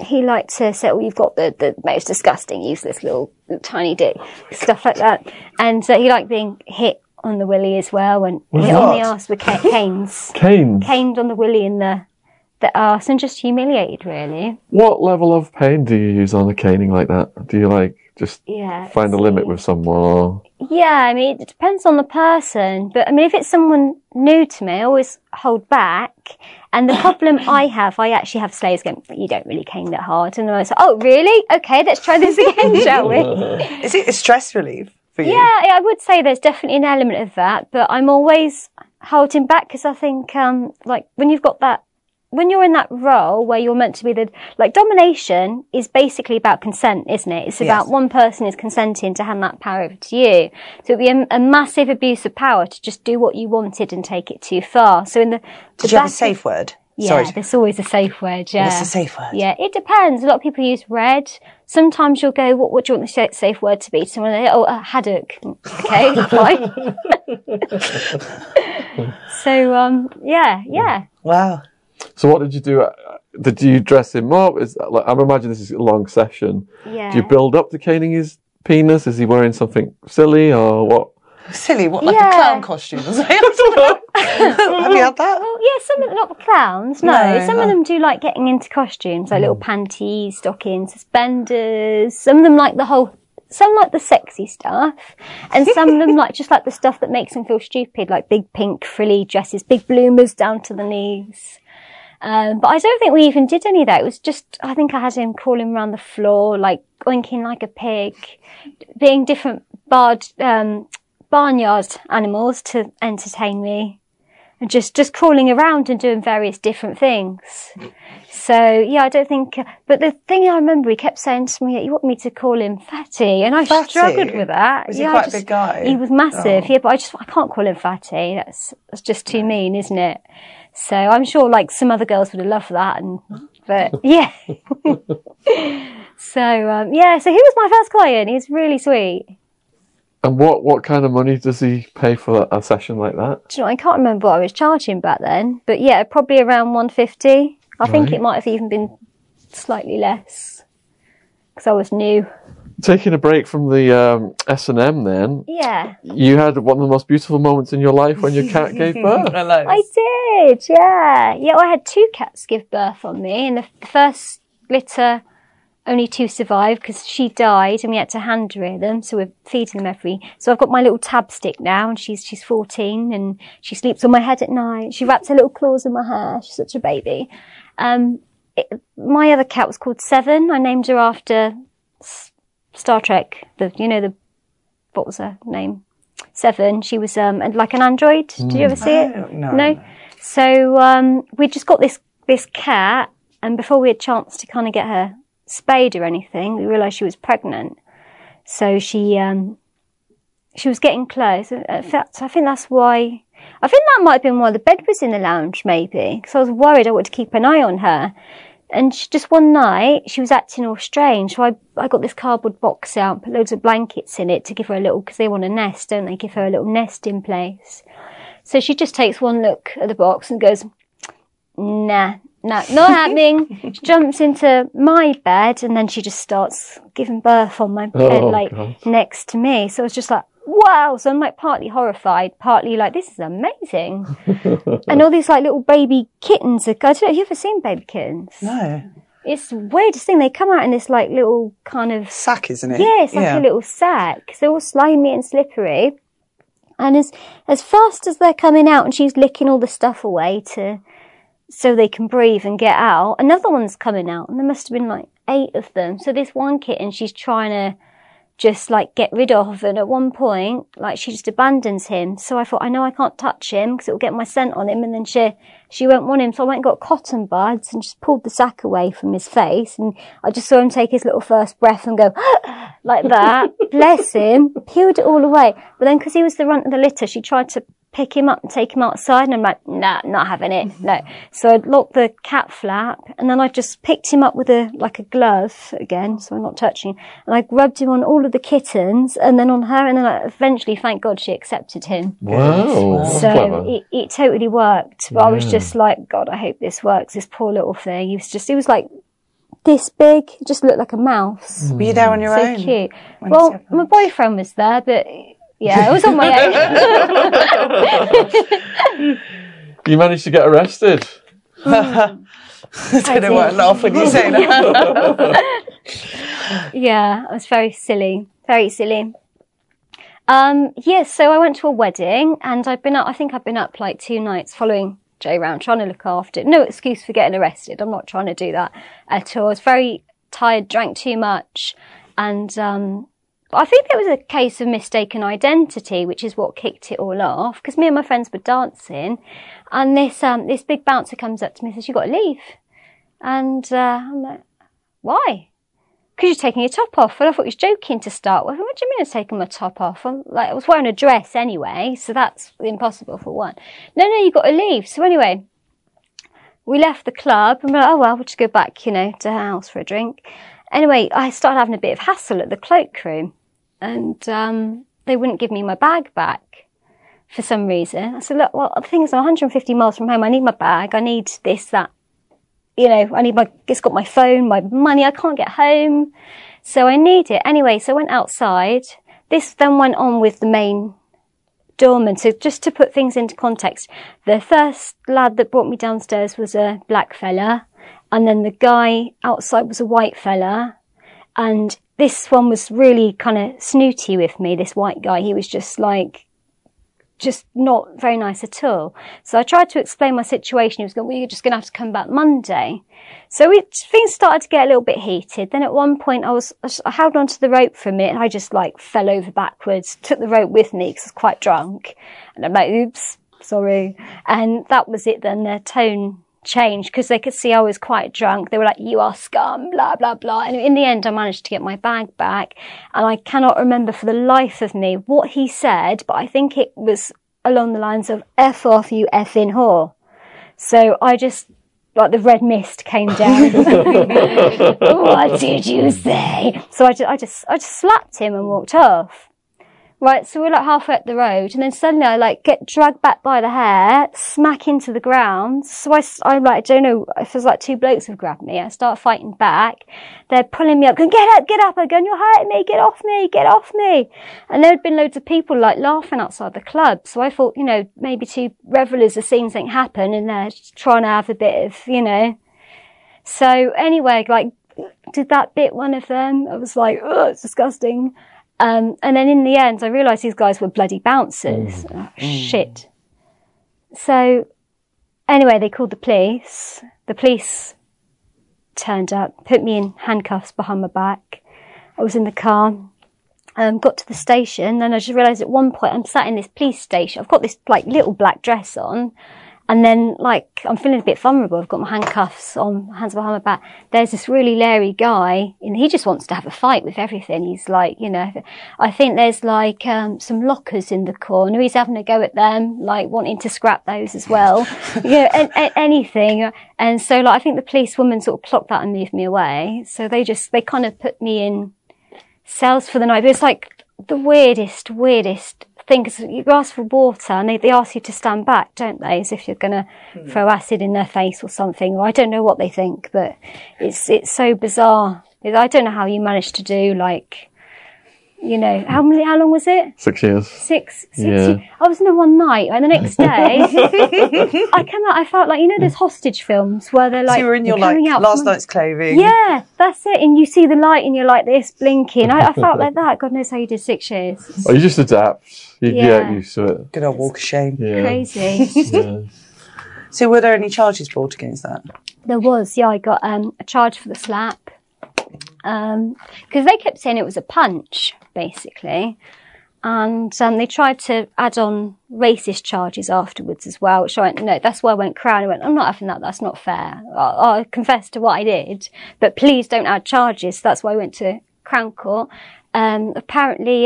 He liked to say, "Oh, you've got the, the most disgusting, useless little, tiny dick," stuff like that. And uh, he liked being hit on the willy as well, and hit on the what? arse with ca- canes. Canes. caned on the willy in the the arse and just humiliated really. What level of pain do you use on a caning like that? Do you like just Yeah. find a limit with someone? Or... Yeah, I mean it depends on the person, but I mean if it's someone new to me, I always hold back. And the problem I have, I actually have slaves going, but you don't really cane that hard. And I was like, oh really? Okay, let's try this again, shall we? Is it a stress relief for you? Yeah, yeah, I would say there's definitely an element of that, but I'm always holding back because I think, um, like when you've got that, when you're in that role where you're meant to be the, like domination is basically about consent, isn't it? It's about Yes. one person is consenting to hand that power over to you. So it'd be a, a massive abuse of power to just do what you wanted and take it too far. So in the, the Did you have a back of- safe word? yeah, Sorry. there's always a safe word. Yeah, What's the safe word? Yeah, it depends. A lot of people use red. Sometimes you'll go, "What, what do you want the safe word to be?" Someone, they, oh, a haddock. Okay, fine. so, um, yeah, yeah. Wow. So what did you do? Uh, Did you dress him up? Is like, I'm imagining this is a long session. Yeah. Do you build up to caning his penis? Is he wearing something silly or what? Silly, what, like Yeah. a clown costume? Have you had that? Well, yeah, some of them, not the clowns. No, No, some no. of them do like getting into costumes, like little panties, stockings, suspenders. Some of them like the whole. Some like the sexy stuff, and some of them like just like the stuff that makes them feel stupid, like big pink frilly dresses, big bloomers down to the knees. Um, but I don't think we even did any of that. It was just, I think I had him crawling around the floor, like oinking like a pig, being different barred, um, barnyard animals to entertain me and just, just crawling around and doing various different things. So yeah, I don't think, but the thing I remember, he kept saying to me, you want me to call him fatty? And I Fatty? struggled with that. Was he yeah, I quite a big guy? He was massive. Oh. Yeah, but I just, I can't call him fatty. That's, that's just too mean, isn't it? So I'm sure like some other girls would have loved that and, but yeah. so, um, yeah, so he was my first client. He's really sweet. And what, what kind of money does he pay for a session like that? Do you know, I can't remember what I was charging back then, but yeah, probably around 150. I think it might have even been slightly less. because I was new. Taking a break from the um, S and M, then Yeah, you had one of the most beautiful moments in your life when your cat gave birth. I did. Yeah, yeah. I had two cats give birth on me, and the, the first litter only two survived because she died, and we had to hand rear them. So we're feeding them every. So I've got my little tab stick now, and she's she's fourteen, and she sleeps on my head at night. She wraps her little claws in my hair. She's such a baby. Um, it, my other cat was called Seven. I named her after S- Star Trek. The you know the what was her name? Seven. She was um and like an android. Did you ever see it? Oh, no. No. So um, we just got this this cat, and before we had chance to kind of get her spayed or anything, we realised she was pregnant. So she um, she was getting close. In fact, I think that's why. I think that might have been why the bed was in the lounge, maybe, because I was worried I wanted to keep an eye on her. And she, just one night, she was acting all strange. So I, I got this cardboard box out, put loads of blankets in it to give her a little, because they want a nest, don't they? Give her a little nest in place. So she just takes one look at the box and goes, nah, nah, not happening. she jumps into my bed and then she just starts giving birth on my bed, Oh, like God. next to me. So I was just like, wow. So I'm like partly horrified, partly like, this is amazing. and all these like little baby kittens. Are, I don't know, have you ever seen baby kittens? No. It's the weirdest thing. They come out in this like little kind of Sack, isn't it? yeah, it's like a little sack. They're all slimy and slippery. And as as fast as they're coming out and she's licking all the stuff away to so they can breathe and get out, another one's coming out and there must have been like eight of them. So this one kitten she's trying to just like get rid of and at one point like she just abandons him. So I thought I know I can't touch him because it'll get my scent on him and then she she won't want him. So I went and got cotton buds and just pulled the sack away from his face and I just saw him take his little first breath and go like that. Bless him. Peeled it all away. But then because he was the runt of the litter, she tried to pick him up and take him outside and I'm like, nah, not having it. Mm-hmm. No. So I'd locked the cat flap and then I just picked him up with a, like a glove again, so I'm not touching. And I rubbed him on all of the kittens and then on her and then I eventually, thank God she accepted him. Wow, that's So it, it totally worked. But I was just like, God, I hope this works. This poor little thing. He was just, he was like this big, just looked like a mouse. Were you there on your So own? cute. When Well, my boyfriend was there, but yeah, it was on my own. You managed to get arrested. I don't know why I laugh when you say that. yeah, I was very silly, very silly. Um, yeah, so I went to a wedding and I've been up, I think I've been up like two nights following Jay around, trying to look after. it. No excuse for getting arrested. I'm not trying to do that at all. I was very tired, drank too much. And, um, I think it was a case of mistaken identity, which is what kicked it all off. Because me and my friends were dancing, and this um, this big bouncer comes up to me and says, "You got to leave." And uh, I'm like, "Why?" Because you're taking your top off. And I thought he was joking to start with. What do you mean I'm taking my top off? I'm like, I was wearing a dress anyway, so that's impossible for one. No, no, you got to leave. So anyway, we left the club and we're like, oh well, we'll just go back, you know, to her house for a drink. Anyway, I started having a bit of hassle at the cloakroom and um, they wouldn't give me my bag back for some reason. I said, look, well, the thing is, I'm 150 miles from home. I need my bag. I need this, that. You know, I need my, it's got my phone, my money. I can't get home. So I need it. Anyway, so I went outside. This then went on with the main doorman. So just to put things into context, the first lad that brought me downstairs was a black fella. And then the guy outside was a white fella. And this one was really kind of snooty with me, this white guy. He was just like, just not very nice at all. So I tried to explain my situation. He was going, well, you're just going to have to come back Monday. So it, things started to get a little bit heated. Then at one point I was, I held onto the rope for a minute and I just like fell over backwards, took the rope with me because I was quite drunk. And I'm like, oops, sorry. And that was it then. Their tone changed because they could see I was quite drunk. They were like, you are scum, blah, blah, blah. And in the end, I managed to get my bag back. And I cannot remember for the life of me what he said, but I think it was along the lines of F off, you effing whore. So I just, like the red mist came down. what did you say? So I just, I just, I just slapped him and walked off. Right, so we're like halfway up the road, and then suddenly I like get dragged back by the hair, smack into the ground. So I, I'm like, I don't know, it feels like two blokes have grabbed me. I start fighting back. They're pulling me up, going, get up, get up. I go, you're hurting me, get off me, get off me. And there had been loads of people like laughing outside the club. So I thought, you know, maybe two revelers have seen something happen and they're trying to have a bit of, you know. So anyway, like, did that bit one of them. I was like, oh, it's disgusting. Um, and then in the end, I realised these guys were bloody bouncers. Oh, shit. So anyway, they called the police. The police turned up, put me in handcuffs behind my back. I was in the car. Um, got to the station, and I just realised at one point I'm sat in this police station. I've got this like little black dress on, and then like I'm feeling a bit vulnerable. I've got my handcuffs on, hands behind my back. There's this really leery guy, and he just wants to have a fight with everything. He's like, you know, I think there's like um, some lockers in the corner. He's having a go at them, like wanting to scrap those as well. you know, a- a- anything. And so like I think the policewoman sort of clocked that and moved me away. So they just they kind of put me in cells for the night. But it's like the weirdest, weirdest thing 'cause you ask for water and they, they ask you to stand back, don't they? As if you're going to hmm. throw acid in their face or something. Or I don't know what they think, but it's, it's so bizarre. I don't know how you manage to do like, you know, how many, how long was it? Six years. Six, six. Yeah. I was in there one night, and the next day, I came out. I felt like you know those hostage films where they're like so you were in your like out last from- night's clothing. Yeah, that's it. And you see the light, and you're like this blinking. I, I felt like that. God knows how you did six years. Oh, you just adapt. You Yeah. get used to it. Good old walk of shame. Yeah. Crazy. Yeah. So were there any charges brought against that? There was, yeah, I got um, a charge for the slap. Because they kept saying it was a punch, basically. And um, they tried to add on racist charges afterwards as well, which I went, no, that's why I went crown. I went, I'm not having that, that's not fair. I, I confess to what I did, but please don't add charges. That's why I went to Crown Court. Um, apparently,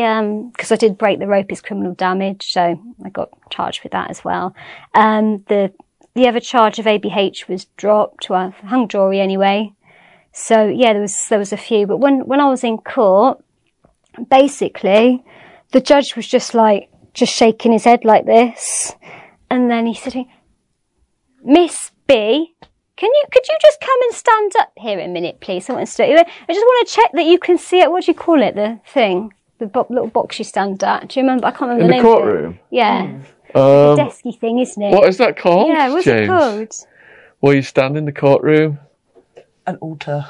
because I did break the rope, is criminal damage, so I got charged with that as well. Um, the the other charge of ABH was dropped, well, hung jury anyway. So yeah, there was there was a few, but when when I was in court, basically, the judge was just like just shaking his head like this, and then he said, "Miss B, can you could you just come and stand up here a minute, please? I want to st- I just want to check that you can see it. What do you call it? The thing, the bo- little box you stand at. Do you remember? I can't remember In the the name. of it. courtroom. Yeah, Um, desky thing, isn't it? what is that called, yeah, what's James? it called? Well, you stand in the courtroom. An altar.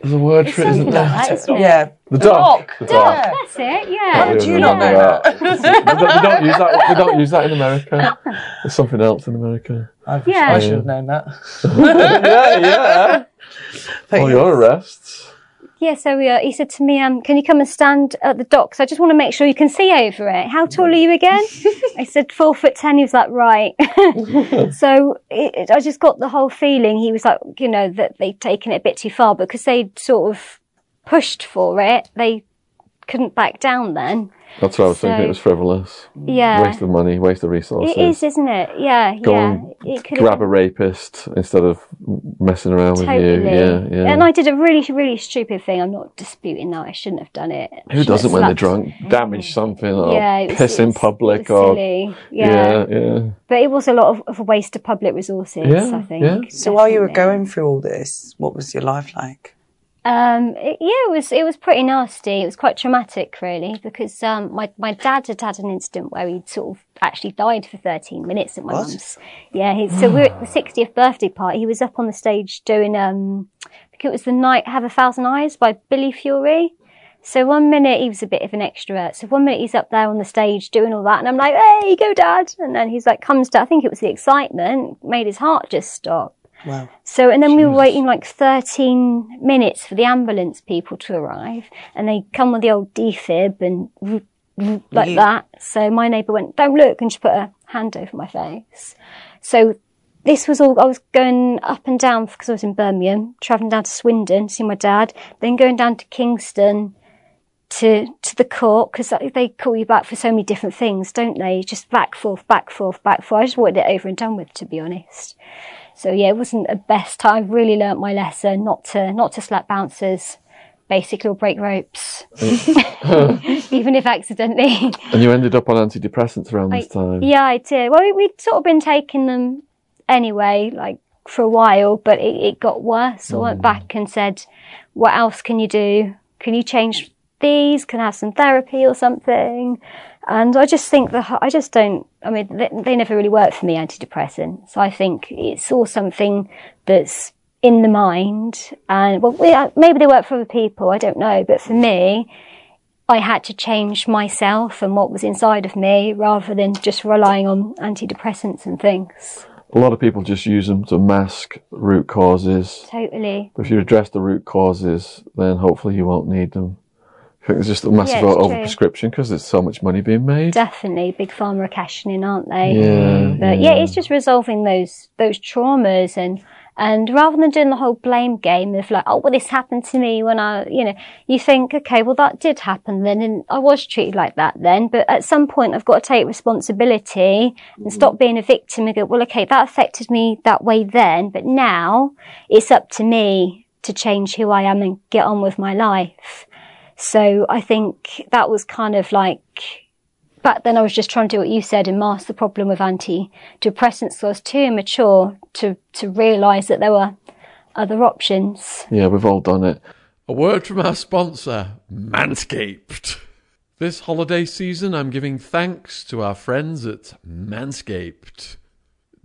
There's a word for it, isn't Something there? like that, isn't it? Yeah. The dock. The dock. That's it, yeah. How do you not know that? we, don't, we don't use that. We don't use that in America. There's something else in America. I, Yeah. I should have known that. yeah, yeah. But Oh, yeah. your arrests. Yeah, so uh, he said to me, um, can you come and stand at the docks? I just want to make sure you can see over it. How tall are you again? I said, four foot ten. He was like, right. so it, it- I just got the whole feeling he was like, you know, that they'd taken it a bit too far because they'd sort of pushed for it. They couldn't back down then. That's what I was thinking. It was frivolous. Yeah. Waste of money, waste of resources. It is, isn't it? Yeah, Go yeah. and It could Grab a rapist instead of messing around Totally. with you. Yeah, yeah. And I did a really, really stupid thing. I'm not disputing that. I shouldn't have done it. I Who doesn't when they're drunk? Damage something or Yeah, was- piss in public it or silly. Yeah. yeah, yeah. But it was a lot of, of a waste of public resources, Yeah, I think. yeah. So while you were going through all this, what was your life like? Um, it, yeah, it was, it was pretty nasty. It was quite traumatic, really, because, um, my, my dad had had an incident where he'd sort of actually died for 13 minutes at my What? mum's. Yeah, he, so we were at the 60th birthday party. He was up on the stage doing, um, I think it was the night Have a Thousand Eyes by Billy Fury. So one minute he was a bit of an extrovert. So one minute he's up there on the stage doing all that, and I'm like, "Hey, go, Dad!" And then he's like, comes to I think it was the excitement made his heart just stop. Wow. So, and then we were waiting like 13 minutes for the ambulance people to arrive, and they come with the old defib and like Yeah. that. So my neighbour went, "Don't look," and she put her hand over my face. So this was all. I was going up and down because I was in Birmingham, travelling down to Swindon to see my dad, then going down to Kingston to to the court because they call you back for so many different things, don't they? Just back forth, back forth, back forth. I just wanted it over and done with, to be honest. So yeah, it wasn't the best time. Really learnt my lesson not to not to slap bouncers. basically, or break ropes, even if accidentally. And you ended up on antidepressants around this time. Yeah, I did. Well, we- we'd sort of been taking them anyway, like for a while, but it, it got worse. I went mm. back and said, what else can you do? Can you change these? Can I have some therapy or something? And I just think that I just don't, I mean, they, they never really worked for me, antidepressants. I think it's all something that's in the mind. And well, we- uh, maybe they work for other people. I don't know. But for me, I had to change myself and what was inside of me rather than just relying on antidepressants and things. A lot of people just use them to mask root causes. Totally. But if you address the root causes, then hopefully you won't need them. I think there's just a massive Yeah, it's overprescription because there's so much money being made. Definitely. Big pharma are cashing in, aren't they? Yeah, But yeah, it's just resolving those, those traumas and, and rather than doing the whole blame game of like, oh, well, this happened to me when I, you know, you think, okay, well, that did happen then and I was treated like that then. But at some point, I've got to take responsibility and stop mm. being a victim and go, well, okay, that affected me that way then, but now it's up to me to change who I am and get on with my life. So I think that was kind of like, back then I was just trying to do what you said and mask the problem with antidepressants. So I was too immature to, to realise that there were other options. Yeah, we've all done it. A word from our sponsor, Manscaped. This holiday season, I'm giving thanks to our friends at Manscaped.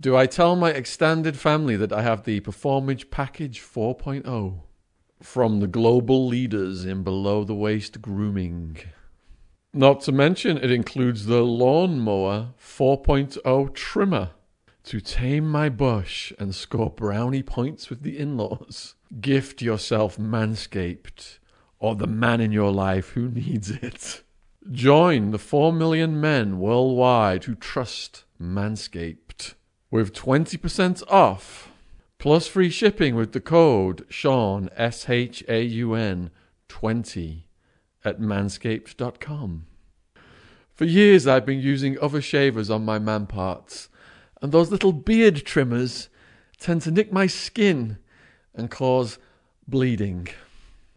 Do I tell my extended family that I have the Performance Package 4.0 from the global leaders in below the waist grooming? Not to mention, it includes the Lawnmower 4.0 trimmer to tame my bush and score brownie points with the in laws. Gift yourself Manscaped or the man in your life who needs it. Join the 4 million men worldwide who trust Manscaped with 20% off plus free shipping with the code Shaun S H A U N 20 at manscaped.com. For years I've been using other shavers on my man parts, and those little beard trimmers tend to nick my skin and cause bleeding.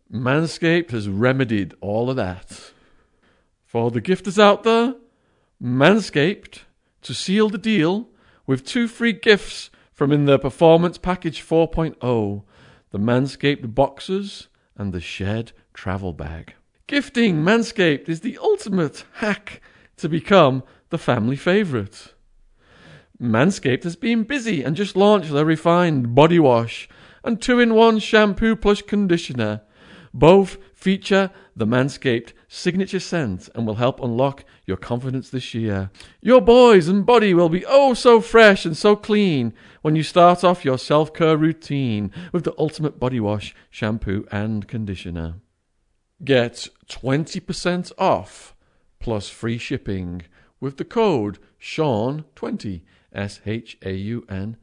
Manscaped has remedied all of that. For the gifters out there, Manscaped, to seal the deal with two free gifts from in their Performance Package 4.0 the Manscaped Boxers and the Shed Travel Bag. Gifting Manscaped is the ultimate hack to become the family favourite. Manscaped has been busy and just launched their refined body wash and two in one shampoo plus conditioner. Both feature the Manscaped signature scent and will help unlock your confidence this year. Your boys and body will be oh so fresh and so clean when you start off your self care routine with the ultimate body wash, shampoo, and conditioner. Get 20% off plus free shipping with the code SHAUN20, S H A U N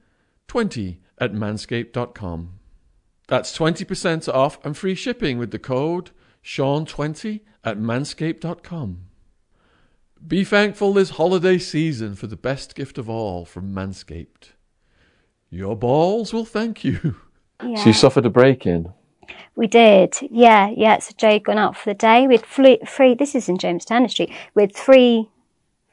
20 at manscaped.com. That's 20% off and free shipping with the code SHAUN20 at manscaped.com. Be thankful this holiday season for the best gift of all from Manscaped. Your balls will thank you. Yeah. So you suffered a break in. We did, yeah, yeah. So Jay had gone out for the day. We had three, three this is in James Tanner Street. We had three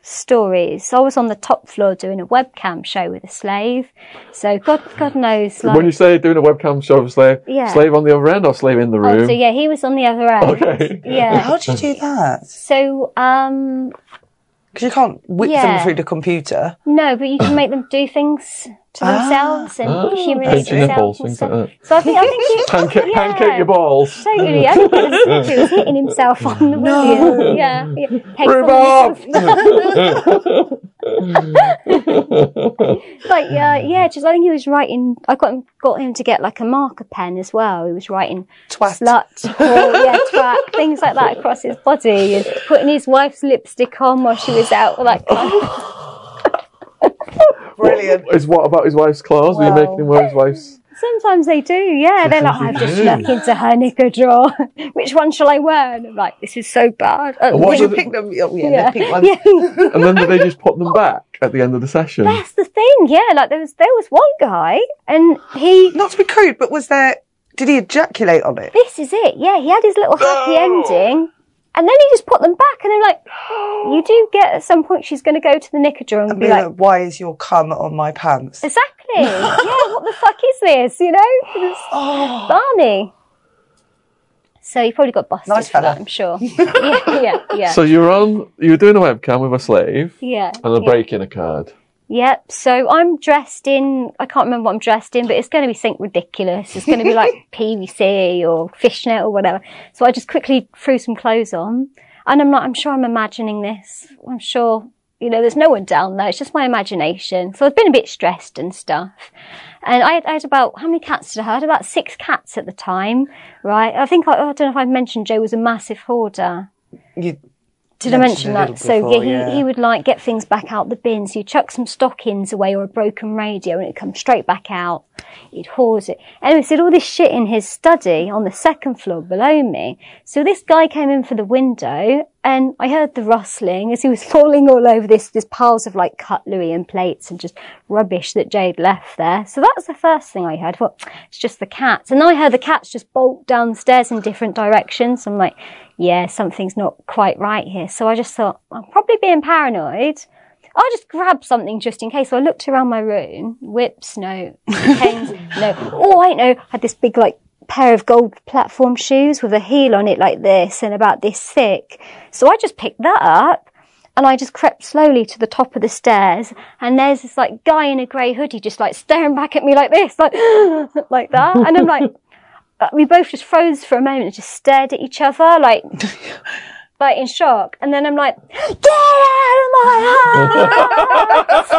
stories. So I was on the top floor doing a webcam show with a slave. So God, God knows, like, When you say doing a webcam show with a slave, Yeah. slave on the other end or slave in the room? oh, room? so yeah, he was on the other end. Okay. Yeah. How'd you do that? So, um, Because you can't whip Yeah. them through the computer. no, but you can make them do things to themselves and Ah, humiliate pinch themselves. and things like. So I think, I think he, Pancake, yeah. pancake your balls. Totally. I think it was, he was hitting himself on the no. Yeah. yeah. Peg Rhubarb! like yeah, yeah. Just I think he was writing. I got him, got him to get like a marker pen as well. He was writing Twat. slut, or, yeah, twat, things like that across his body, and putting his wife's lipstick on while she was out. Like kind of, Brilliant. Is what about his wife's clothes? Are you making him wear his wife's? sometimes they do. Yeah, they're like, I've just snuck into her knicker drawer. Which one shall I wear? And I'm like, this is so bad. Uh, what you it- pick them? Oh, yeah, yeah, the pink ones. yeah. And then they just put them back at the end of the session? That's the thing. Yeah, like there was there was one guy, and he Not to be crude, but was there? Did he ejaculate on it? This is it. Yeah, he had his little happy ending. And then he just put them back, and I'm like, you do get at some point she's going to go to the knickerdoll and Be be like, like, why is your cum on my pants? exactly, yeah, what the fuck is this? You know, it's Oh. Barney. So you probably got busted Nice for fella. that, I'm sure. yeah, yeah, yeah. So you were on, you were doing a webcam with a slave, yeah. and a yeah. break-in occurred. Yep. So I'm dressed in. I can't remember what I'm dressed in, but it's going to be something ridiculous. It's going to be like PVC or fishnet or whatever. So I just quickly threw some clothes on, and I'm not. I'm sure I'm imagining this. I'm sure. You know, there's no one down there. It's just my imagination. So I've been a bit stressed and stuff. And I had, I had about, how many cats did I have? I had about six cats at the time, right? I think, I, I don't know if I mentioned Joe was a massive hoarder. You, Did I mention that? little So before, yeah, he, yeah. he would like get things back out the bin. So he'd chuck some stockings away or a broken radio and it comes straight back out. He'd hoard it. Anyway, so all this shit in his study on the second floor below me. So this guy came in for the window and I heard the rustling as he was falling all over this, this piles of like cutlery and plates and just rubbish that Jay'd left there. So that was the first thing I heard. Well, it's just the cats. And I heard the cats just bolt downstairs in different directions. I'm like, yeah, something's not quite right here. So I just thought, I'm probably being paranoid. I'll just grab something just in case. So I looked around my room. Whips, no. Canes, no. Oh, I know. I had this big, like, pair of gold platform shoes with a heel on it like this and about this thick. So I just picked that up and I just crept slowly to the top of the stairs and there's this like guy in a grey hoodie just like staring back at me like this, like, like that. And I'm like, uh, we both just froze for a moment and just stared at each other like, like in shock. And then I'm like, get out of my house!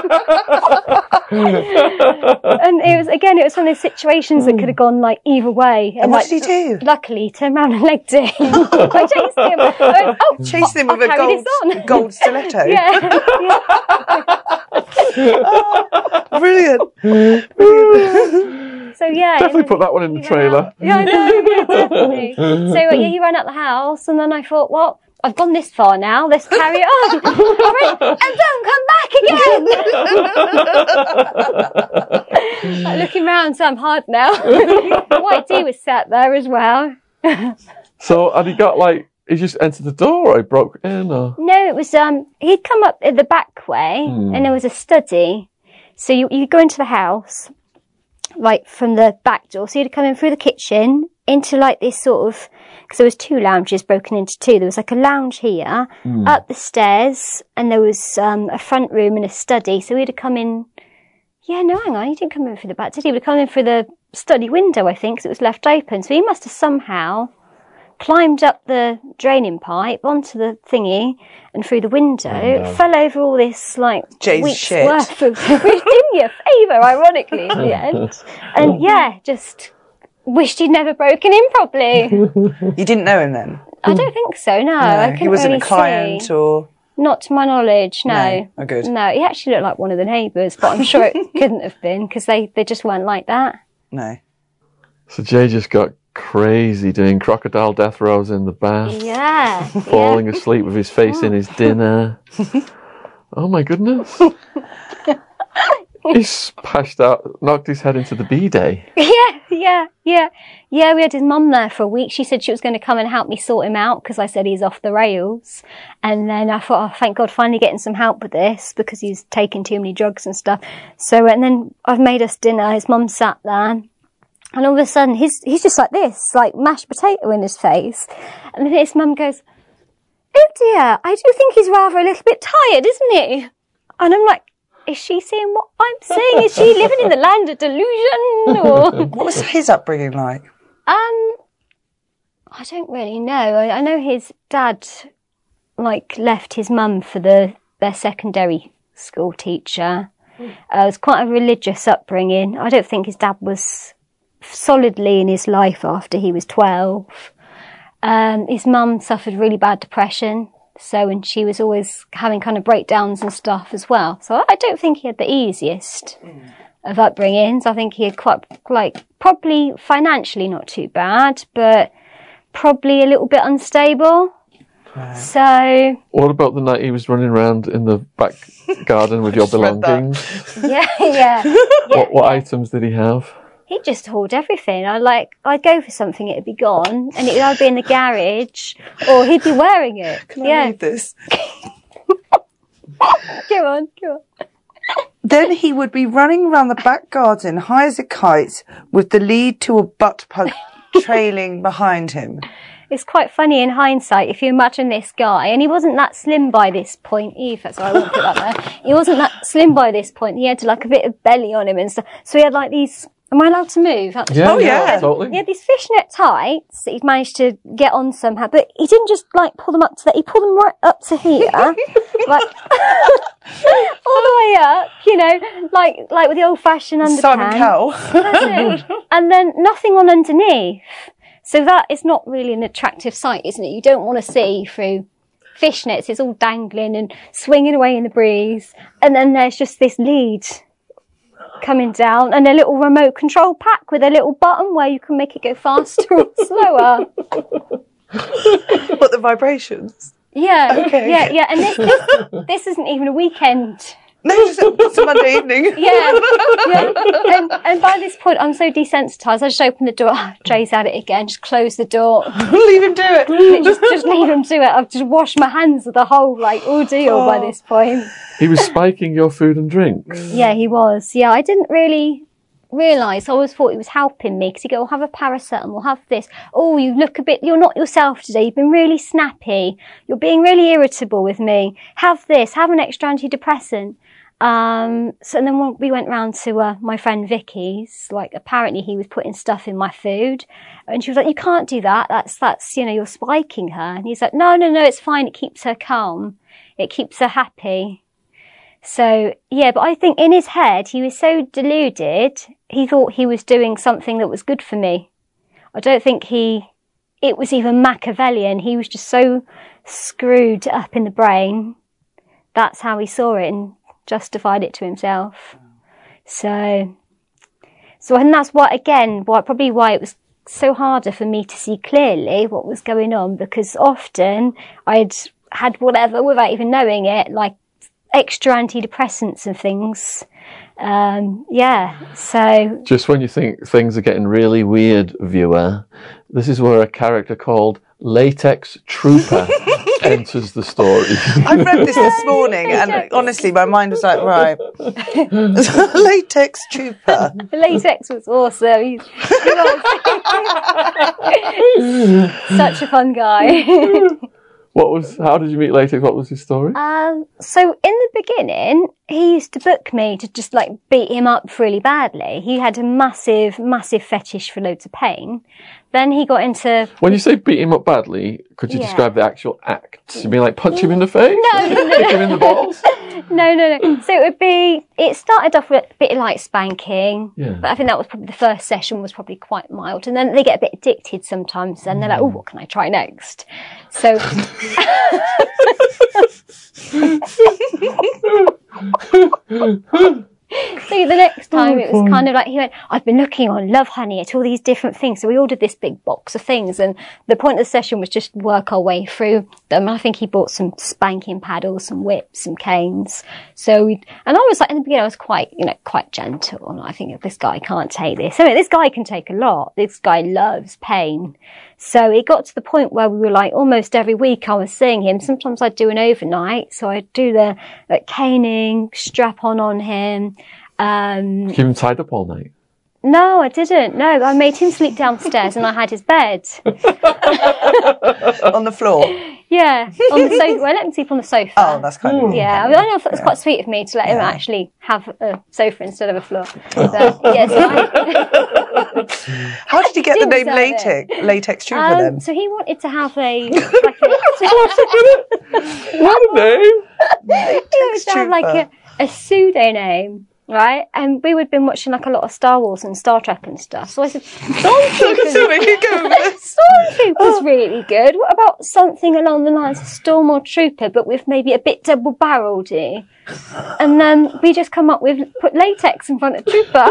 and it was, again, it was one of those situations that could have gone like either way. and what like, did he do? Luckily, he turned around and legged it. I chased him. I went, oh, Chased him I'll with a gold, gold stiletto. Yeah. Brilliant. So yeah, Definitely put that one in the trailer. Yeah, I know, yeah, definitely. So uh, yeah, he ran out the house, and then I thought, well, I've gone this far now. Let's carry on. And don't come back again. like, looking round, so I'm hard now. White Dee was sat there as well. So had he got like, he just entered the door or he broke in or? No, it was um. He'd come up at the back way, and there was a study. So you you go into the house, like from the back door. So you'd come in through the kitchen into like this sort of because there was two lounges broken into two. There was like a lounge here, up the stairs, and there was um a front room and a study. So he'd have come in. Yeah, no, hang on, he didn't come in through the back. Did he? He would have come in through the study window, I think, because it was left open. So he must have somehow climbed up the draining pipe onto the thingy and through the window, fell over all this like Jay's week's shit. worth of which did me a favour, ironically, in the end. And yeah, just wished he'd never broken in properly. You didn't know him then? I don't think so, no. I No, couldn't he wasn't really a client see. or. Not to my knowledge, no. No. Oh, good. No, he actually looked like one of the neighbours, but I'm sure it couldn't have been because they, they just weren't like that. No. So Jay just got crazy doing crocodile death rows in the bath, Yeah. falling asleep with his face in his dinner. oh my goodness. he splashed out, knocked his head into the B-day. Yeah, yeah, yeah. Yeah, we had his mum there for a week. She said she was going to come and help me sort him out because I said he's off the rails. And then I thought, oh, thank God, finally getting some help with this because he's taking too many drugs and stuff. So, and then I've made us dinner. His mum sat there. And all of a sudden, he's, he's just like this, like mashed potato in his face. And then his mum goes, Oh dear, I do think he's rather a little bit tired, isn't he? And I'm like, is she seeing what I'm seeing? Is she living in the land of delusion? Or What was his upbringing like? um, I don't really know. I, I know his dad, like, left his mum for the their secondary school teacher. Uh, it was quite a religious upbringing. I don't think his dad was solidly in his life after he was twelve. Um, his mum suffered really bad depression, so and she was always having kind of breakdowns and stuff as well. So I don't think he had the easiest mm. of upbringings. I think he had quite like probably financially not too bad, but probably a little bit unstable. So What about the night he was running around in the back garden with your Just read that. belongings? yeah, yeah. What, what items did he have? He'd just hold everything. I like, I'd go for something, it'd be gone, and it'd either be in the garage or he'd be wearing it. Can I read this? go on, go on. Then he would be running around the back garden high as a kite with the lead to a butt plug trailing behind him. It's quite funny in hindsight if you imagine this guy, and he wasn't that slim by this point either, so I won't put that there. He wasn't that slim by this point. He had like a bit of belly on him and stuff. So he had like these. Am I allowed to move? Actually? Yeah, Oh, yeah. totally. He had these fishnet tights that he'd managed to get on somehow, but he didn't just like pull them up to that. He pulled them right up to here, like all the way up. You know, like like with the old-fashioned underpants. Simon Cowell. And then nothing on underneath. So that is not really an attractive sight, isn't it? You don't want to see through fishnets. It's all dangling and swinging away in the breeze. And then there's just this lead coming down and a little remote control pack with a little button where you can make it go faster or slower. What the vibrations? Yeah. Okay. Yeah, yeah. And this, this, this isn't even a weekend. No, just a, it's a Monday evening. Yeah, yeah. And, and by this point, I'm so desensitized. I just open the door. Jay's at it again. Just close the door. Leave him do it. just, just leave him to it. I've just washed my hands of the whole like ordeal by oh. this point. He was spiking your food and drinks. Mm. Yeah, he was. Yeah, I didn't really realise. I always thought he was helping me because he'd go, oh, have a paracetamol, have this. Oh, you look a bit, you're not yourself today. You've been really snappy. You're being really irritable with me. Have this, have an extra antidepressant. Um, so and then we went round to uh, my friend Vicky's. Like apparently he was putting stuff in my food, and she was like, "You can't do that. That's that's you know you're spiking her." And he's like, "No, no, no, it's fine. It keeps her calm. It keeps her happy." So yeah, but I think in his head he was so deluded. He thought he was doing something that was good for me. I don't think he. It was even Machiavellian. He was just so screwed up in the brain. That's how he saw it and justified it to himself. So, so and that's what again, why probably why it was so harder for me to see clearly what was going on because often I'd had whatever without even knowing it, like extra antidepressants and things. Um, yeah, so Just when you think things are getting really weird, viewer, this is where a character called Latex Trooper enters the story. I read this this morning, and honestly, my mind was like, right, latex trooper. latex was awesome. He's, he such a fun guy. what was? How did you meet Latex? What was his story? Um, so in the beginning, he used to book me to just like beat him up really badly. He had a massive, massive fetish for loads of pain. Then he got into When you say beat him up badly, could you Yeah. describe the actual act? You mean like punch him in the face? No, no, no. Kick him in the balls? no, no, no. So it would be. It started off with a bit like spanking, Yeah. but I think that was probably the first session was probably quite mild, and then they get a bit addicted sometimes, and they're like, "Oh, what can I try next?" So. So the next oh, time it was kind of like he went, I've been looking on Lovehoney at all these different things. So we ordered this big box of things and the point of the session was just work our way through them. I think he bought some spanking paddles, some whips, some canes. So we, and I was like, in the beginning I was quite, you know, quite gentle and I think this guy can't take this. I mean, this guy can take a lot. This guy loves pain. So it got to the point where we were like almost every week I was seeing him. Sometimes I'd do an overnight. So I'd do the like, caning, strap on on him. Um, Keep him tied up all night. no, I didn't. No, I made him sleep downstairs and I had his bed. on the floor. Yeah, on the sofa. Well, I let him sleep on the sofa. Oh, that's kind of yeah, I, mean, I know it's quite sweet of me to let him actually have a sofa instead of a floor. But, yeah, so I, How did you get the name deserve it. latex? Latex trooper um, then. so he wanted to have a like a, What a name! he wanted to have like a, a pseudonym. Right, and we would been watching like a lot of Star Wars and Star Trek and stuff. So I said, So where you go with this? Stormtrooper's really good. What about something along the lines of Storm or Trooper, but with maybe a bit double barreledy? And then we just come up with put latex in front of Trooper.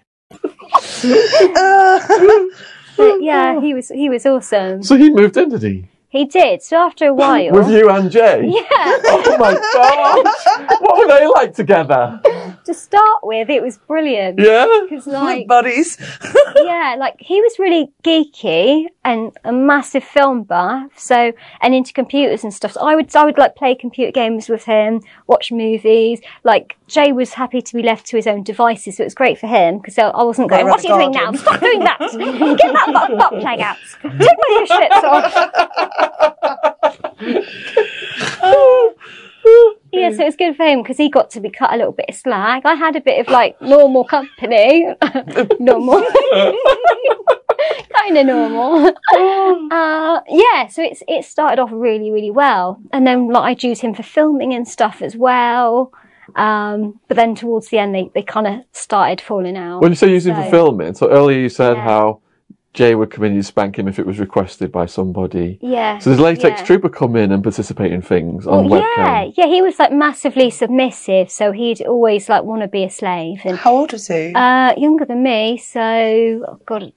Uh, but yeah, he was he was awesome. So he moved in, did he? He did. So after a while, With you and Jay? yeah. Oh my god! what were they like together? To start with, it was brilliant. Yeah? Because like buddies. yeah, like he was really geeky and a massive film buff, so and into computers and stuff. So I would I would like play computer games with him, watch movies. Like Jay was happy to be left to his own devices, so it was great for him because I I wasn't going. What are you around doing now? Stop doing that! Get that butt, butt plug out! Take my shirts off! Yeah, so it was good for him because he got to be cut a little bit of slack. I had a bit of like normal company, normal, kind of normal. uh, yeah, so it's it started off really really well, and then like I'd use him for filming and stuff as well. Um, but then towards the end, they they kind of started falling out. When you say using for filming, so earlier you said Yeah. how Jay would come in and spank him if it was requested by somebody. yeah. So does Latex yeah. Trooper come in and participate in things on Well, webcam? yeah, yeah, he was like massively submissive, so he'd always like want to be a slave, and How old was he? Uh, younger than me, so oh God,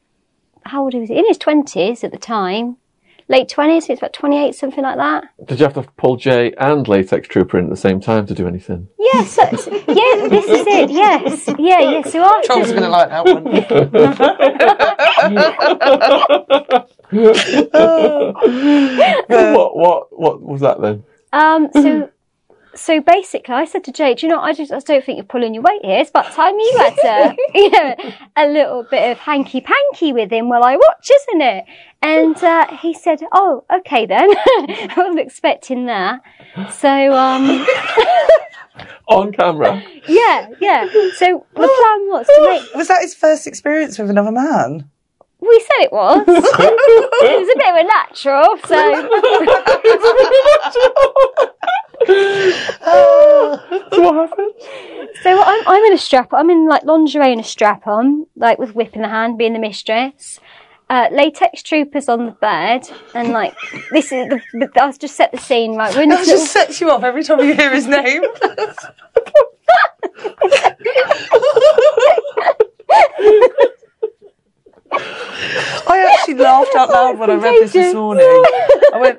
how old was he? In his twenties at the time, late twenties. It's about twenty-eight, something like that. Did you have to pull Jay and Latex Trooper in at the same time to do anything? Yes, so, so- yeah, this is it. Yes, yeah, yeah. So after, Tom's going to like that one. what what what was that then? um, so. So basically, I said to Jay, "Do you know? I just I don't think you're pulling your weight here. It's about time you had a, you know, a little bit of hanky panky with him while I watch, isn't it?" And uh, he said, "Oh, okay then." I wasn't expecting that. So um, On camera. Yeah, yeah. So the plan was to make. Was that his first experience with another man? We said it was. it was a bit of a natural. So, So what happened? so I'm I'm in a strap. I'm in like lingerie and a strap on, like with whip in the hand, being the mistress. Uh, latex troopers on the bed, and like this is the. I'll just set the scene right. We're in That this just little, sets you off every time you hear his name. I actually laughed out loud when I read this this morning. I went,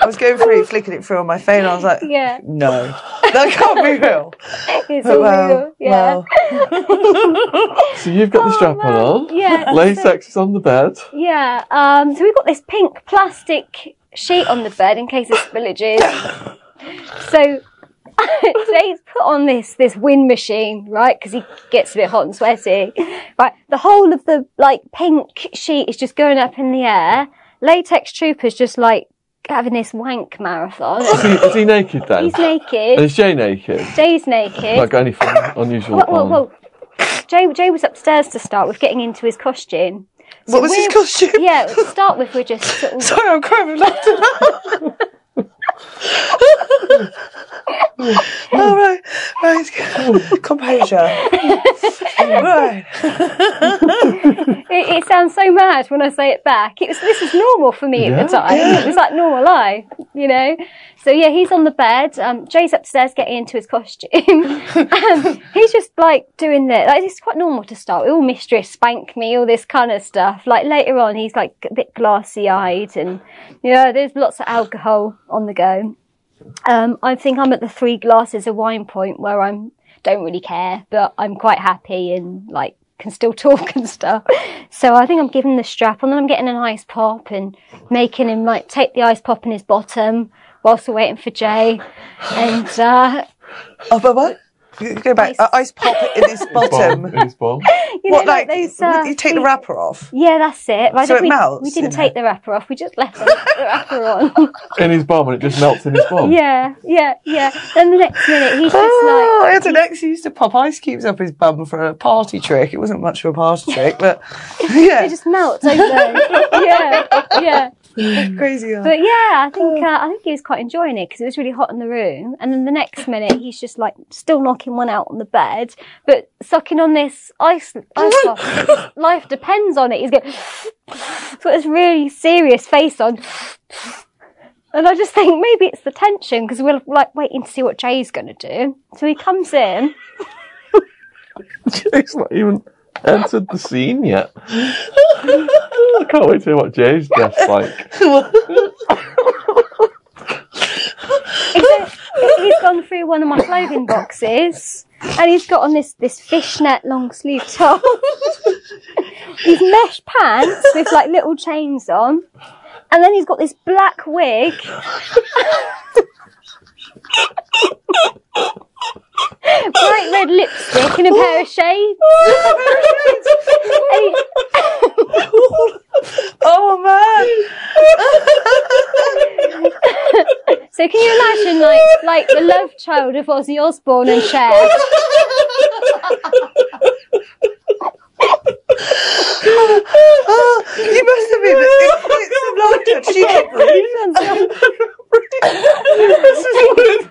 I was going through it, flicking it through on my phone. I was like, yeah, no, that can't be real. it's But all well, real. Yeah, well, So you've got the strap on on. Oh, yeah. Latex is on the bed. Yeah, um, so we've got this pink plastic sheet on the bed in case of spillages. so Jay's put on this this wind machine, right? Because he gets a bit hot and sweaty. Right, the whole of the like pink sheet is just going up in the air. Latex troopers just like having this wank marathon. Is he, is he naked then? He's And naked. is Jay naked? Jay's naked. Not got anything unusual on. whoa. Jay, Jay was upstairs to start with getting into his costume. So what was his costume? Yeah, to start with, we're just sort of Sorry, I'm crying with laughter. All right, right, composure. right. it, it sounds so mad when I say it back. It was this is normal for me at the time. It was like normal life, you know. So yeah, he's on the bed. Um, Jay's upstairs getting into his costume. um, he's just like doing the like it's quite normal to start. with, All mistress, spank me, all this kind of stuff. Like later on, he's like a bit glassy eyed, and you know, there's lots of alcohol on the go. Um, I think I'm at the three glasses of wine point where I'm don't really care, but I'm quite happy and like can still talk and stuff. So I think I'm giving the strap and then I'm getting an ice pop and making him like take the ice pop in his bottom whilst we're waiting for Jay. And uh, Oh, but what? You Go back. Uh, ice pop in his bottom. Bomb, his you What, know, like, those, uh, you take the wrapper off? Yeah, that's it. But I So it we, melts we didn't take the wrapper off. We just left the, wrapper on. In his bum, and it just melts in his bum. yeah, yeah, yeah. Then the next minute he's just Oh, I like, had an ex who used to pop ice cubes up his bum for a party trick. It wasn't much of a party trick, but yeah, it just melts over. yeah, yeah. crazy. But yeah, I think uh, I think he was quite enjoying it because it was really hot in the room. And then the next minute, he's just like still knocking one out on the bed, but sucking on this ice ice. Life depends on it. He's going, got this really serious face on. And I just think maybe it's the tension because we're like waiting to see what Jay's going to do. So he comes in. Jay's not even entered the scene yet. I can't wait to hear what Jay's death's like. He's, he's gone through one of my clothing boxes and he's got on this, this fishnet long sleeve top. These mesh pants with like little chains on. And then he's got this black wig. Bright red lipstick and a pair of shades. Oh man! so can you imagine like like the love child of Ozzy Osbourne and Cher? You must have been in fits of laughter. Did you keep breathing? this is weird.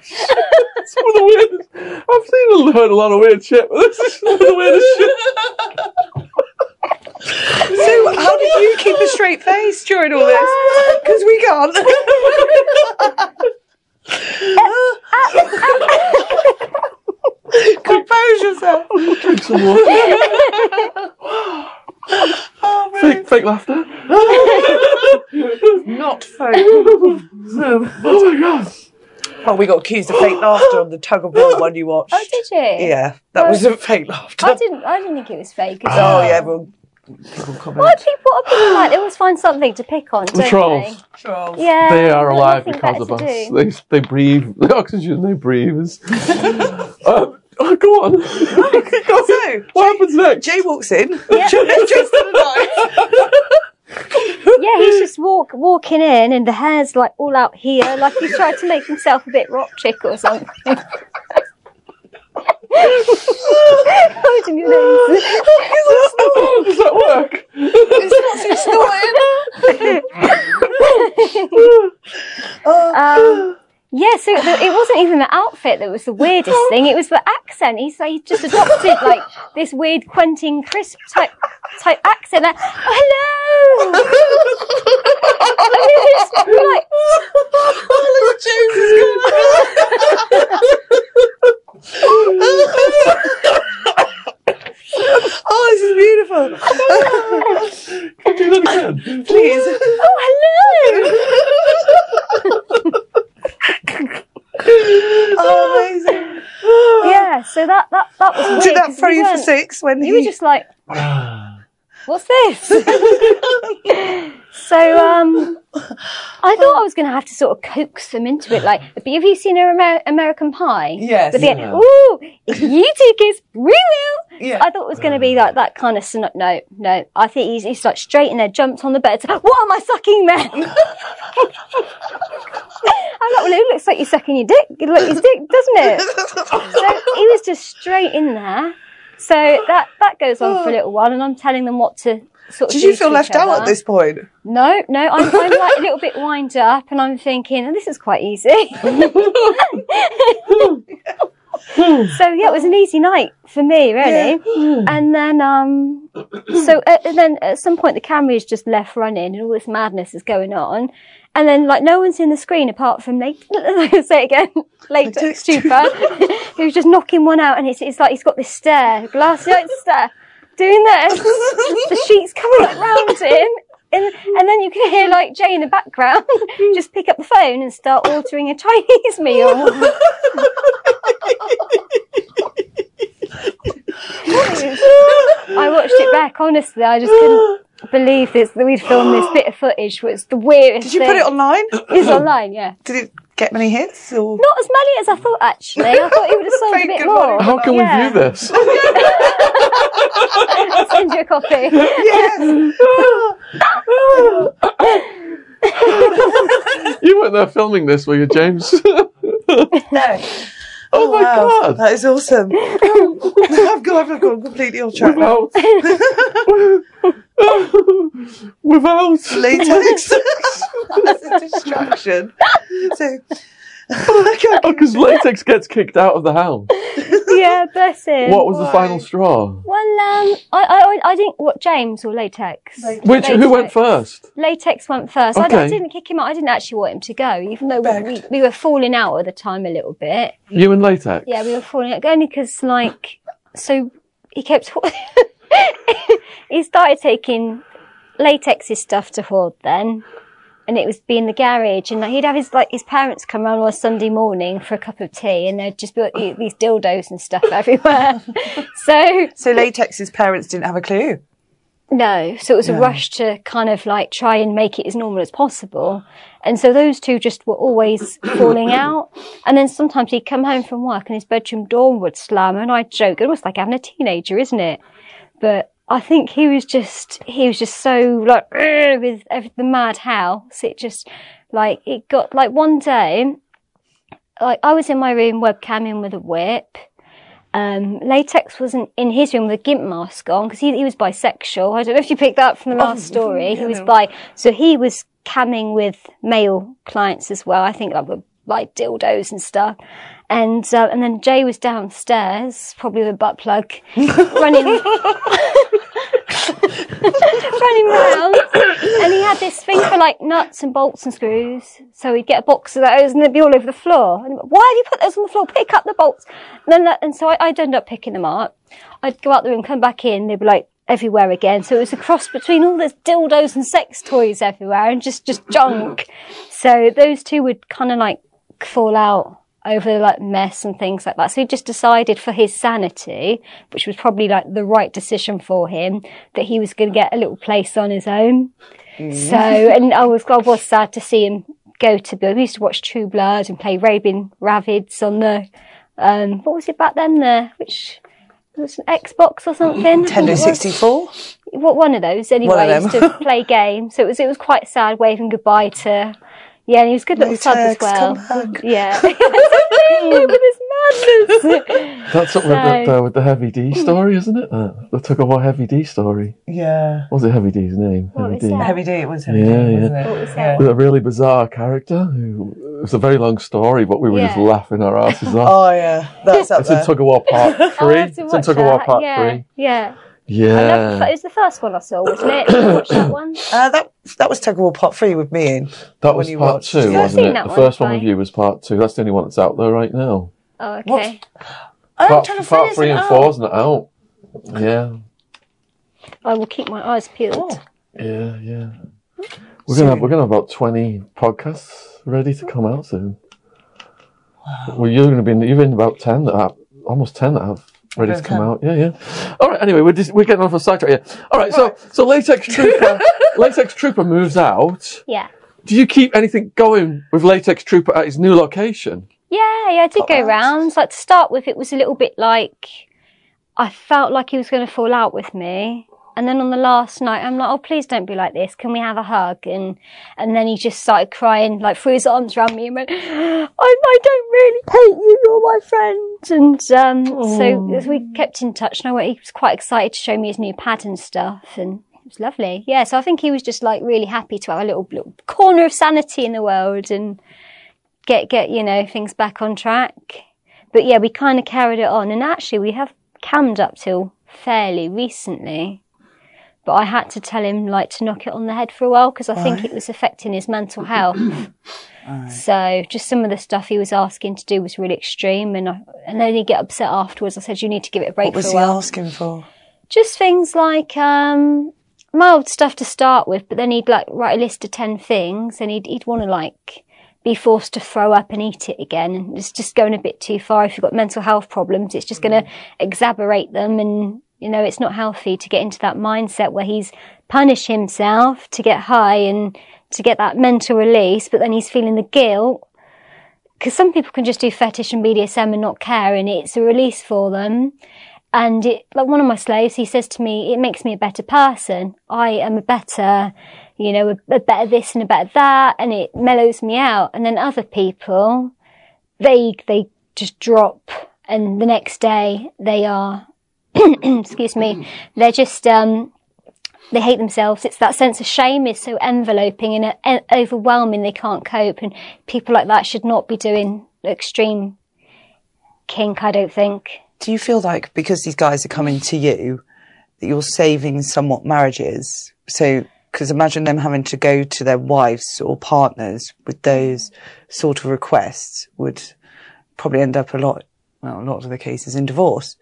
It's one of the weirdest. I've seen heard a lot of weird shit, but this is one of the weirdest shit. So, how did you keep a straight face during all this? Because we can't. Compose yourself. Drink some water. Oh, fake, fake laughter. Not fake. Oh my god. Oh, we got accused of fake laughter on the tug of war one you watched. Oh, did you? Yeah, that wasn't fake laughter. I didn't. I didn't think it was fake. At Oh all. yeah, everyone. People comment. What are people, are people like? They always find something to pick on, don't The trolls. Trolls. they? Yeah. They are alive because of us. do. They, they breathe. The oxygen they breathe is. um, oh, go on. So, what happens next? Jay walks in, Yeah. dressed in a. Yeah, he's just walk walking in, and the hair's like all out here, like he's trying to make himself a bit rock chick or something. Holding your nose. Does that work? Um, yeah, so the, it wasn't even the outfit that was the weirdest thing; it was the accent. He's like, he just adopted like this weird Quentin Crisp type type accent. Like, oh, hello. I mean, it's like, Oh, this is beautiful. Can you do that again? Please. oh, hello. Oh, amazing. Yeah, so that that that was weird. Did that throw we you for six when You were just like, ah. What's this? so um, I thought I was going to have to sort of coax them into it. Like, but have you seen Amer- American Pie? Yes. But the, ooh, if you two kiss, we will. Yeah. I thought it was going to be like that kind of. Syn- no, no. I think he's, he's like straight in there, jumped on the bed. What am I sucking man? I'm like, well, it looks like you're sucking your dick. It looks like your dick, doesn't it? so he was just straight in there. So that that goes on for a little while, and I'm telling them what to sort of. Did you feel left out at this point? No, no, I'm, I'm like a little bit wind up, and I'm thinking, oh, this is quite easy. so yeah, it was an easy night for me, really. And then, um, so uh, and then at some point the camera is just left running, and all this madness is going on. And then, like, no one's in the screen apart from late, say it again, late Stupa, who's just knocking one out, and it's, it's like he's got this stare, glassy eyed stare, doing this. the sheets coming up round him. And, and then you can hear like Jay in the background just pick up the phone and start ordering a Chinese meal. I watched it back. Honestly, I just couldn't believe this that we'd filmed this bit of footage. Was the weirdest. Did you thing. put it online? It's online, yeah. Did it get many hits? Or? Not as many as I thought. Actually, I thought it would have sold a bit more. How can Yeah. we view this? I'll send you a copy. Yes. you weren't there filming this, were you, James? no. Oh, oh my Wow, god! that is awesome. I've gone, I've gone completely off track. Without, without Latex. That's a distraction. So, oh because latex gets kicked out of the house. yeah, bless him. What was the final straw? Well, um, I, I, I didn't. What James or latex? Which who went first? Latex went first. I, I Okay. didn't kick him out. I didn't actually want him to go, even though we, Begged. we, we were falling out at the time a little bit. You and latex. Yeah, we were falling out only because, like, so he kept. he started taking latex's stuff to hoard then. And it was be in the garage, and like, he'd have his like his parents come round on a Sunday morning for a cup of tea, and there'd just be like, these dildos and stuff everywhere. so So Latex's parents didn't have a clue. no, so it was a rush to kind of like try and make it as normal as possible. And so those two just were always falling out. And then sometimes he'd come home from work and his bedroom door would slam and I'd joke, it was like having a teenager, isn't it? But I think he was just, he was just so like, with the mad house. It just, like, it got, like one day, like I was in my room webcamming with a whip um, Latex wasn't in his room with a gimp mask on because he, he was bisexual. I don't know if you picked that up from the last story. He was bi, so he was camming with male clients as well. I think like with like dildos and stuff. And uh, and then Jay was downstairs, probably with a butt plug, running running around. And he had this thing for like nuts and bolts and screws. So he'd get a box of those and they'd be all over the floor. And Why have you put those on the floor? Pick up the bolts. And then that, and so I, I'd end up picking them up. I'd go out the room, come back in, they'd be like everywhere again. So it was a cross between all this dildos and sex toys everywhere and just, just junk. So those two would kind of like fall out over like mess and things like that. So he just decided for his sanity, which was probably like the right decision for him, that he was going to get a little place on his own. So, and I was, I was sad to see him go to, we used to watch True Blood and play Raving Rabbids on the, um, what was it back then? The, which, was an Xbox or something? Nintendo 64. What one of those anyway? One of used to play games. So it was it was quite sad waving goodbye to yeah, and he was a good little sub as Latex, well. come back. Yeah. with his madness. That's something with, the, So- uh, with the Heavy D story, isn't it? Uh, the Tug of War Heavy D story. Yeah. What was it Heavy D's name? What Heavy was D. that? Heavy D, it was Heavy Yeah, D, yeah. wasn't it? What was Yeah. With a really bizarre character. Who, it was a very long story, but we were just laughing our asses off. Oh, yeah. That's up it's in there. Tug of War Part Three. have It's in watch Tug of War. Part yeah, Three. Yeah. I Yeah. love the, it was the first one I saw, wasn't it? Did you watch that one? Uh, that, that was Tug of War Part 3 with me in. That was part watched. two, Yeah, I've wasn't seen it? that The one, first one with you was part two. That's the only one that's out there right now. Oh, okay. Oh, Part, part three and isn't four out. isn't out. Yeah, I will keep my eyes peeled. yeah, yeah. We're gonna have, we're gonna have about twenty podcasts ready to come out soon. Wow. Well, you're gonna be in, you're in about ten that have almost ten that have ready to come out. Yeah, yeah. All right. Anyway, we're just, we're getting off a sidetrack here. All right. So so latex trooper latex trooper moves out. Yeah. Do you keep anything going with latex trooper at his new location? Yeah, yeah, I did go rounds. rounds. Like to start with, it was a little bit like I felt like he was going to fall out with me. And then on the last night, I'm like, "Oh, please don't be like this. Can we have a hug?" And and then he just started crying, like threw his arms around me and went, "I, I don't really hate you. You're my friend." And um, so we kept in touch, and I went, he was quite excited to show me his new pad and stuff, and it was lovely. Yeah, so I think he was just like really happy to have a little, little corner of sanity in the world and get get you know things back on track. But yeah, we kind of carried it on, and actually we have cammed up till fairly recently. But I had to tell him like to knock it on the head for a while because I think it was affecting his mental health. So just some of the stuff he was asking to do was really extreme, and I, and then he'd get upset afterwards. I said you need to give it a break What was he while asking for? just things like um mild stuff to start with, but then he'd like write a list of ten things, and he'd he'd want to like be forced to throw up and eat it again, and it's just going a bit too far. If you've got mental health problems, it's just going to exacerbate them, and You know, it's not healthy to get into that mindset where he's punished himself to get high and to get that mental release, but then he's feeling the guilt. Because some people can just do fetish and BDSM and not care, and it's a release for them. And it, like one of my slaves, he says to me, it makes me a better person. I am a better, you know, a, a better this and a better that, and it mellows me out. And then other people, they, they just drop and the next day they are, excuse me, they're just, um, they hate themselves. It's that sense of shame is so enveloping and uh, overwhelming they can't cope. And people like that should not be doing extreme kink, I don't think. Do you feel like because these guys are coming to you, that you're saving somewhat marriages? So, because imagine them having to go to their wives or partners with those sort of requests would probably end up a lot, well, a lot of the cases in divorce.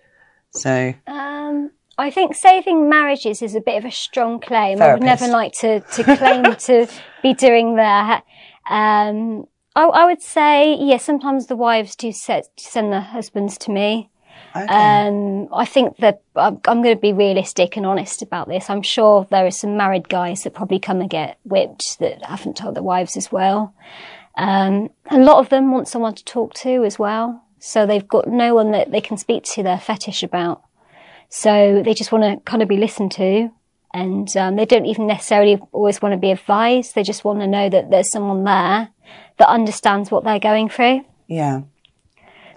So, Um, I think saving marriages is a bit of a strong claim. I would never like to, to claim to be doing that. Um, I, I would say, yeah, sometimes the wives do set, send their husbands to me. okay. Um, I think that I'm, I'm going to be realistic and honest about this. I'm sure there are some married guys that probably come and get whipped that haven't told their wives as well. Um, a lot of them want someone to talk to as well. So they've got no one that they can speak to their fetish about. So they just want to kind of be listened to. And um, they don't even necessarily always want to be advised. They just want to know that there's someone there that understands what they're going through. yeah.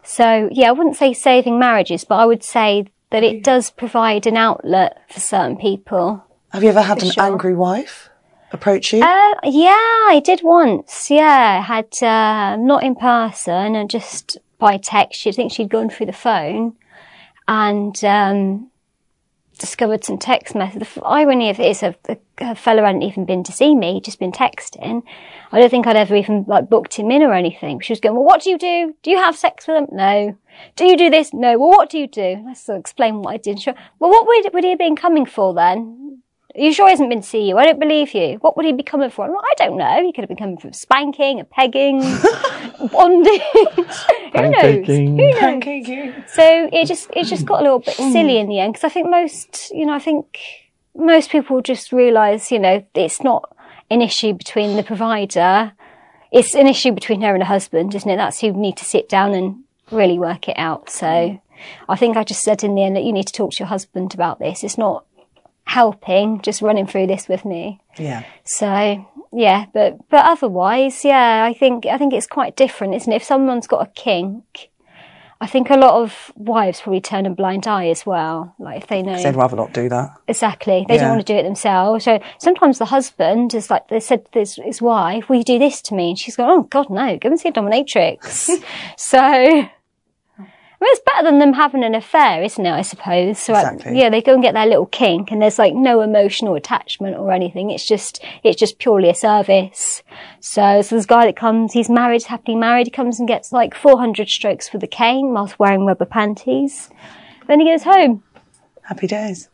So yeah, I wouldn't say saving marriages, but I would say that it does provide an outlet for certain people. Have you ever had an sure. angry wife approach you? Uh, yeah, I did once. Yeah, I had uh, not in person and just by text. She'd think she'd gone through the phone and um, discovered some text messages. The irony of it is, a fella hadn't even been to see me; just been texting. I don't think I'd ever even like booked him in or anything. She was going, "Well, what do you do? Do you have sex with him? No. Do you do this? No. Well, what do you do?" I sort of explain what I did. She well, what would, would he have been coming for then? Are you sure he hasn't been to see you? I don't believe you. What would he be coming for? Well, I don't know. He could have been coming for spanking, a pegging, bondage. Who knows? Who knows? Pancake So it just it just got a little bit silly in the end because I think most you know I think most people just realise you know it's not an issue between the provider, it's an issue between her and her husband, isn't it? That's who need to sit down and really work it out. So I think I just said in the end that you need to talk to your husband about this. It's not helping just running through this with me. Yeah. So yeah, but but otherwise, yeah, I think I think it's quite different, isn't it? If someone's got a kink, I think a lot of wives probably turn a blind eye as well. Like if they know They'd rather not do that. exactly, they Yeah. don't want to do it themselves. So sometimes the husband is like they said to his, his wife, "Will you do this to me?" And she's going, "Oh God, no! Go and see a dominatrix." so. I mean, it's better than them having an affair, isn't it? I suppose. So, Exactly. yeah, they go and get their little kink, and there's like no emotional attachment or anything. It's just, it's just purely a service. So, so this guy that comes, he's married, happily married. He comes and gets like 400 strokes with a cane whilst wearing rubber panties. Then he goes home. Happy days.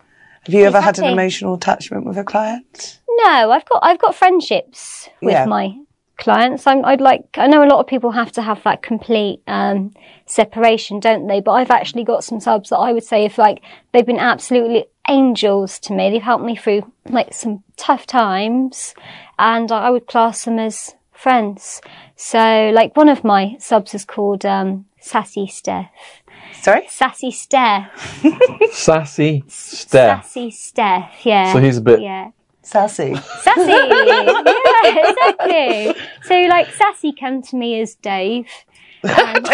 Have you ever had an emotional attachment with a client? No, I've got I've got friendships with Yeah. my clients. I'm, I'd like I know a lot of people have to have that complete um, separation, don't they? But I've actually got some subs that I would say if like they've been absolutely angels to me. They've helped me through like some tough times, and I I would class them as friends. So like one of my subs is called um, Sassy Steph. Sorry? Sassy Steph. Sassy Steph. Sassy Steph. Yeah. So he's a bit- Yeah. Sassy. Sassy. yeah, exactly. So like Sassy came to me as Dave. And,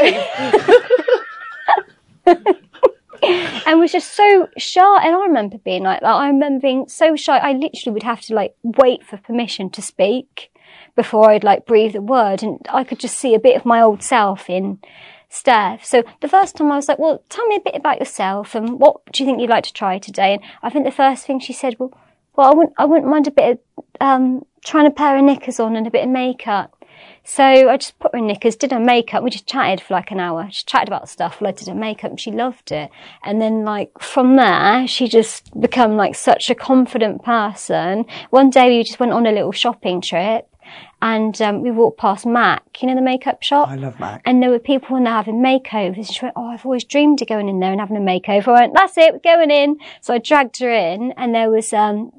and was just so shy. And I remember being like that. I remember being so shy. I literally would have to like wait for permission to speak before I'd like breathe a word. And I could just see a bit of my old self in Steph. So the first time I was like, well, tell me a bit about yourself and what do you think you'd like to try today? And I think the first thing she said, well, well, I wouldn't, I wouldn't mind a bit of, um, trying a pair of knickers on and a bit of makeup. So I just put her in knickers, did her makeup. We just chatted for like an hour. She chatted about stuff. while I did her makeup and she loved it. And then like from there, she just become like such a confident person. One day we just went on a little shopping trip and um, we walked past Mac, you know, the makeup shop. I love Mac. And there were people in there having makeovers. And she went, Oh, I've always dreamed of going in there and having a makeover. I went, That's it, we're going in. So I dragged her in and there was, um,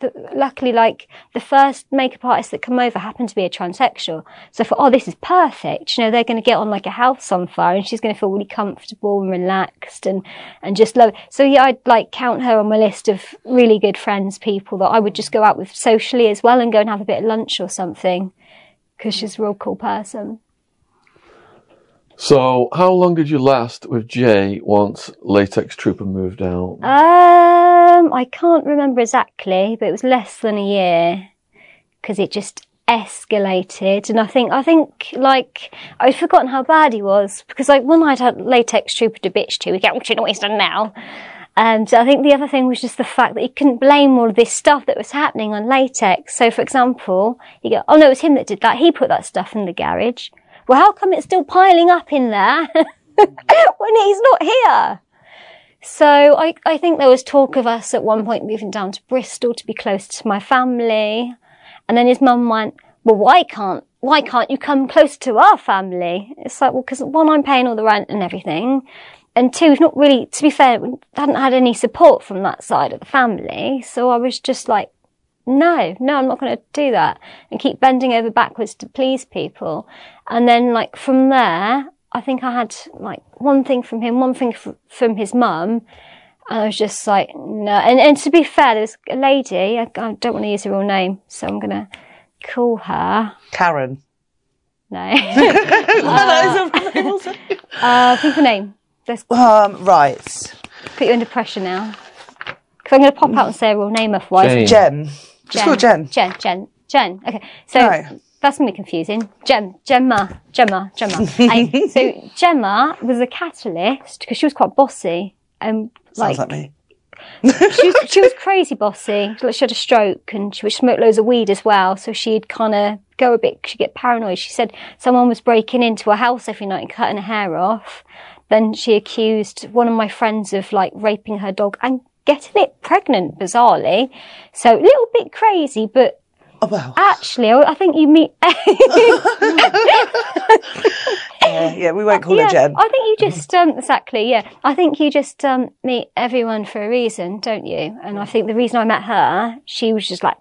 the, luckily, like the first makeup artist that come over happened to be a transsexual. So I thought, oh, this is perfect. You know, they're going to get on like a house on fire and she's going to feel really comfortable and relaxed and, and just love it. So yeah, I'd like count her on my list of really good friends, people that I would just go out with socially as well and go and have a bit of lunch or something because she's a real cool person. So, how long did you last with Jay once Latex Trooper moved out? Uh, Um, I can't remember exactly, but it was less than a year because it just escalated. And I think, I think, like, I'd forgotten how bad he was because, like, one night I had latex trooper to bitch to. We get, know what he's done now. And I think the other thing was just the fact that he couldn't blame all of this stuff that was happening on latex. So, for example, you go, oh no, it was him that did that. He put that stuff in the garage. Well, how come it's still piling up in there when he's not here? So I, I think there was talk of us at one point moving down to Bristol to be close to my family. And then his mum went, well, why can't, why can't you come close to our family? It's like, well, because one, I'm paying all the rent and everything. And two, we've not really, to be fair, we hadn't had any support from that side of the family. So I was just like, no, no, I'm not going to do that and keep bending over backwards to please people. And then like from there, I think I had like one thing from him, one thing f- from his mum. And I was just like, no. And, and to be fair, there was a lady, I, I don't want to use her real name, so I'm going to call her. Karen. No. uh, think of a name. Let's um, right. put you under pressure now. Because I'm going to pop out and say a real name otherwise. Jane. Jen. Just call Jen. Jen, Jen, Jen. Okay, so Right. That's gonna be confusing. Gem, Gemma, Gemma, Gemma. I, so Gemma was a catalyst because she was quite bossy and like, Sounds like me. she was she was crazy bossy. Like she had a stroke and she would smoke loads of weed as well. So she'd kind of go a bit. She'd get paranoid. She said someone was breaking into her house every night and cutting her hair off. Then she accused one of my friends of like raping her dog and getting it pregnant. Bizarrely, so a little bit crazy, but Oh, well. Actually, I I think you meet. Yeah, yeah, we won't call yeah, her Jen. I think you just um, exactly. Yeah, I think you just um, meet everyone for a reason, don't you? And I think the reason I met her, she was just like.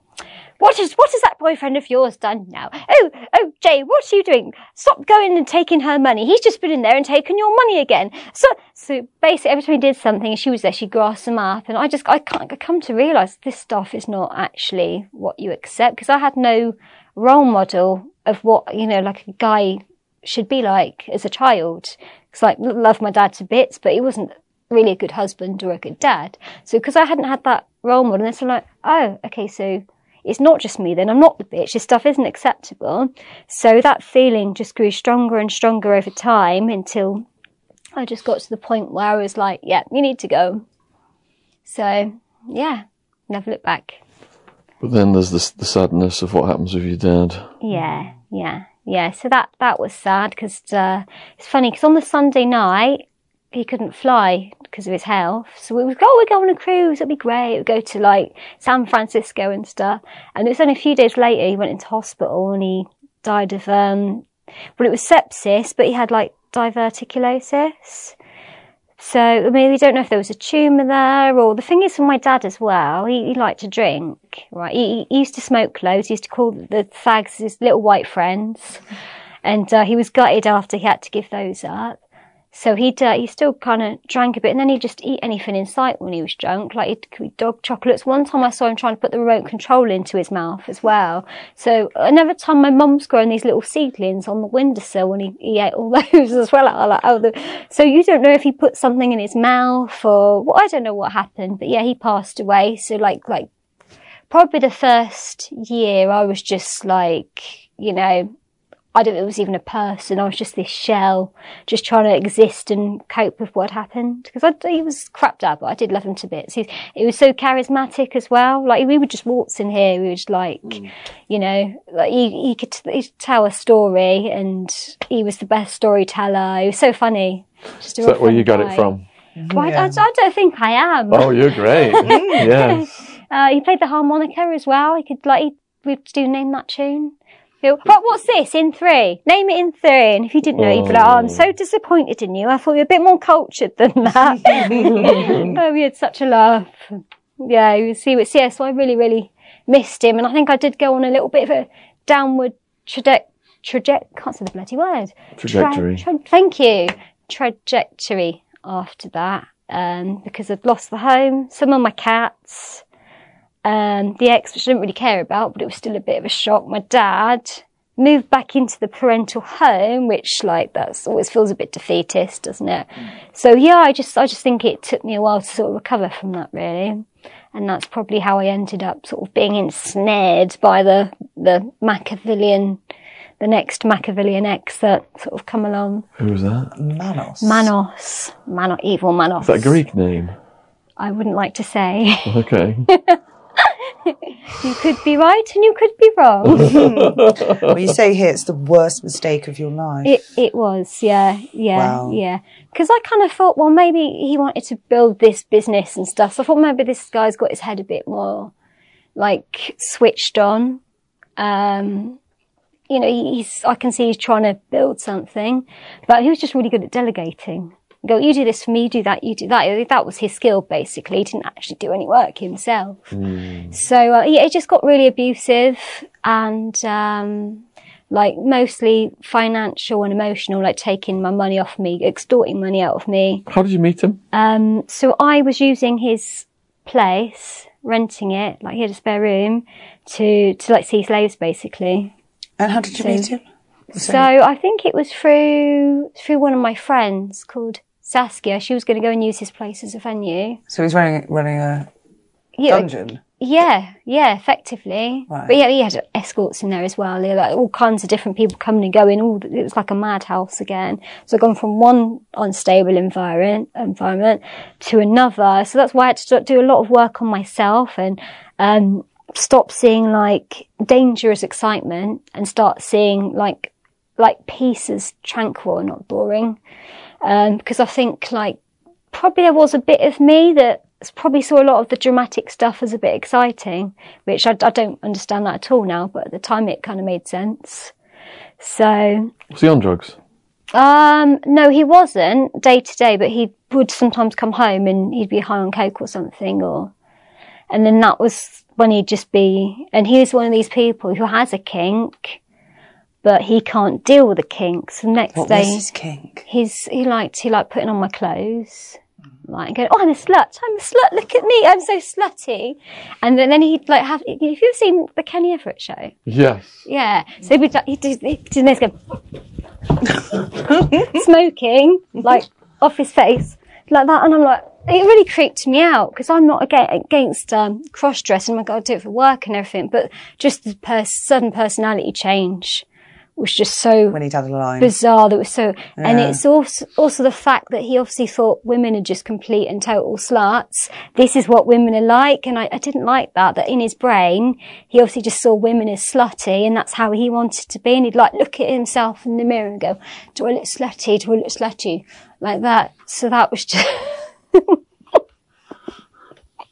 What is what has that boyfriend of yours done now? Oh, oh, Jay, what are you doing? Stop going and taking her money. He's just been in there and taken your money again. So, so basically, every time he did something, she was there. She grasped them up, and I just I can't I come to realise this stuff is not actually what you accept because I had no role model of what you know, like a guy should be like as a child. It's like love my dad to bits, but he wasn't really a good husband or a good dad. So because I hadn't had that role model, and so like, oh, okay, so it's not just me then. I'm not the bitch. This stuff isn't acceptable. So that feeling just grew stronger and stronger over time until I just got to the point where I was like, yeah, you need to go. So yeah, never look back. But then there's this, the sadness of what happens with your dad. Yeah, yeah, yeah. So that that was sad because uh, it's funny because on the Sunday night he couldn't fly because of his health. So we would go, oh, we're going on a cruise. It'd be great. We'd go to like San Francisco and stuff. And it was only a few days later he went into hospital and he died of um, well, it was sepsis, but he had like diverticulosis. So, I mean, we don't know if there was a tumour there or the thing is for my dad as well, he, he liked to drink, right? He, he used to smoke loads. He used to call the fags his little white friends. And uh, he was gutted after he had to give those up. So he'd, uh, he still kind of drank a bit and then he'd just eat anything in sight when he was drunk. Like he'd dog chocolates. One time I saw him trying to put the remote control into his mouth as well. So another time my mum's growing these little seedlings on the windowsill and he, he ate all those as well. Like, oh, the, so you don't know if he put something in his mouth or, well, I don't know what happened, but yeah, he passed away. So like, like probably the first year I was just like, you know, I don't know if it was even a person. I was just this shell, just trying to exist and cope with what happened. Because he was crapped up, but I did love him to bits. He, he was so charismatic as well. Like we would just waltz in here. We would just like, you know, like he, he could he'd tell a story, and he was the best storyteller. He was so funny. Just Is that where you got guy. it from? Well, I- I, I don't think I am. Oh, you're great. yes. Uh, he played the harmonica as well. He could like he, we'd do name that tune. He'll, right, what's this in three? Name it in three. And if you didn't know, you'd be like, oh, I'm so disappointed in you. I thought you were a bit more cultured than that. oh, we had such a laugh. Yeah, he was, he was, yeah, so I really, really missed him. And I think I did go on a little bit of a downward traje- traje- can't say the bloody word. Trajectory. Tra- tra- thank you. Trajectory after that. Um, because I'd lost the home, some of my cats, um, the ex, which I didn't really care about, but it was still a bit of a shock. My dad moved back into the parental home, which like that's always feels a bit defeatist, doesn't it? So yeah, I just I just think it took me a while to sort of recover from that really. And that's probably how I ended up sort of being ensnared by the the Machiavellian the next Machiavellian ex that sort of come along. Who was that? Manos. Manos. Manos evil Manos. Is that a Greek name? I wouldn't like to say. Okay. you could be right and you could be wrong. Well, you say here it's the worst mistake of your life. It it was, yeah, yeah, Wow. yeah. Because I kind of thought, well, maybe he wanted to build this business and stuff. So I thought maybe this guy's got his head a bit more like switched on. Um, you know, he's I can see he's trying to build something, but he was just really good at delegating. Go, you do this for me, you do that, you do that. That was his skill, basically. He didn't actually do any work himself. So uh, yeah, it just got really abusive and um, like mostly financial and emotional, like taking my money off me, extorting money out of me. How did you meet him? Um, so I was using his place, renting it, like he had a spare room, to to like see slaves basically. and how did you so- meet him? So I think it was through through one of my friends called Saskia. She was going to go and use his place as a venue. So he's running running a Yeah, dungeon. Yeah, yeah, effectively. Right. But yeah, he had escorts in there as well. There like all kinds of different people coming and going. All it was like a madhouse again. So I've gone from one unstable environment environment to another. So that's why I had to do a lot of work on myself and um, stop seeing like dangerous excitement and start seeing like like peace as tranquil and not boring. Um, because I think like probably there was a bit of me that probably saw a lot of the dramatic stuff as a bit exciting, which I, I don't understand that at all now, but at the time it kind of made sense. So, Was he on drugs? um, no, he wasn't day to day, but he would sometimes come home and he'd be high on coke or something, or, and then that was when he'd just be, and he was one of these people who has a kink, but he can't deal with the kink. So next What day, was his kink? he's he liked he liked putting on my clothes. Like going oh i'm a slut. I'm a slut. Look at me. I'm so slutty. And then, then he'd like have have you ever seen the kenny everett show? Yes. yeah. So he'd, be like, he'd, do- he'd do this go smoking like off his face like that. And i'm like it really creeped me out because i'm not against um, cross dressing i've got to do it for work and everything. But just the pers- sudden personality change was just so When he'd had a line. bizarre that was so and it's also also the fact that he obviously thought women are just complete and total sluts. This is what women are like and I, I didn't like that that in his brain he obviously just saw women as slutty and that's how he wanted to be and he'd like look at himself in the mirror and go do I look slutty? Do I look slutty? Like that. So that was just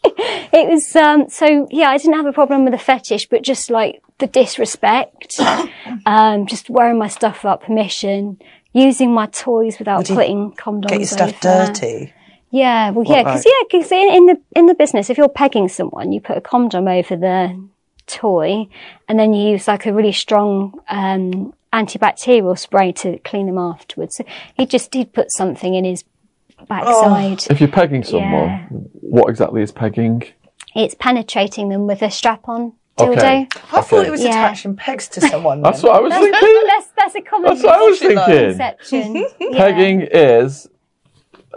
it was um so yeah i didn't have a problem with the fetish but just like the disrespect um just wearing my stuff without permission using my toys without Would you putting condoms Get your stuff over. dirty. yeah well yeah because yeah because in, in the in the business if you're pegging someone you put a condom over the toy and then you use like a really strong um antibacterial spray to clean them afterwards so he just he'd put something in his backside If you're pegging someone, Yeah. what exactly is pegging? it's penetrating them with a strap on dildo. Okay. I thought it was Yeah. attaching pegs to someone. That's what I was That's, thinking. that's, that's a common That's what I was thinking. Yeah, Pegging is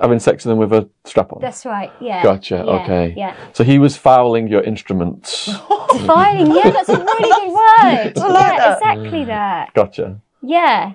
having sex with them with a strap on. That's right. Yeah. Gotcha. Yeah, okay. Yeah. So he was fouling your instruments. Filing. Yeah, that's a really good word. like yeah, that. exactly that. Gotcha. Yeah.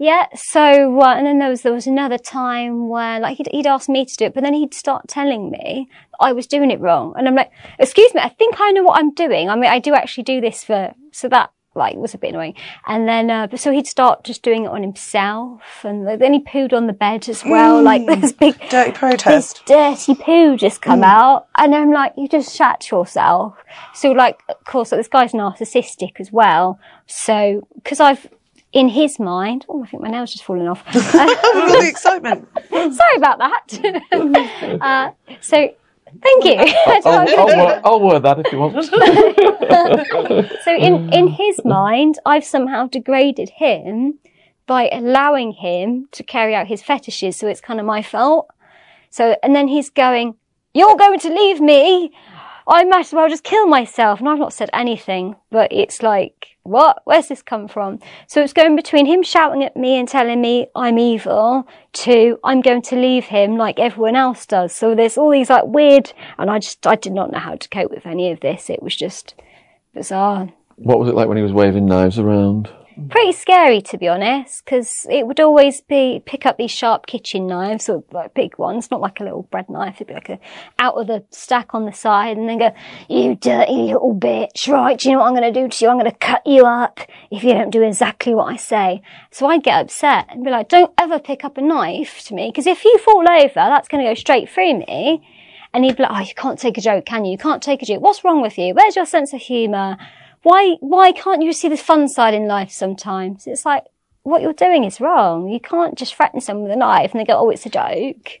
Yeah. So, uh, and then there was there was another time where like he'd, he'd ask me to do it, but then he'd start telling me I was doing it wrong, and I'm like, excuse me, I think I know what I'm doing. I mean, I do actually do this for so that like was a bit annoying. And then, uh, so he'd start just doing it on himself, and then he pooed on the bed as well. Like this big Dirty protest. this dirty poo just come out, and I'm like, you just shat yourself. So like, of course, like, this guy's narcissistic as well. So because I've in his mind, oh, I think my nail's just fallen off. Look at the excitement. Sorry about that. uh, so, thank you. I'll, I'll, word, I'll word that if you want. so, in in his mind, I've somehow degraded him by allowing him to carry out his fetishes. So it's kind of my fault. So, and then he's going, "You're going to leave me." I might as well just kill myself. And I've not said anything, but it's like, what? Where's this come from? So it's going between him shouting at me and telling me I'm evil to I'm going to leave him like everyone else does. So there's all these like weird, and I just, I did not know how to cope with any of this. It was just bizarre. What was it like when he was waving knives around? Pretty scary to be honest, because it would always be pick up these sharp kitchen knives or like big ones, not like a little bread knife. It'd be like a out of the stack on the side, and then go, "You dirty little bitch! Right? Do you know what I'm going to do to you? I'm going to cut you up if you don't do exactly what I say." So I'd get upset and be like, "Don't ever pick up a knife to me, because if you fall over, that's going to go straight through me." And he'd be like, "Oh, you can't take a joke, can you? You can't take a joke. What's wrong with you? Where's your sense of humour?" Why why can't you see the fun side in life sometimes? It's like what you're doing is wrong. You can't just threaten someone with a knife and they go, "Oh, it's a joke."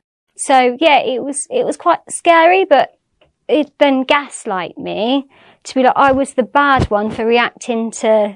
So yeah, it was it was quite scary, but it then gaslight me to be like I was the bad one for reacting to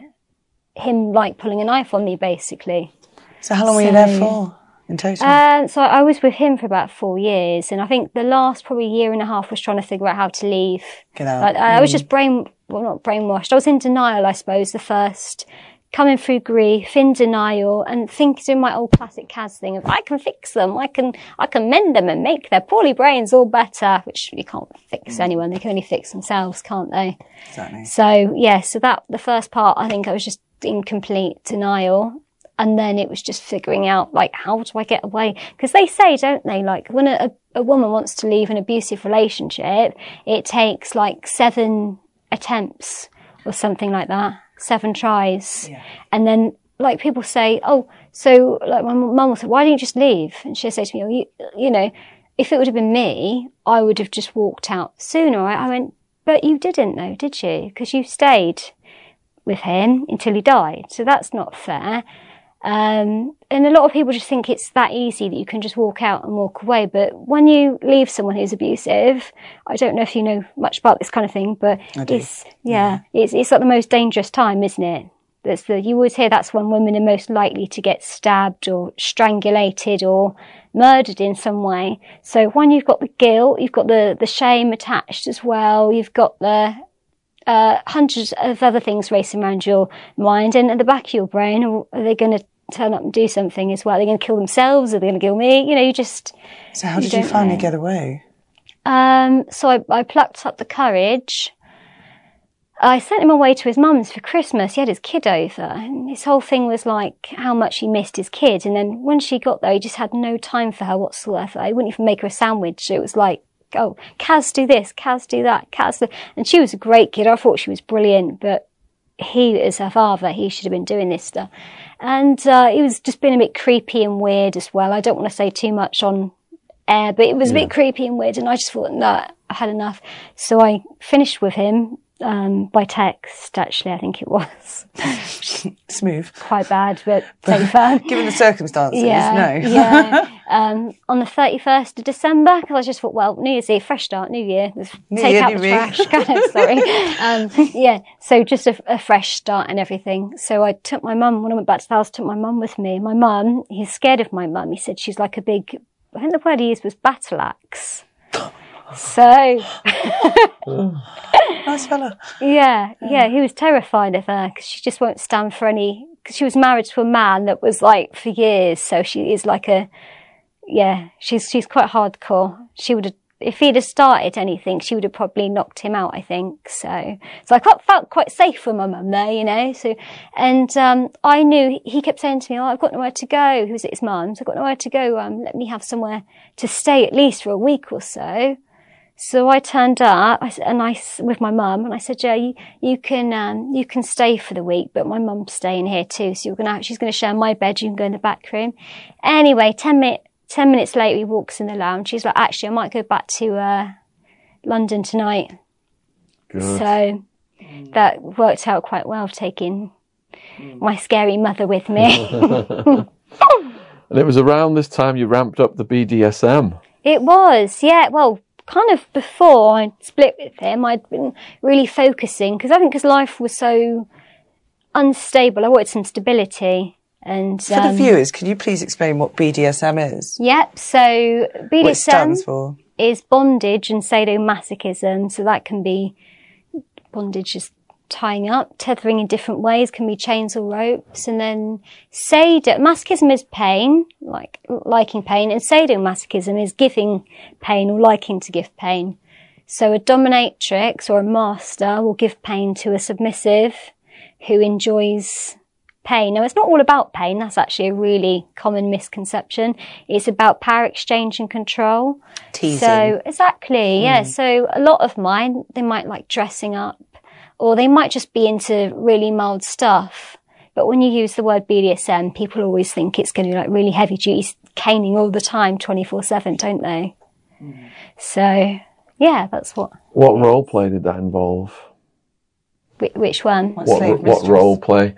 him like pulling a knife on me, basically. So how long were you there for in total? Um, so I was with him for about four years, and I think the last probably year and a half was trying to figure out how to leave. Get out. Like, I was just brain, well, not brainwashed. I was in denial, I suppose, the first coming through grief, in denial, and thinking my old classic Kaz thing of I can fix them, I can, I can mend them and make their poorly brains all better, which you can't fix mm. anyone. They can only fix themselves, can't they? Exactly. So yeah, so that the first part, I think I was just in complete denial. And then it was just figuring out, like, how do I get away? Because they say, don't they, like, when a, a woman wants to leave an abusive relationship, it takes like seven attempts or something like that, seven tries. And then, like, people say, oh, so, like, my mum will say, why don't you just leave? And she'll say to me, oh, you, you know, if it would have been me, I would have just walked out sooner. I, I went, but you didn't though, did you? Because you stayed with him until he died. So that's not fair. Um, and a lot of people just think it's that easy that you can just walk out and walk away. But when you leave someone who's abusive, I don't know if you know much about this kind of thing, but it's, yeah, it's, it's like the most dangerous time, isn't it? That's the, you always hear that's when women are most likely to get stabbed or strangulated or murdered in some way. So when you've got the guilt, you've got the, the shame attached as well, you've got the, uh, hundreds of other things racing around your mind and at the back of your brain, are they going to turn up and do something as well? Are they going to kill themselves? Are they going to kill me? You know, you just, So how did you don't finally know. get away? um, so I, I plucked up the courage. I sent him away to his mum's for Christmas. He had his kid over, and his whole thing was like how much he missed his kid. And then when she got there, he just had no time for her whatsoever. He wouldn't even make her a sandwich. It was like, oh, Kaz do this, Kaz do that, Kaz. Do... And she was a great kid. I thought she was brilliant, but he is her father. He should have been doing this stuff. And uh, he was just being a bit creepy and weird as well. I don't want to say too much on air, but it was a bit creepy and weird. And I just thought, no, I had enough. So I finished with him um, by text. Actually, I think it was Smooth. quite bad, but safer. Given the circumstances, yeah, no. yeah. Um, on the thirty first of December, because I just thought, well, New Year's Eve, fresh start, New Year, New take Year, out the me. trash. kind of, sorry. Um, yeah, so just a, a fresh start and everything. So I took my mum when I went back to the house. Took my mum with me. My mum, he's scared of my mum. He said she's like a big. I think the word he used was battle axe. So Nice fella. yeah, yeah, he was terrified of her because she just won't stand for any. Because she was married to a man that was like for years, so she is like a, yeah, she's she's quite hardcore. She would have, if he'd have started anything, she would have probably knocked him out. I think so. So I felt, felt quite safe with my mum there, you know. So, and um, I knew he kept saying to me, "Oh, I've got nowhere to go." Who's was at his mum's? I've got nowhere to go. Um, let me have somewhere to stay at least for a week or so. So I turned up and I, with my mum and I said, Joe, you, you can, um, you can stay for the week, but my mum's staying here too. So you're going to, she's going to share my bed. You can go in the back room. Anyway, 10 minute, 10 minutes later, he walks in the lounge. She's like, actually, I might go back to, uh, London tonight. Good. So that worked out quite well, taking my scary mother with me. And it was around this time you ramped up the BDSM. It was, yeah. Well, kind of before I split with him, I'd been really focusing because I think because life was so unstable, I wanted some stability. And For the um, viewers, can you please explain what BDSM is? Yep. So What BDSM stands for? is bondage and sadomasochism. So that can be bondage is tying up, tethering in different ways, can be chains or ropes. And then sadomasochism is pain, like liking pain, and sadomasochism is giving pain or liking to give pain. So a dominatrix or a master will give pain to a submissive who enjoys pain. Now, it's not all about pain. That's actually a really common misconception. It's about power exchange and control. Teasing. So, exactly, yeah. Hmm. So, a lot of mine, they might like dressing up or they might just be into really mild stuff. But when you use the word BDSM, people always think it's going to be like really heavy duty caning all the time, 24 7, don't they? Mm. So, yeah, that's what, What role play did that involve? whi- which one? What Slave what role play?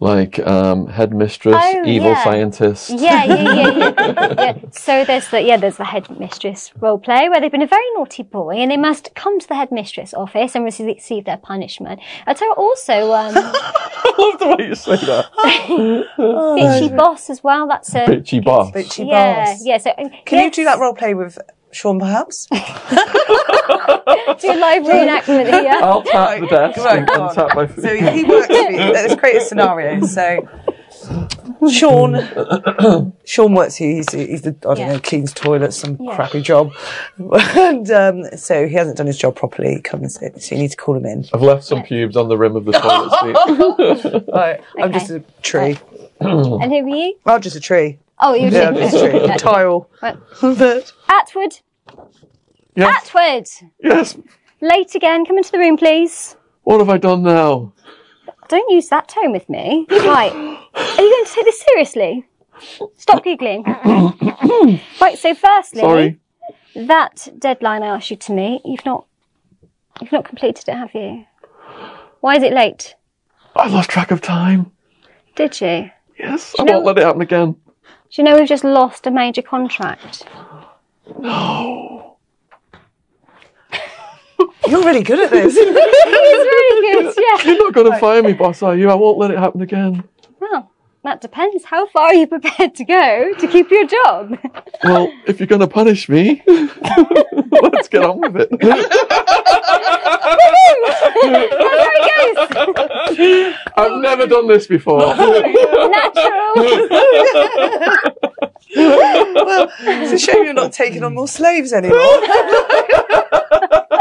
Like um, headmistress, Oh, evil yeah. scientist. Yeah, yeah, yeah, yeah. yeah. So there's the yeah, there's the headmistress role play where they've been a very naughty boy and they must come to the headmistress office and receive, receive their punishment. I tell you also, um, I love the way you say that. bitchy boss as well. That's a Bitchy boss. Bitchy yeah, boss. yeah. So um, Can you do that role play with Shaun, perhaps? Do a live reenactment here. I'll tap the desk Right, and, go and tap my feet. So he works for you. Let's create a scenario. So Shaun, Shaun works here. He's, he's the I don't Yeah. know cleans toilets, some Yeah. crappy job, and um, so he hasn't done his job properly. He comes in, so you need to call him in. I've left some pubes on the rim of the toilet seat. Right, I'm just a tree. And who are you? I'm just a tree. Oh, you're Yeah, I'm just. Tile. Right. But Atwood. Yes. Atwood. yes. Late again. Come into the room, please. What have I done now? Don't use that tone with me. Right. Are you going to take this seriously? Stop giggling. right, so firstly, Sorry. that deadline I asked you to meet, you've not you've not completed it, have you? Why is it late? I lost track of time. Did you? Yes. I won't let it happen again. Do you know we've just lost a major contract? No. You're really good at this. It's really good, yeah. You're not going to fire me, boss, are you? I won't let it happen again. Well, that depends. How far are you prepared to go to keep your job? Well, if you're going to punish me, let's get on with it. there he goes. I've never done this before. Natural. well, it's a shame you're not taking on more slaves anymore.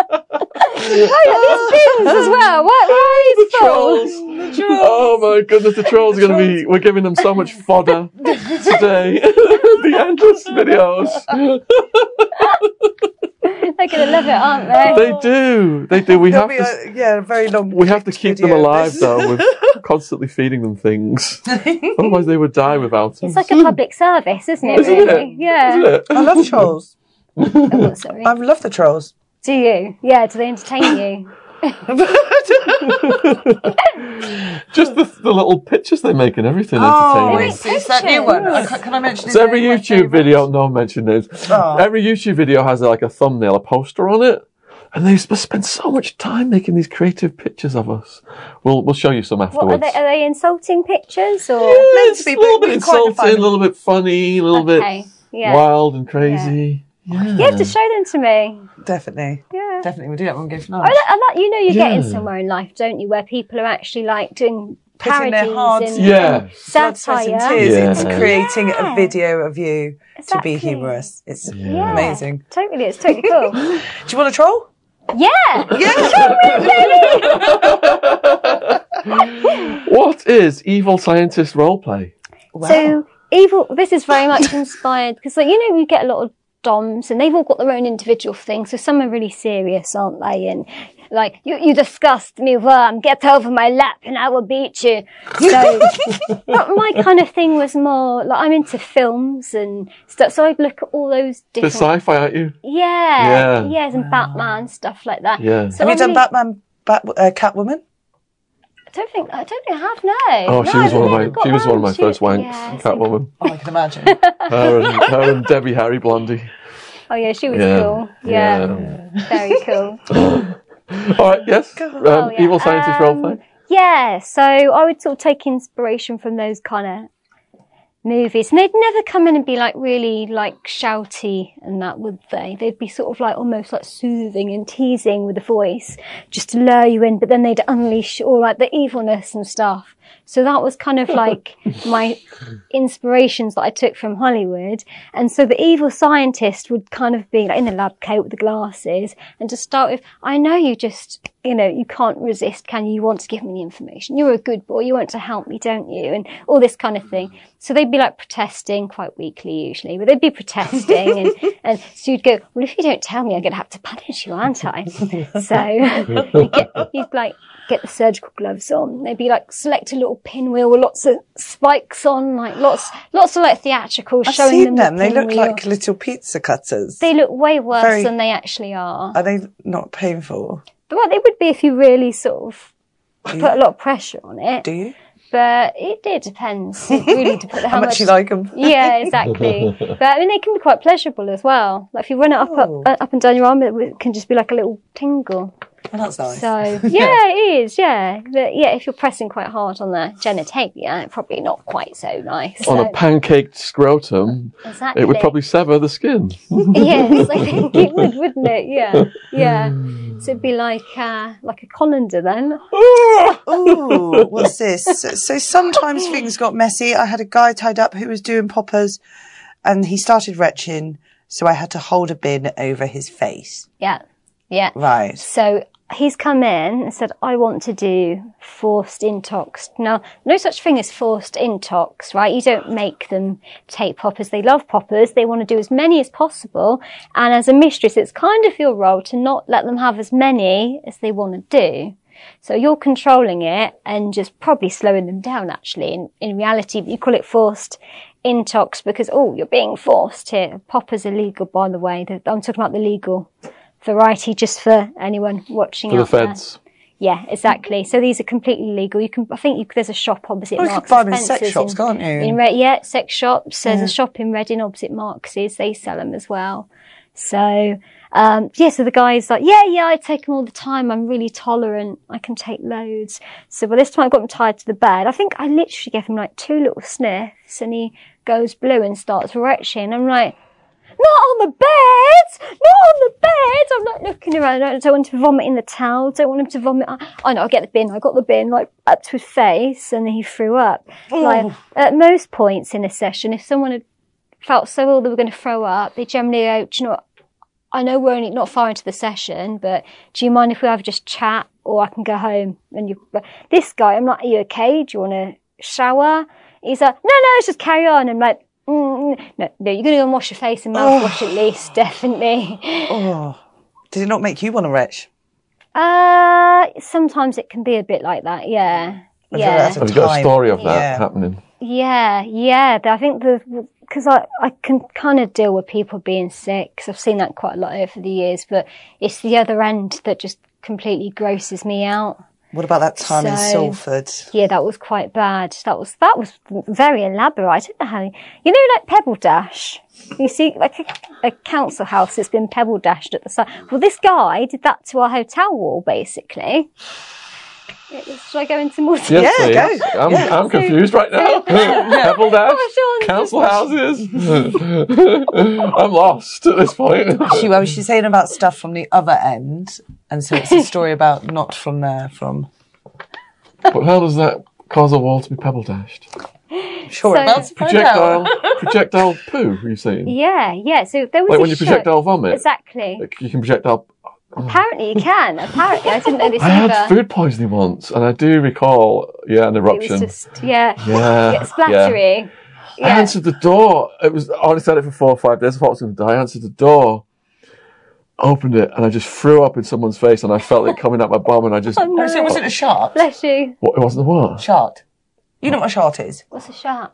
Oh, these bins as well. Why, why are these full? trolls. Oh my goodness, the trolls are going to be. We're giving them so much fodder today. the endless videos. They're going to love it, aren't they? They do. They do. We have There'll to. be a, yeah, a very long. We have to keep them video. alive though with constantly feeding them things. Otherwise, they would die without them. It's like a public service, isn't it? Isn't really? it? Yeah. Isn't it? I love trolls. Oh, sorry. I love the trolls. Do you? Yeah. Do they entertain you? Just the, the little pictures they make and everything. Oh, entertaining. it's, it's that new one. I ca- Can I mention his So every name? My YouTube favourite? video, no mention names. Oh. Every YouTube video has like a thumbnail, a poster on it, and they must spend so much time making these creative pictures of us. We'll we'll show you some What are afterwards. they? Are they insulting pictures or? it's be, a little bit it's quite insulting, funny. a little bit funny, a little Okay, bit yeah. wild and crazy. Yeah. You have to show them to me. Definitely. Yeah. Definitely. We'll do that when we go for I lunch. like, I like, you know, you're getting Yeah. somewhere in life, don't you? Where people are actually like doing Putting their hearts and, in Yeah. and Blood, sweat and tears Yeah. into creating Yeah. a video of you to be humorous. It's Yeah, amazing. Totally, it's totally cool. Do you want a troll? yeah. Yeah! What is evil scientist role roleplay? So evil. This is very much inspired because, like, you know, you get a lot of DOMs, and they've all got their own individual things. So some are really serious, aren't they? And like, you, you disgust me, worm. Get over my lap, and I will beat you. So, but my kind of thing was more like I'm into films and stuff. So I'd look at all those The sci-fi, aren't you? yeah, Yeah. yes, and Batman stuff like that. Yeah. So Have you I done really- Batman, Bat, uh, Catwoman? I don't think I don't think I have. No. Oh, she No, was one of my she was one of my round first wanks, Yeah, so- Catwoman. Oh, I can imagine. Her and, her and Debbie Harry Blondie. Oh yeah, she was Yeah. cool. Yeah, very cool. All right, yes. Um, Oh, yeah. Evil scientist Um, roleplay. Yeah, so I would sort of take inspiration from those kind of movies, and they'd never come in and be like really like shouty and that, would they? They'd be sort of like almost like soothing and teasing with the voice, just to lure you in. But then they'd unleash all like the evilness and stuff. So that was kind of like my inspirations that I took from Hollywood. And so the evil scientist would kind of be like in the lab coat with the glasses and to start with, I know you just, you know, you can't resist, can you? You want to give me the information. You're a good boy. You want to help me, don't you? And all this kind of thing. So they'd be like protesting quite weakly usually, but they'd be protesting and, and so you'd go, well, if you don't tell me, I'm going to have to punish you, aren't I? so you'd, get, you'd like get the surgical gloves on. They'd be like select a little pinwheel with lots of spikes on, like lots, lots of like theatrical I've showing seen them. them. the They look like little pizza cutters. they look way worse Very- than they actually are. Are they not painful? well, they would be if you really sort of put a lot of pressure on it. Do you? But it, it depends. It really depends How, much you like them? Yeah, exactly. but I mean, they can be quite pleasurable as well. Like if you run it up, Oh. up, up and down your arm, it can just be like a little tingle. Oh, that's nice. So yeah, it is. Yeah, but yeah, if you're pressing quite hard on the genitalia, it's probably not quite so nice. On So, a pancaked scrotum, exactly. it would probably sever the skin. yes, I think it would, wouldn't it? Yeah, yeah. So it'd be like uh, like a colander then. Ooh, what's this? So, so sometimes things got messy. I had a guy tied up who was doing poppers and he started retching. So I had to hold a bin over his face. Yeah, yeah. Right. So he's come in and said, I want to do forced intox. Now, no such thing as forced intox, right? You don't make them take poppers. They love poppers. They want to do as many as possible. And as a mistress, it's kind of your role to not let them have as many as they want to do. So you're controlling it and just probably slowing them down actually. In, in reality, you call it forced intox because, oh, you're being forced here. Poppers are legal, by the way. I'm talking about the legal variety just for anyone watching For the out there. feds. Yeah, exactly. So these are completely legal. You can, I think you, there's a shop opposite Oh, you can Marks buy and them in sex shops, in- can't you? In Re- yeah, sex shops. There's a shop in Reading opposite Marks's. They sell them as well. So, um, yeah, so the guy's like, yeah, yeah, I take them all the time. I'm really tolerant. I can take loads. So by this time I got him tied to the bed. I think I literally gave him like two little sniffs and he goes blue and starts retching. I'm like, not on the bed! Not on the bed! I'm not looking around. I don't want him to vomit in the towel. Don't want him to vomit. I, I know, I get the bin. I got the bin like up to his face and then he threw up. Oh. Like, at most points in a session, if someone had felt so ill they were going to throw up, they generally go, do you know what? I know we're only not far into the session, but do you mind if we have just chat or I can go home? And you, this guy, I'm like, are you okay? Do you want to shower? He's like, no, no, let's just carry on. I'm like, mm, no, no, you're going to go and wash your face and mouthwash at least, definitely. Oh. Did it not make you want to retch? Uh, sometimes it can be a bit like that, yeah. Have Yeah. had Have you got a story of that Yeah. happening? Yeah, yeah. I think the because I I can kind of deal with people being sick. 'cause I've seen that quite a lot over the years. But it's the other end that just completely grosses me out. What about that time in Salford? Yeah, that was quite bad. That was that was very elaborate. I don't know how you know, like Pebble Dash. You see, like a, a council house that's been pebble dashed at the side. Well, this guy did that to our hotel wall, basically. Should I go into more? Yes, Yeah, please. go. I'm, Yeah. I'm confused right now. Pebble Dash, Oh, council houses. I'm lost at this point. She, well, she's saying about stuff from the other end, and so it's a story about not from there, from. But how does that cause a wall to be pebble dashed? Sure, So- about to find out. Projectile, projectile poo. Are you saying? Yeah, yeah. So there was Like a when you show- projectile vomit. Exactly. Like you can projectile. Oh. Apparently you can. Apparently, I didn't know this I had food poisoning once, and I do recall, yeah, an It eruption. was just yeah, yeah, yeah, splattery. I answered the door. It was I only had it for four or five days. I thought I was going to die. I answered the door, opened it, and I just threw up in someone's face, and I felt it coming out my bum, and I just. Oh, no. So was it a shark? Bless you. What, it wasn't the what? Shart. You know what a shart is? What's a shark?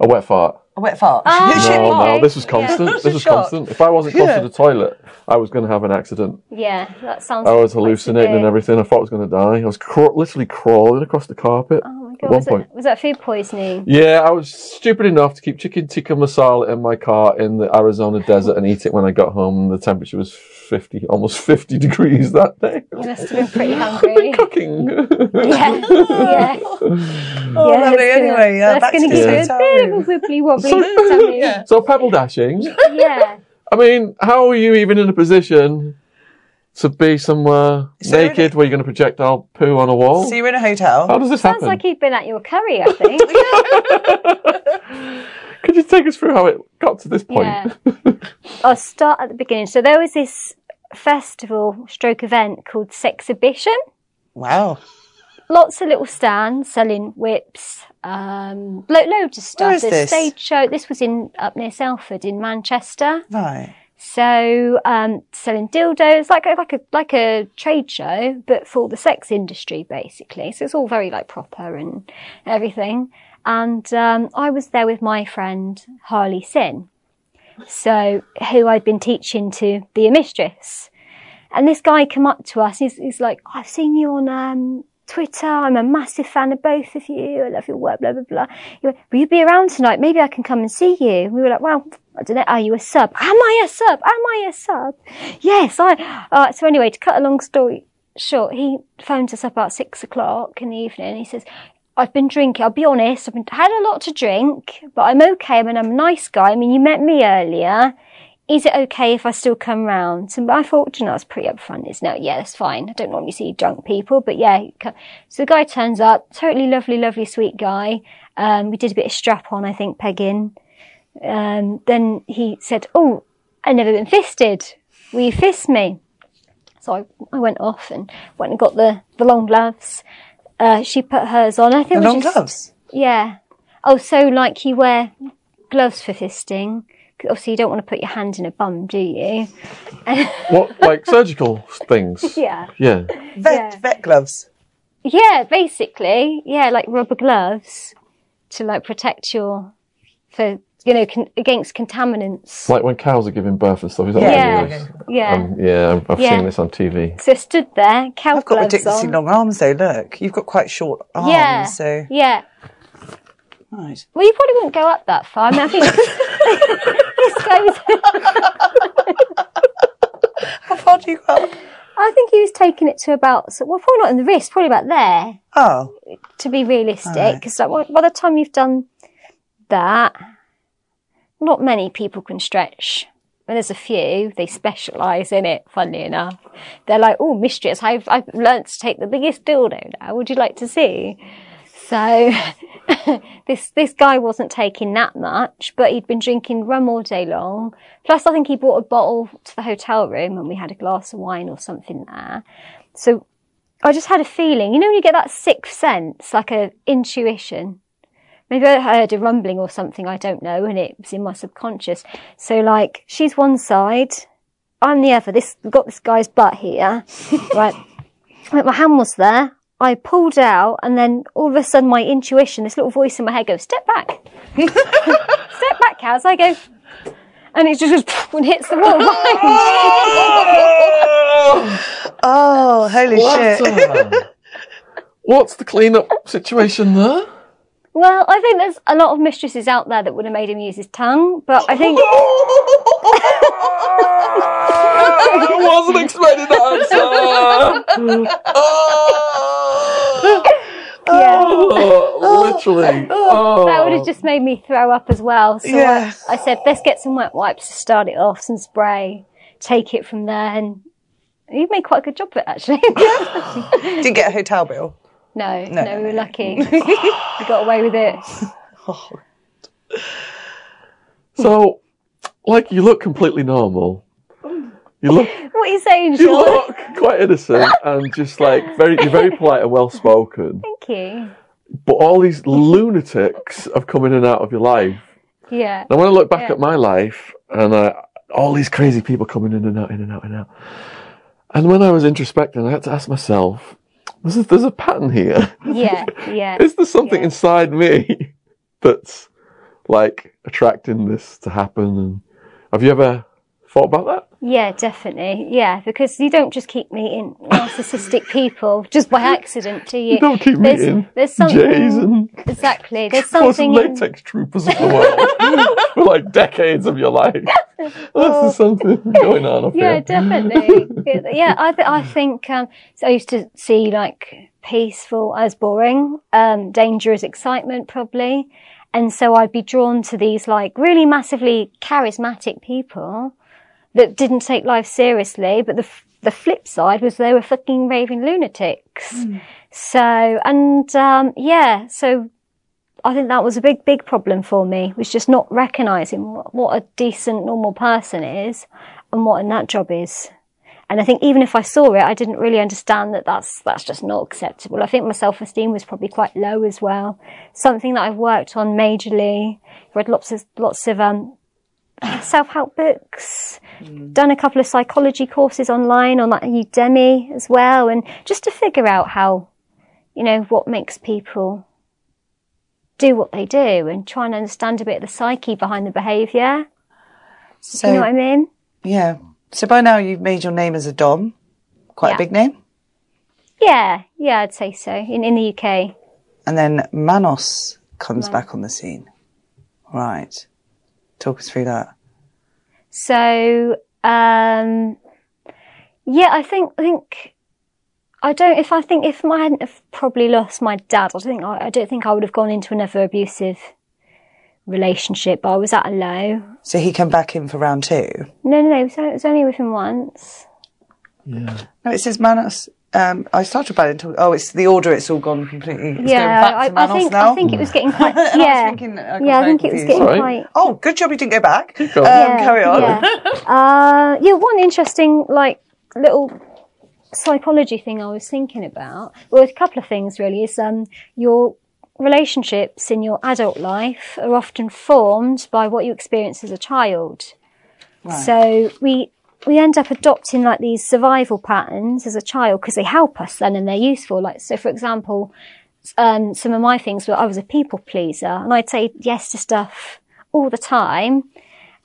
A wet fart. A wet fart. Oh, No, no, this was constant. That's This a was shock. constant. If I wasn't close Yeah. to the toilet, I was going to have an accident. Yeah, that sounds. I was hallucinating and everything. I thought I was going to die. I was craw- literally crawling across the carpet Oh my at god, one was, point. it, was that food poisoning? Yeah, I was stupid enough to keep chicken tikka masala in my car in the Arizona desert and eat it when I got home. The temperature was 50, almost 50 degrees that day. You must have been pretty hungry. Cooking. yeah, yeah. Oh, yeah, lovely. it's gonna- Anyway, yeah, that's going to to the give you a bit of a wibbly wobbly So- Yeah. so pebble dashing. yeah. I mean, how are you even in a position to be somewhere So- naked where you're going to projectile poo on a wall? So you're in a hotel. How does this Sounds happen? like he'd been at your curry, I think. Could you take us through how it got to this point? Yeah. I'll start at the beginning. So there was this festival stroke event called Sexhibition. Wow. Lots of little stands selling whips, um, lo- loads of stuff. Where is There's this? stage show. This was in up near Salford in Manchester. Right. So um, selling dildos, like a, like a like a trade show, but for the sex industry, basically. So it's all very like proper and everything. And um, I was there with my friend Harley Sin, so who I'd been teaching to be a mistress. And this guy come up to us. He's, he's like, "I've seen you on um, Twitter. I'm a massive fan of both of you. I love your work. Blah blah blah." He went, "Will you be around tonight? Maybe I can come and see you." We were like, "Well, I don't know. Are you a sub? Am I a sub? Am I a sub? Yes, I." Uh, so anyway, to cut a long story short, he phones us up about six o'clock in the evening. He says. I've been drinking. I'll be honest. I've been, had a lot to drink, but I'm okay. I mean, I'm a nice guy. I mean, you met me earlier is it okay if I still come round? So I thought, you know, it's pretty upfront, isn't it? Yeah, that's fine. I don't normally see drunk people, but yeah. So the guy turns up, totally lovely, lovely, sweet guy. Um, we did a bit of strap on, I think, pegging. Um, then he said, oh, I've never been fisted. Will you fist me? So I, I went off and went and got the, the long gloves. Uh, she put hers on. I think The long just- gloves. yeah. Oh, so like you wear gloves for fisting. 'Cause Obviously, you don't want to put your hand in a bum, do you? What, like surgical things? Yeah. Yeah. Vet, Yeah. vet gloves. Yeah, basically. Yeah, like rubber gloves to like protect your, for, you know, con- against contaminants. Like when cows are giving birth and stuff. Is that Yeah. what it is? Yeah. Um, yeah, I've- I've Yeah. seen this on TV. so I stood there, cow I've got ridiculously on. long arms though. Look, you've got quite short arms. yeah. So Yeah. right. Well, you probably wouldn't go up that far. I mean, I think How far do you go? I think he was taking it to about, so- well, probably not in the wrist, probably about there. Oh, to be realistic, because by the time you've done that, not many people can stretch. And there's a few, they specialise in it, funnily enough. They're like, oh, mistress, I've, I've learnt to take the biggest dildo now. Would you like to see? So this, this guy wasn't taking that much, but he'd been drinking rum all day long. Plus, I think he brought a bottle to the hotel room and we had a glass of wine or something there. So I just had a feeling, you know, when you get that sixth sense, like a intuition. Maybe I heard a rumbling or something, I don't know, and it was in my subconscious. So like, she's one side, I'm the other. This, we've got this guy's butt here, right? My hand was there. I pulled out and then all of a sudden my intuition, this little voice in my head goes, step back. step back, cows. I go, and it just goes and hits the wall. oh, Oh, holy shit. Splatter. What's the clean-up situation there? Well, I think there's a lot of mistresses out there that would have made him use his tongue, but I think I wasn't expecting that answer. yeah. Oh, literally. Oh. That would have oh. just made me throw up as well. So Yeah. I, I said, let's get some wet wipes to start it off, some spray, take it from there, and you made quite a good job of it actually. Didn't get a hotel bill. No, No, no, we were lucky. we got away with it. So, like, you look completely normal. You look, What are you saying, you look quite innocent and just like very, you're very polite and well spoken. Thank you. But all these lunatics have come in and out of your life. Yeah. And when I look back Yeah. at my life and uh, all these crazy people coming in and out, in and out, in and out. And when I was introspecting, I had to ask myself, there's a, there's a pattern here. Yeah. Yeah. Is there something Yeah. inside me that's like attracting this to happen? And have you ever thought about that? Yeah, definitely. Yeah, because you don't just keep meeting narcissistic people just by accident, do you? You don't keep there's, meeting there's something Jays and exactly. There's something. in- latex troopers of the world for like decades of your life. There's something going on up Yeah, here. definitely. yeah, I th- I think um, so I used to see like peaceful as boring, um, dangerous excitement probably, and so I'd be drawn to these like really massively charismatic people that didn't take life seriously, but the f- the flip side was they were fucking raving lunatics. So and um, yeah, so I think that was a big, big problem for me, was just not recognising what, what a decent, normal person is and what a nut job is. And I think even if I saw it, I didn't really understand that that's, that's just not acceptable. I think my self-esteem was probably quite low as well. Something that I've worked on majorly, read lots of, lots of, um, self-help books, done a couple of psychology courses online on like Udemy as well. And just to figure out how, you know, what makes people do what they do and try and understand a bit of the psyche behind the behaviour. So, You know what I mean? yeah. So by now you've made your name as a Dom. Quite Yeah. a big name. Yeah, yeah, I'd say so. In in the UK. And then Manos comes back on the scene. Right. Talk us through that. So, um, yeah, I think, I think, I don't, if I think, if I hadn't have probably lost my dad, I don't think, I, I don't think I would have gone into another abusive relationship, but I was at a low. So he came back in for round two. No, no, no, it was, it was only with him once. Yeah. No, it says Manos. Um, I started about it. Oh, it's the order. It's all gone completely. It's going yeah, back I, to I think, now. I think it was getting quite, And I was yeah. thinking, I yeah, I very think it was getting Sorry. quite, Oh, good job you didn't go back. going. Um, Yeah, carry on. Yeah. uh, yeah, one interesting, like, little psychology thing I was thinking about, well, a couple of things really, is um, your relationships in your adult life are often formed by what you experience as a child. So we, we end up adopting like these survival patterns as a child because they help us then and they're useful. Like, so for example, um, some of my things were I was a people pleaser and I'd say yes to stuff all the time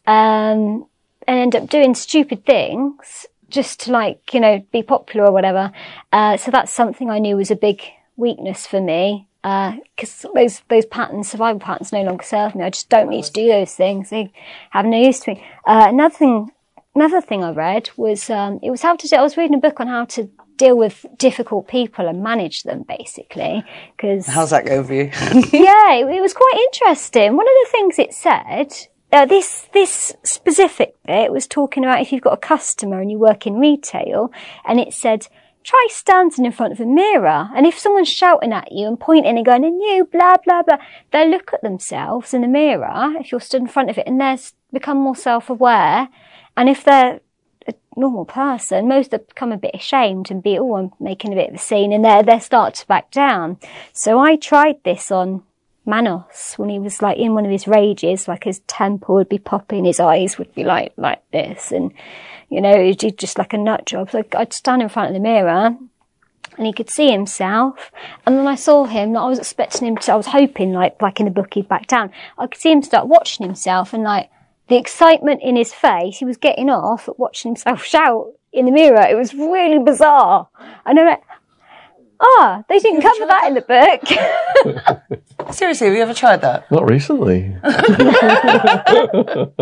um, and end up doing stupid things just to like, you know, be popular or whatever. Uh, so that's something I knew was a big weakness for me. Because those those patterns, survival patterns, no longer serve me. I just don't need to do those things. They have no use to me. Uh, another thing, another thing I read was um, it was how to. do- I was reading a book on how to deal with difficult people and manage them, basically. Because How's that go for you? yeah, it, it was quite interesting. One of the things it said, uh, this this specific bit was talking about if you've got a customer and you work in retail, and it said try standing in front of a mirror, and if someone's shouting at you and pointing and going, and you blah blah blah, they'll look at themselves in the mirror if you're stood in front of it, and they're s- become more self-aware, and if they're a normal person, most become a bit ashamed and be, oh, I'm making a bit of a scene, and they they start to back down. So I tried this on Manos when he was like in one of his rages, like his temper would be popping, his eyes would be like like this, and you know, he'd just like a nut job. So I'd stand in front of the mirror. And he could see himself, and then I saw him. I was expecting him to. I was hoping, like, like in the book, he'd back down. I could see him start watching himself, and like the excitement in his face, he was getting off at watching himself shout in the mirror. It was really bizarre. And I'm like, ah, they didn't cover that in the book. Seriously, have you ever tried that? Not recently. but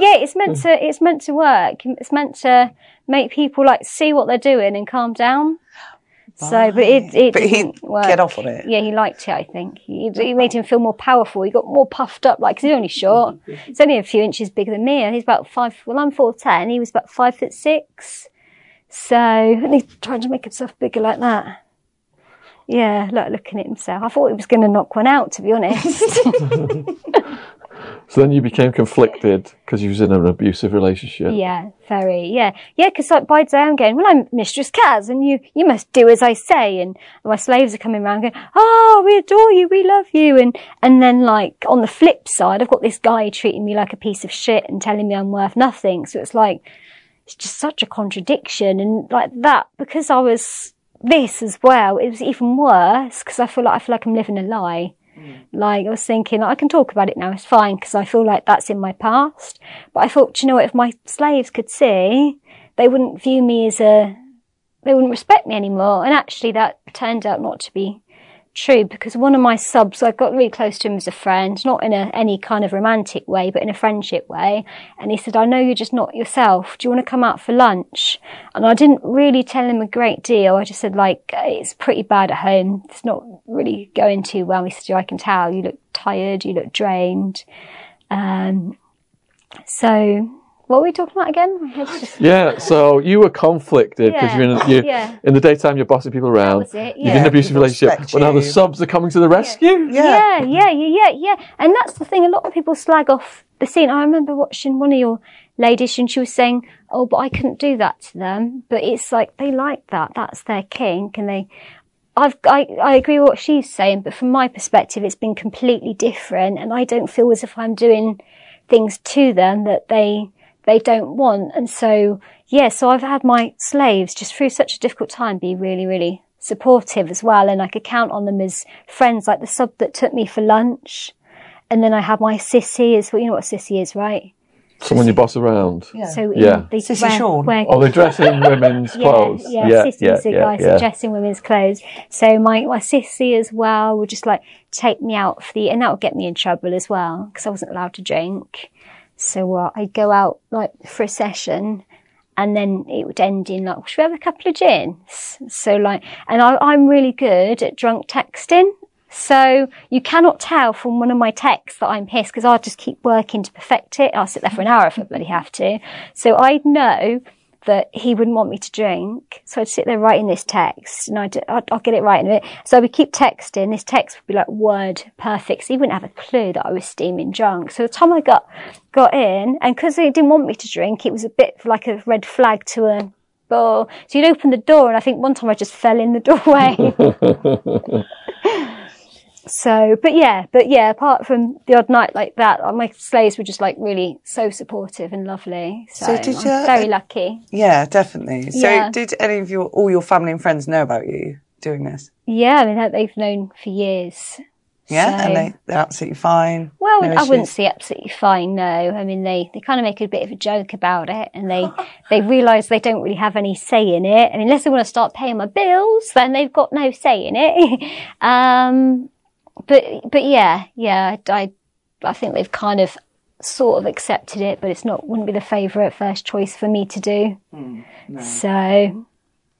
yeah, it's meant to it's meant to work. It's meant to make people like see what they're doing and calm down. So, but it, it But didn't he'd work. get off on it. Yeah, he liked it. I think he, he made him feel more powerful. He got more puffed up. Like 'cause he's only short. He's only a few inches bigger than me, and he's about five. Well, I'm four ten. He was about five foot six. So and he's trying to make himself bigger like that. Yeah, like looking at himself. I thought he was going to knock one out. To be honest. So then you became conflicted because you was in an abusive relationship. Yeah, very. Yeah, yeah. Because like by day I'm going, well, I'm Mistress Kaz, and you you must do as I say. And my slaves are coming around going, oh, we adore you, we love you. And and then like on the flip side, I've got this guy treating me like a piece of shit and telling me I'm worth nothing. So it's like it's just such a contradiction. And like that because I was this as well, it was even worse because I feel like I feel like I'm living a lie. Mm. Like I was thinking, I can talk about it now. It's fine because I feel like that's in my past. But I thought, you know what? If my slaves could see, they wouldn't view me as a, they wouldn't respect me anymore. And actually, that turned out not to be true because one of my subs, I got really close to him as a friend, not in a, any kind of romantic way, but in a friendship way. And he said, I know you're just not yourself. Do you want to come out for lunch? And I didn't really tell him a great deal. I just said, like, it's pretty bad at home. It's not really going too well. He said, yeah, I can tell you look tired. You look drained. Um, so what were we talking about again? Just- Yeah, so you were conflicted because Yeah, you're in you, yeah. in the daytime you're bossing people around. was it, You're in an abusive People relationship. respect But now the subs are coming to the rescue. Yeah. yeah, yeah, yeah, yeah, yeah. And that's the thing. A lot of people slag off the scene. I remember watching one of your ladies and she was saying, "Oh, but I couldn't do that to them." But it's like they like that. That's their kink, and they. I've, I, I agree with what she's saying, but from my perspective, it's been completely different, and I don't feel as if I'm doing things to them that they they don't want. And so, yeah, so I've had my slaves just through such a difficult time be really, really supportive as well. And I could count on them as friends, like the sub that took me for lunch. And then I had my sissy as well. You know what a sissy is, right? Someone you boss around. Yeah. So Yeah. they Sissy wear, Shaun. wear Oh, they dress in women's clothes. yeah, yeah, sissies yeah, are yeah, guys yeah. that dress in women's clothes. So my, my sissy as well would just like take me out for the, and that would get me in trouble as well because I wasn't allowed to drink. So uh, I'd go out like for a session and then it would end in like, should we have a couple of gins? So like, and I, I'm really good at drunk texting. So you cannot tell from one of my texts that I'm pissed because I'll just keep working to perfect it. I'll sit there for an hour if I bloody have to. So I'd know that he wouldn't want me to drink. So I'd sit there writing this text and I'd, I'd, I'll get it right in a minute. So would keep texting. This text would be like word perfect. So he wouldn't have a clue that I was steaming drunk. So the time I got, got in and because he didn't want me to drink, it was a bit like a red flag to a ball. So he'd open the door and I think one time I just fell in the doorway. So, but yeah, but yeah, apart from the odd night like that, uh, my slaves were just like really so supportive and lovely. So, So did I'm you- very lucky. Yeah, definitely. So, Yeah. did any of your all your family and friends know about you doing this? Yeah, I mean, they've known for years. Yeah, So- and they they're absolutely fine. Well, No I wouldn't say absolutely fine. No, I mean they, they kind of make a bit of a joke about it, and they they realise they don't really have any say in it. And unless they want to start paying my bills, then they've got no say in it. um, but but yeah, yeah, I I think they've kind of sort of accepted it, but it's not wouldn't be the favourite first choice for me to do. Hmm, so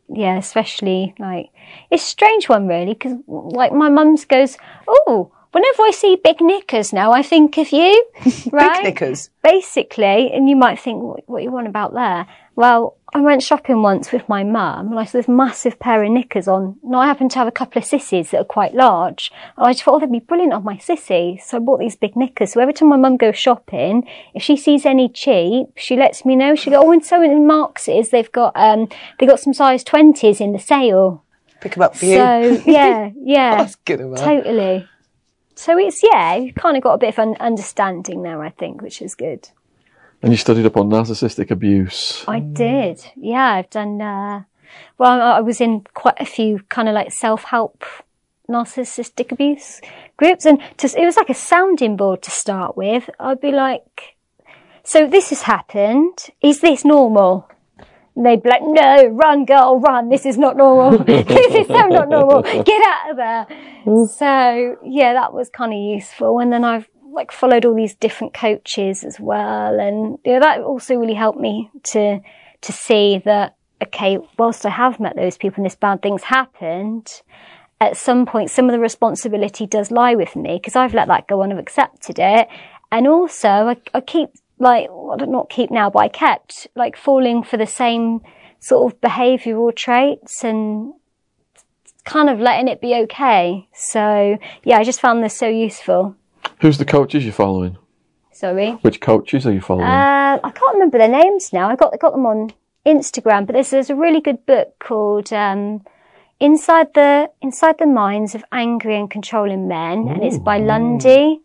yeah, especially like it's a strange one really because like my mum's goes, oh, whenever I see big knickers now, I think of you, right? Big knickers. Basically, and you might think, what, what you want about there? Well, I went shopping once with my mum and I saw this massive pair of knickers on. Now I happen to have a couple of sissies that are quite large. And I just thought, oh, they'd be brilliant on my sissy. So I bought these big knickers. So every time my mum goes shopping, if she sees any cheap, she lets me know. She go, oh, and so in Marks's, they've got, um, they got some size 20s in the sale. Pick them up for you. So yeah, yeah, That's good of totally. So it's yeah, you've kind of got a bit of an understanding now, I think, which is good. And you studied up on narcissistic abuse. I did, yeah. I've done. Uh, well, I I was in quite a few kind of like self-help narcissistic abuse groups, and just it was like a sounding board to start with. I'd be like, "So this has happened. Is this normal?" And they'd be like, no, run, girl, run. This is not normal. this is so not normal. Get out of there. So yeah, that was kind of useful. And then I've like followed all these different coaches as well. And you know, that also really helped me to, to see that, okay, whilst I have met those people and this bad things happened, at some point, some of the responsibility does lie with me because I've let that go on. I've accepted it. And also I, I keep like, well, not keep now, but I kept like falling for the same sort of behavioural traits and kind of letting it be okay. So yeah, I just found this so useful. Who's the coaches you're following? Sorry. Which coaches are you following? Uh, I can't remember their names now. I got, I got them on Instagram, but there's, there's a really good book called, um, Inside the, Inside the Minds of Angry and Controlling Men, and it's by Lundy.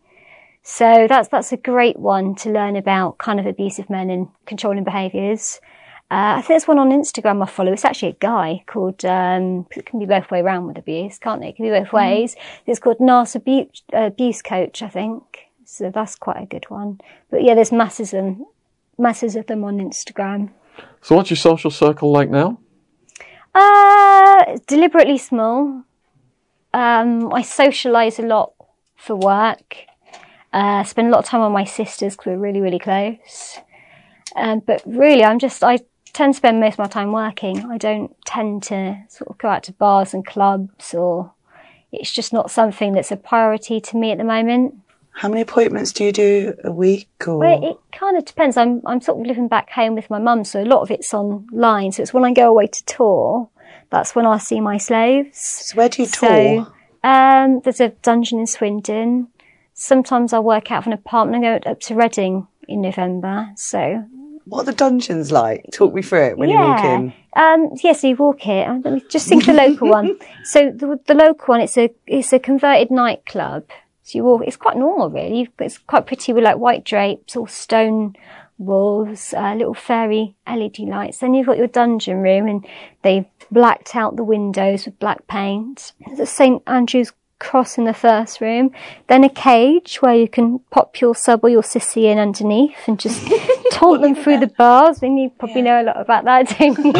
So that's, that's a great one to learn about kind of abusive men and controlling behaviours. Uh, I think there's one on Instagram I follow. It's actually a guy called, um, it can be both way around with abuse, can't it? It can be both ways. It's called Nars Abuse, Abuse Coach, I think. So that's quite a good one. But yeah, there's masses of them, masses of them on Instagram. so what's your social circle like now? Uh, deliberately small. Um, I socialise a lot for work. Uh, spend a lot of time with my sisters because we're really, really close. Um, but really, I'm just, I tend to spend most of my time working. I don't tend to sort of go out to bars and clubs or it's just not something that's a priority to me at the moment. How many appointments do you do a week? Or Well, it kind of depends. I'm I'm sort of living back home with my mum, so a lot of it's online. So it's when I go away to tour, that's when I see my slaves. so where do you So, tour? um, there's a dungeon in Swindon. Sometimes I work out of an apartment and go up to Reading in November. So what are the dungeons like? Talk me through it when you walk in. Um, yeah, so you walk here. uh, Let me just think the local one. So the, the local one, it's a it's a converted nightclub. So you walk. It's quite normal, really. It's quite pretty with like white drapes, all stone walls, uh, little fairy LED lights. Then you've got your dungeon room, and they've blacked out the windows with black paint. There's a St Andrew's cross in the first room. Then a cage where you can pop your sub or your sissy in underneath and just taunt them through the bars. And you probably know a lot about that, don't you?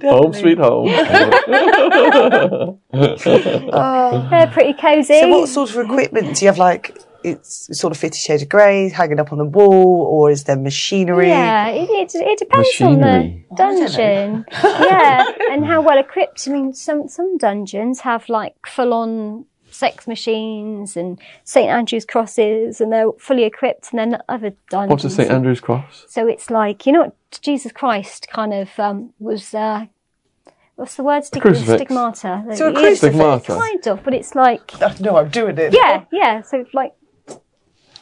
Home sweet home. Oh, they're pretty cosy. So what sort of equipment do you have? Like it's sort of Fifty Shades of Grey hanging up on the wall, or is there machinery? Yeah, it, it, it depends Machinery. on the dungeon. yeah, and how well equipped. I mean, some some dungeons have like full on sex machines and St Andrew's crosses, and they're fully equipped. And then other dungeons. What's a St Andrew's Cross? So it's like you know, Jesus Christ kind of um, was. Uh, What's the word? Stig- crucifix. stigmata. So a It is crucifix. Stigmata. Kind of, but it's like No, I'm doing it. yeah, yeah. So like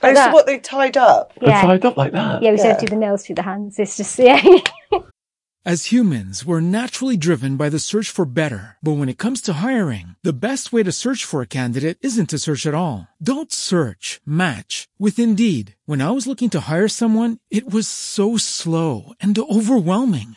Oh, like so that. what they tied up? They're yeah, tied up like that. yeah. We Yeah. don't do the nails through the hands. It's just yeah. As humans, we're naturally driven by the search for better. But when it comes to hiring, the best way to search for a candidate isn't to search at all. Don't search, match with Indeed. When I was looking to hire someone, it was so slow and overwhelming.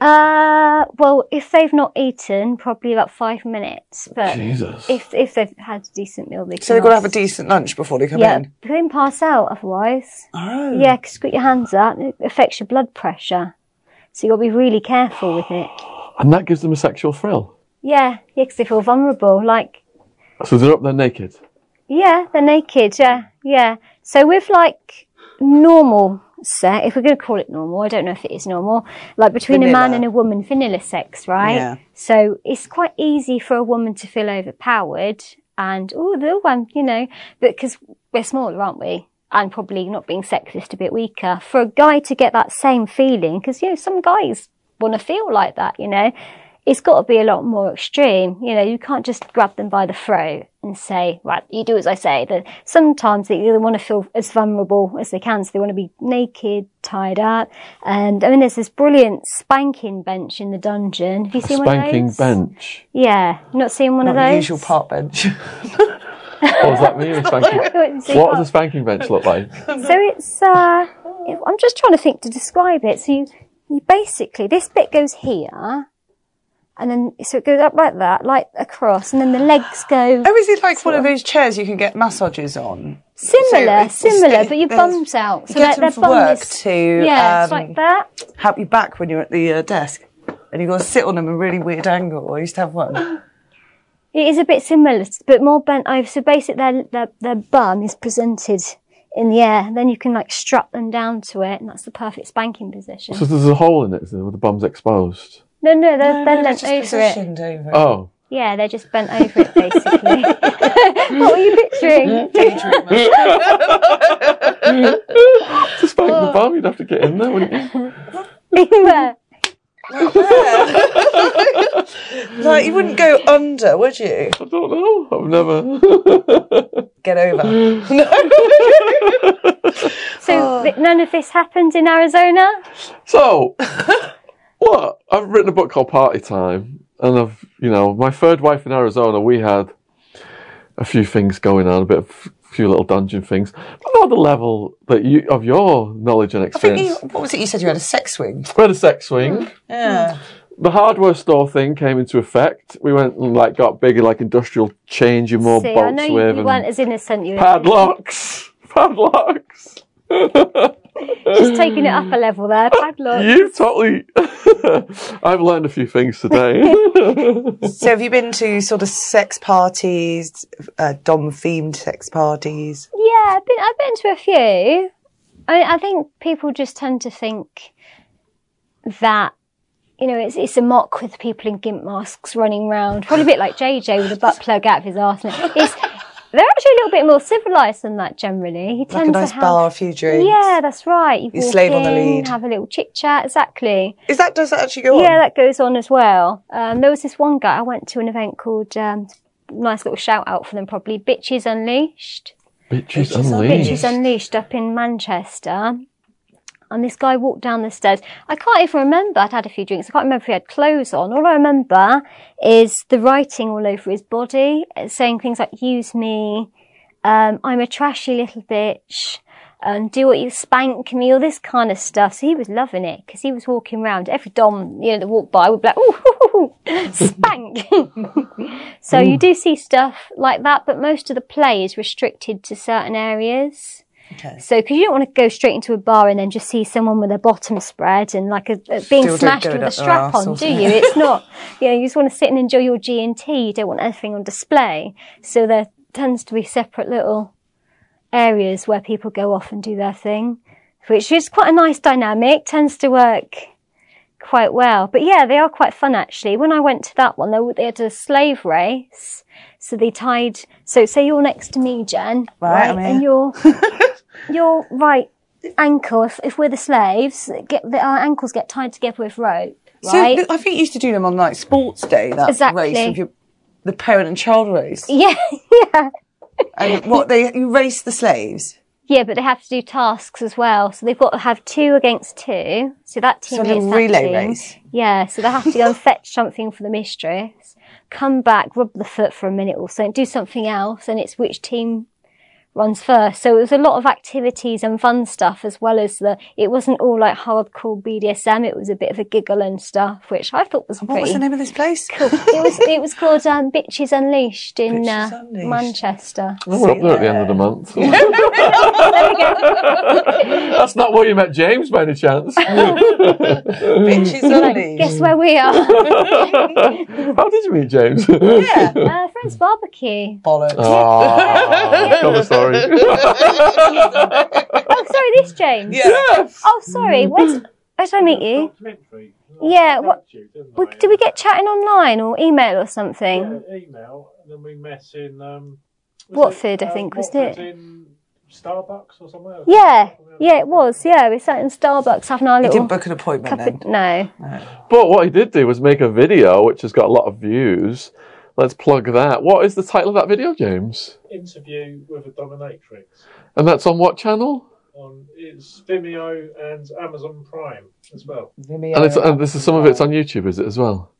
Uh, well, if they've not eaten, probably about five minutes. But Jesus. if if they've had a decent meal, they So they've got to have a decent lunch before they come Yeah, in. they can pass out otherwise. Oh. Yeah, because you've got your hands up, it affects your blood pressure. So you've got to be really careful with it. And that gives them a sexual thrill. Yeah, yeah, because they feel vulnerable. Like, So they're up there naked. yeah, they're naked. Yeah, yeah. So with like normal sex, if we're going to call it normal, I don't know if it is normal, like between a man and a woman, vanilla sex, right? Yeah. So it's quite easy for a woman to feel overpowered and, oh, the one, you know, because we're smaller, aren't we? and probably not being sexist, a bit weaker. For a guy to get that same feeling, because, you know, some guys want to feel like that, you know, it's got to be a lot more extreme. You know, you can't just grab them by the throat and say, right, you do as I say. That sometimes they, they want to feel as vulnerable as they can, so they want to be naked, tied up. And I mean, there's this brilliant spanking bench in the dungeon. Have you seen one of those? Spanking bench. Yeah, not seen one Not of the those. usual park bench. What does that mean? a spanking? So What does a spanking bench look like? So it's, uh, I'm just trying to think to describe it. So you, you basically, this bit goes here, and then, so it goes up like that, like across, and then the legs go oh, is it like one of those chairs you can get massages on? similar, so similar, but your there's- bum's out. you So get their, them for work is, to, yeah, it's um, like that. Help you back when you're at the uh, desk. And you've got to sit on them at a really weird angle. I used to have one. It is a bit similar, but more bent over. So basically their, their, their bum is presented in the air, and then you can like strap them down to it, and that's the perfect spanking position. So there's a hole in it so the bum's exposed. No, no, they're, they're No, bent just over it. positioned over. Oh. Yeah, they're just bent over it, basically. what were you picturing? To spank the bum, you'd have to get in there, wouldn't you? In there. Like, you wouldn't go under, would you? I don't know. I've never. Get over. No. so oh. th- none of this happened in Arizona? So, what? I've written a book called Party Time, and I've, you know, my third wife in Arizona, we had a few things going on, a bit of a few little dungeon things, but not the level that you of your knowledge and I think you, experience. what was it you said you had a sex swing? We had a sex swing. Mm. Yeah. The hardware store thing came into effect. We went and like got bigger, like industrial changing more See, I bolts know you, with you and weren't as innocent. You padlocks, padlocks. Just taking it up a level there. Padlock. You totally. I've learned a few things today. So have you been to sort of sex parties, uh, dom themed sex parties? Yeah, I've been, I've been to a few. I, mean, I think people just tend to think that, you know, it's, it's a mock with people in gimp masks running around. Probably a bit like JJ with a butt plug out of his arse. It's, they're actually a little bit more civilised than that generally. He Like a tends nice to have, bar, a few drinks? Yeah, that's right. You You walk slave on the in, lead. have a little chit chat. Exactly. Is that, does that actually go on? Yeah, that goes on as well. Um, there was this one guy, I went to an event called, um, nice little shout out for them probably, Bitches Unleashed. Bitches Bitches unleashed. Bitches Unleashed up in Manchester. And this guy walked down the stairs. I can't even remember. I'd had a few drinks. I can't remember if he had clothes on. All I remember is the writing all over his body, uh, saying things like, use me, um, I'm a trashy little bitch, and do what you spank me, all this kind of stuff. So he was loving it because he was walking around. Every dom, you know, that walked by would be like, ooh, spank. so you do see stuff like that, but most of the play is restricted to certain areas. Okay. So, because you don't want to go straight into a bar and then just see someone with their bottom spread and like a, a being Still smashed with a strap on, do you? It's not, you know, you just want to sit and enjoy your G and T. You don't want anything on display. So there tends to be separate little areas where people go off and do their thing, which is quite a nice dynamic. Tends to work quite well. But yeah, they are quite fun actually. When I went to that one, they, they had a slave race. So they tied, so say you're next to me, Jen, Right, I'm and your, your right ankle, if, if we're the slaves, get, the, our ankles get tied together with rope, right? th- I think you used to do them on like sports day, that Exactly. race of your, the parent and child race. yeah, yeah. And what they, you race the slaves. Yeah, but they have to do tasks as well. So they've got to have two against two. So that team So a hates that relay team. race. Yeah, so they have to go and fetch something for the mistress, come back, rub the foot for a minute or so, and do something else, and it's which team runs first. So it was a lot of activities and fun stuff as well as the, it wasn't all like hardcore BDSM, it was a bit of a giggle and stuff, which I thought was What was the name of this place? cool. It was, it was called um, Bitches Unleashed in Bitches uh, Unleashed. Manchester. We're up there at the end of the month. There we go. That's not where you met James by any chance. Bitches Unleashed. Guess where we are? How did you meet James? Yeah. Uh, Friends Barbecue. Bollocks. Ah, cover story. Oh, sorry, this James. Yeah. yes. Oh, sorry. Where's, where did I meet you? Yeah, what- didn't We, did we get chatting online or email or something? Yeah, email, and then we met in um, was Watford, I think, wasn't Watford it? In Starbucks or somewhere? Yeah, yeah, it was. Yeah, we sat in Starbucks having our You little didn't book an appointment then. of, no. But what he did do was make a video which has got a lot of views. Let's plug that. What is the title of that video, James? Interview with a dominatrix. And that's on what channel? On it's Vimeo and Amazon Prime as well. And, it's, and this is some of it's on YouTube, is it as well?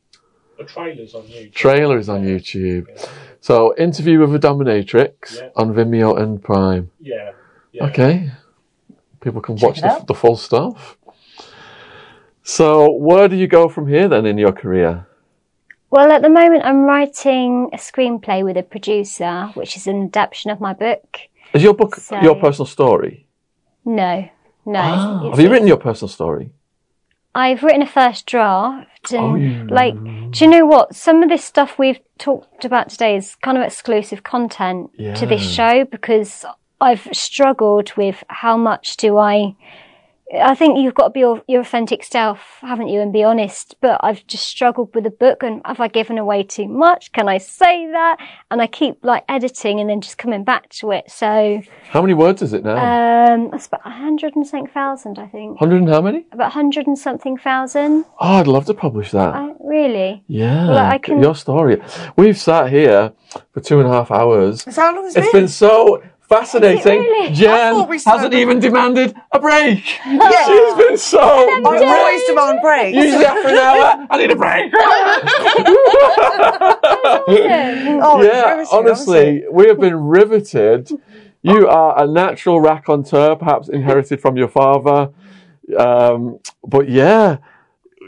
The trailers on YouTube. Trailer is on YouTube. So, interview with a dominatrix Yeah. on Vimeo and Prime. Yeah. yeah. Okay. People can watch the, the full stuff. So, where do you go from here then in your career? Well, at the moment, I'm writing a screenplay with a producer, which is an adaptation of my book. Is your book So- your personal story? No, no. Ah, have you written your personal story? I've written a first draft, and Oh, yeah. like, do you know what? Some of this stuff we've talked about today is kind of exclusive content to this show because I've struggled with how much do I. I think you've got to be your, your authentic self, haven't you, and be honest. But I've just struggled with the book, and have I given away too much? Can I say that? And I keep like editing and then just coming back to it. So How many words is it now? um, that's about a hundred and something thousand, I think. 100 and how many? About a hundred and something thousand. Oh, I'd love to publish that. I, really? yeah, Well, I can- your story. We've sat here for two and a half hours. So how long has It's it been so fascinating. really? Jen hasn't even demanded a break. Yeah. She's been so I great. always demand breaks. Usually after an hour, I need a break. Oh, yeah, riveting, honestly, we have been riveted. You are a natural raconteur, perhaps inherited from your father. Um, but yeah,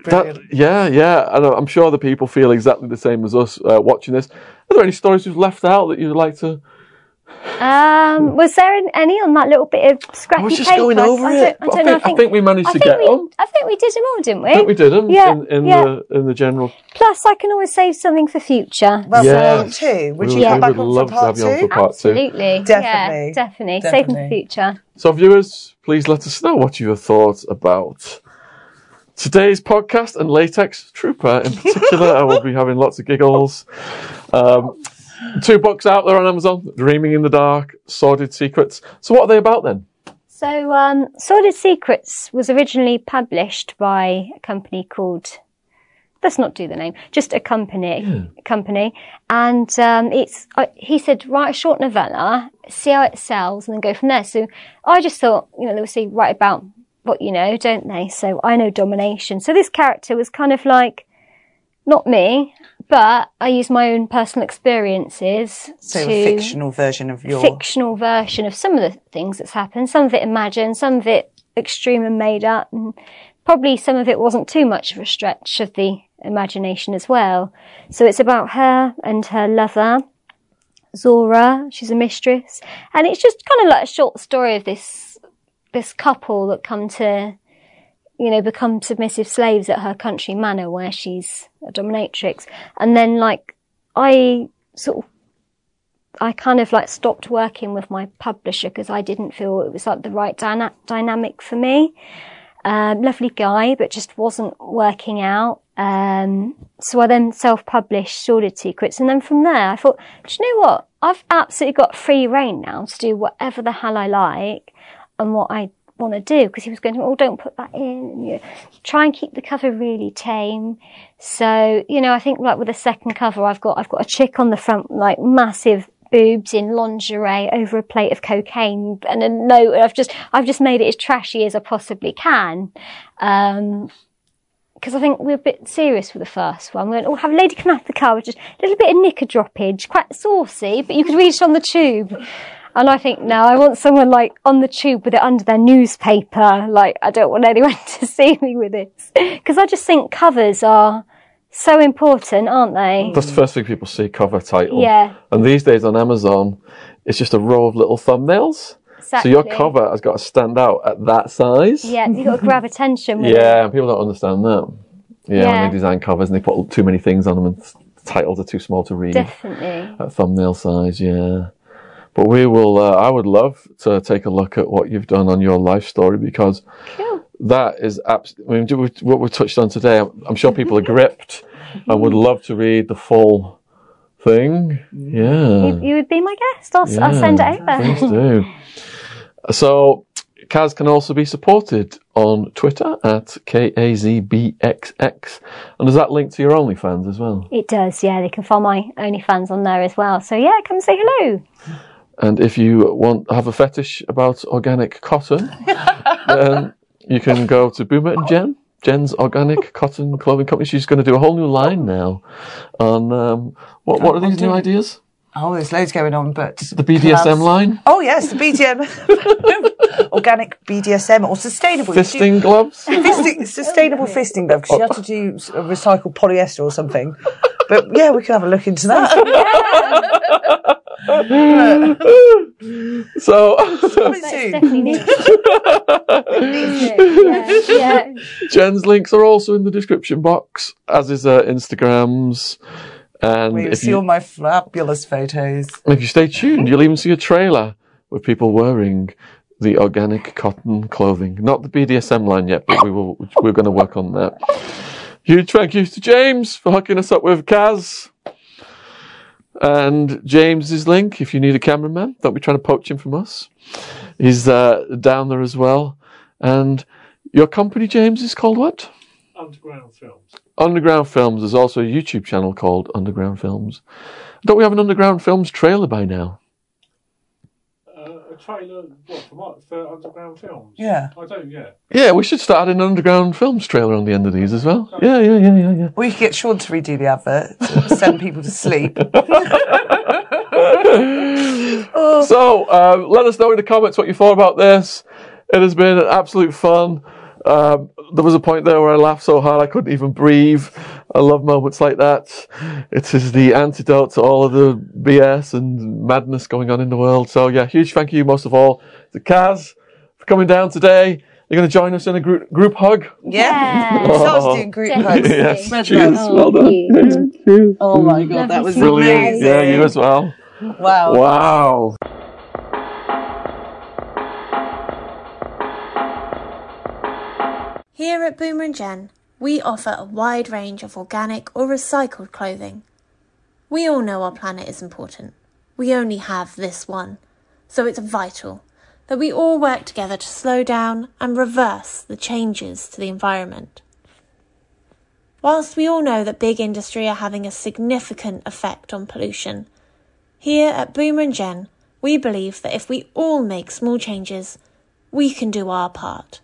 that, yeah, yeah. And I'm sure the people feel exactly the same as us uh, watching this. Are there any stories you've left out that you'd like to? Um, was there any on that little bit of scrappy I was just paper? going over I it. don't, I, don't know. think, I think we managed I to think get we, them. I think we did them all, didn't we? I think we did them Yeah, in, in yeah. the in the general. Plus, I can always save something for future. Well, Yes. part two. Would We you would- come we back on love for to part have you on two? for part two. Absolutely. Definitely. Yeah, definitely. Save them for future. So, viewers, please let us know what you have thought about today's podcast and Latex Trooper in particular. I will be having lots of giggles. Um, two books out there on Amazon Dreaming in the Dark, Sordid Secrets. So, what are they about then? So, um, Sordid Secrets was originally published by a company called. Let's not do the name. Just a company, company, and um, it's. Uh, he said, write a short novella, see how it sells, and then go from there. So, I just thought, you know, they would say write about what you know, don't they? So, I know domination. So, this character was kind of like not me, but I use my own personal experiences So to a fictional version of your. fictional version of some of the things that's happened. Some of it imagined, some of it extreme and made up, and probably some of it wasn't too much of a stretch of the imagination as well. So it's about her and her lover, Zora. She's a mistress, and it's just kind of like a short story of this this couple that come to you know, become submissive slaves at her country manor where she's a dominatrix. And then like I sort of I kind of like stopped working with my publisher because I didn't feel it was like the right dyna- dynamic for me. Um, lovely guy, but just wasn't working out. Um, so I then self-published Sordid Secrets, and then from there I thought, do you know what? I've absolutely got free rein now to do whatever the hell I like and what I want to do. Because he was going, to oh, don't put that in. And, you know, try and keep the cover really tame. So you know, I think like with the second cover, I've got I've got a chick on the front, like massive boobs in lingerie over a plate of cocaine and a note. I've just I've just made it as trashy as I possibly can. Um, because I think we're a bit serious with the first one. We went, oh, have a lady come out of the car with just a little bit of knicker droppage, quite saucy, but you could read it on the tube. And I think, now I want someone like on the tube with it under their newspaper. Like, I don't want anyone to see me with this. Because I just think covers are so important, aren't they? That's the first thing people see cover title. Yeah. And these days on Amazon, it's just a row of little thumbnails. Exactly. So your cover has got to stand out at that size. Yeah, you've got to grab attention with it. Yeah, and people don't understand that. Yeah, Yeah. when they design covers and they put too many things on them and the titles are too small to read Definitely. at thumbnail size, yeah. But we will, uh, I would love to take a look at what you've done on your life story because Cool. that is abs- I mean, do we- what we touched on today. I'm, I'm sure people are gripped and would love to read the full thing. Yeah. You, you would be my guest. I'll, I'll send it over. Please do. So Kaz can also be supported on Twitter at KAZBXX. And does that link to your OnlyFans as well? It does, yeah. They can find my OnlyFans on there as well. So yeah, come say hello. And if you want have a fetish about organic cotton, then you can go to Boomer and Jen. Jen's organic cotton clothing company. She's going to do a whole new line now. On um, what? What are these new ideas? Oh, there's loads going on, but The BDSM line, Oh yes, the BDM, organic BDSM or sustainable. You do- fisting gloves. fisting, sustainable fisting glove because you have to do s- a recycled polyester or something. But yeah, we could have a look into that. So Coming That's soon. definitely neat. yeah, yeah. Jen's links are also in the description box, as is her Instagrams. And We if see all my fabulous photos. if you stay tuned, you'll even see a trailer with people wearing the organic cotton clothing. Not the BDSM line yet, but we will. We're going to work on that. Huge thank you to James for hooking us up with Kaz. And James's link, if you need a cameraman, don't be trying to poach him from us. He's uh, down there as well. And your company, James, is called what? Underground films. Underground Films. There's also a YouTube channel called Underground Films. Don't we have an Underground Films trailer by now? A trailer, what, for what? For Underground films? Yeah. I don't. yeah. Yeah, we should start an Underground Films trailer on the end of these as well. Yeah, yeah, yeah, yeah, yeah. We could get Shaun to redo the advert send people to sleep. So, um, let us know in the comments what you thought about this. It has been an absolute fun. Um, there was a point there where I laughed so hard I couldn't even breathe. I love moments like that. It is the antidote to all of the BS and madness going on in the world. So, yeah, huge thank you most of all to Kaz for coming down today. You're going to join us in a group, group hug? Yeah. Yeah. We started doing group hugs. Yes, Spread cheers. love. Well done. you. Oh my god, that was Lovely to amazing. Yeah, you as well. Wow. Wow. Here at Boomer and Jen, we offer a wide range of organic or recycled clothing. We all know our planet is important. We only have this one, so it's vital that we all work together to slow down and reverse the changes to the environment. Whilst we all know that big industry are having a significant effect on pollution, here at Boomer and Jen, we believe that if we all make small changes, we can do our part.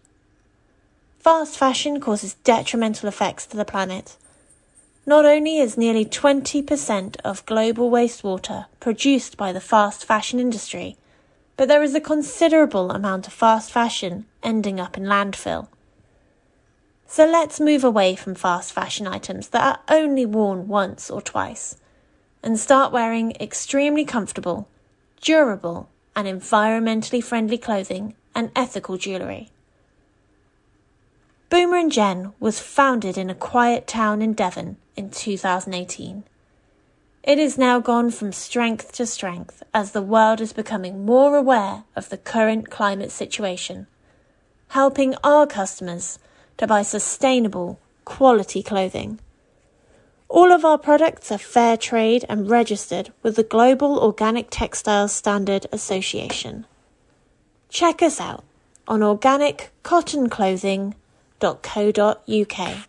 Fast fashion causes detrimental effects to the planet. Not only is nearly 20% of global wastewater produced by the fast fashion industry, but there is a considerable amount of fast fashion ending up in landfill. So let's move away from fast fashion items that are only worn once or twice and start wearing extremely comfortable, durable, and environmentally friendly clothing and ethical jewellery. Boomer and Jen was founded in a quiet town in Devon in 2018. It has now gone from strength to strength as the world is becoming more aware of the current climate situation, helping our customers to buy sustainable, quality clothing. All of our products are fair trade and registered with the Global Organic Textiles Standard Association. Check us out on organiccottonclothing.co.uk.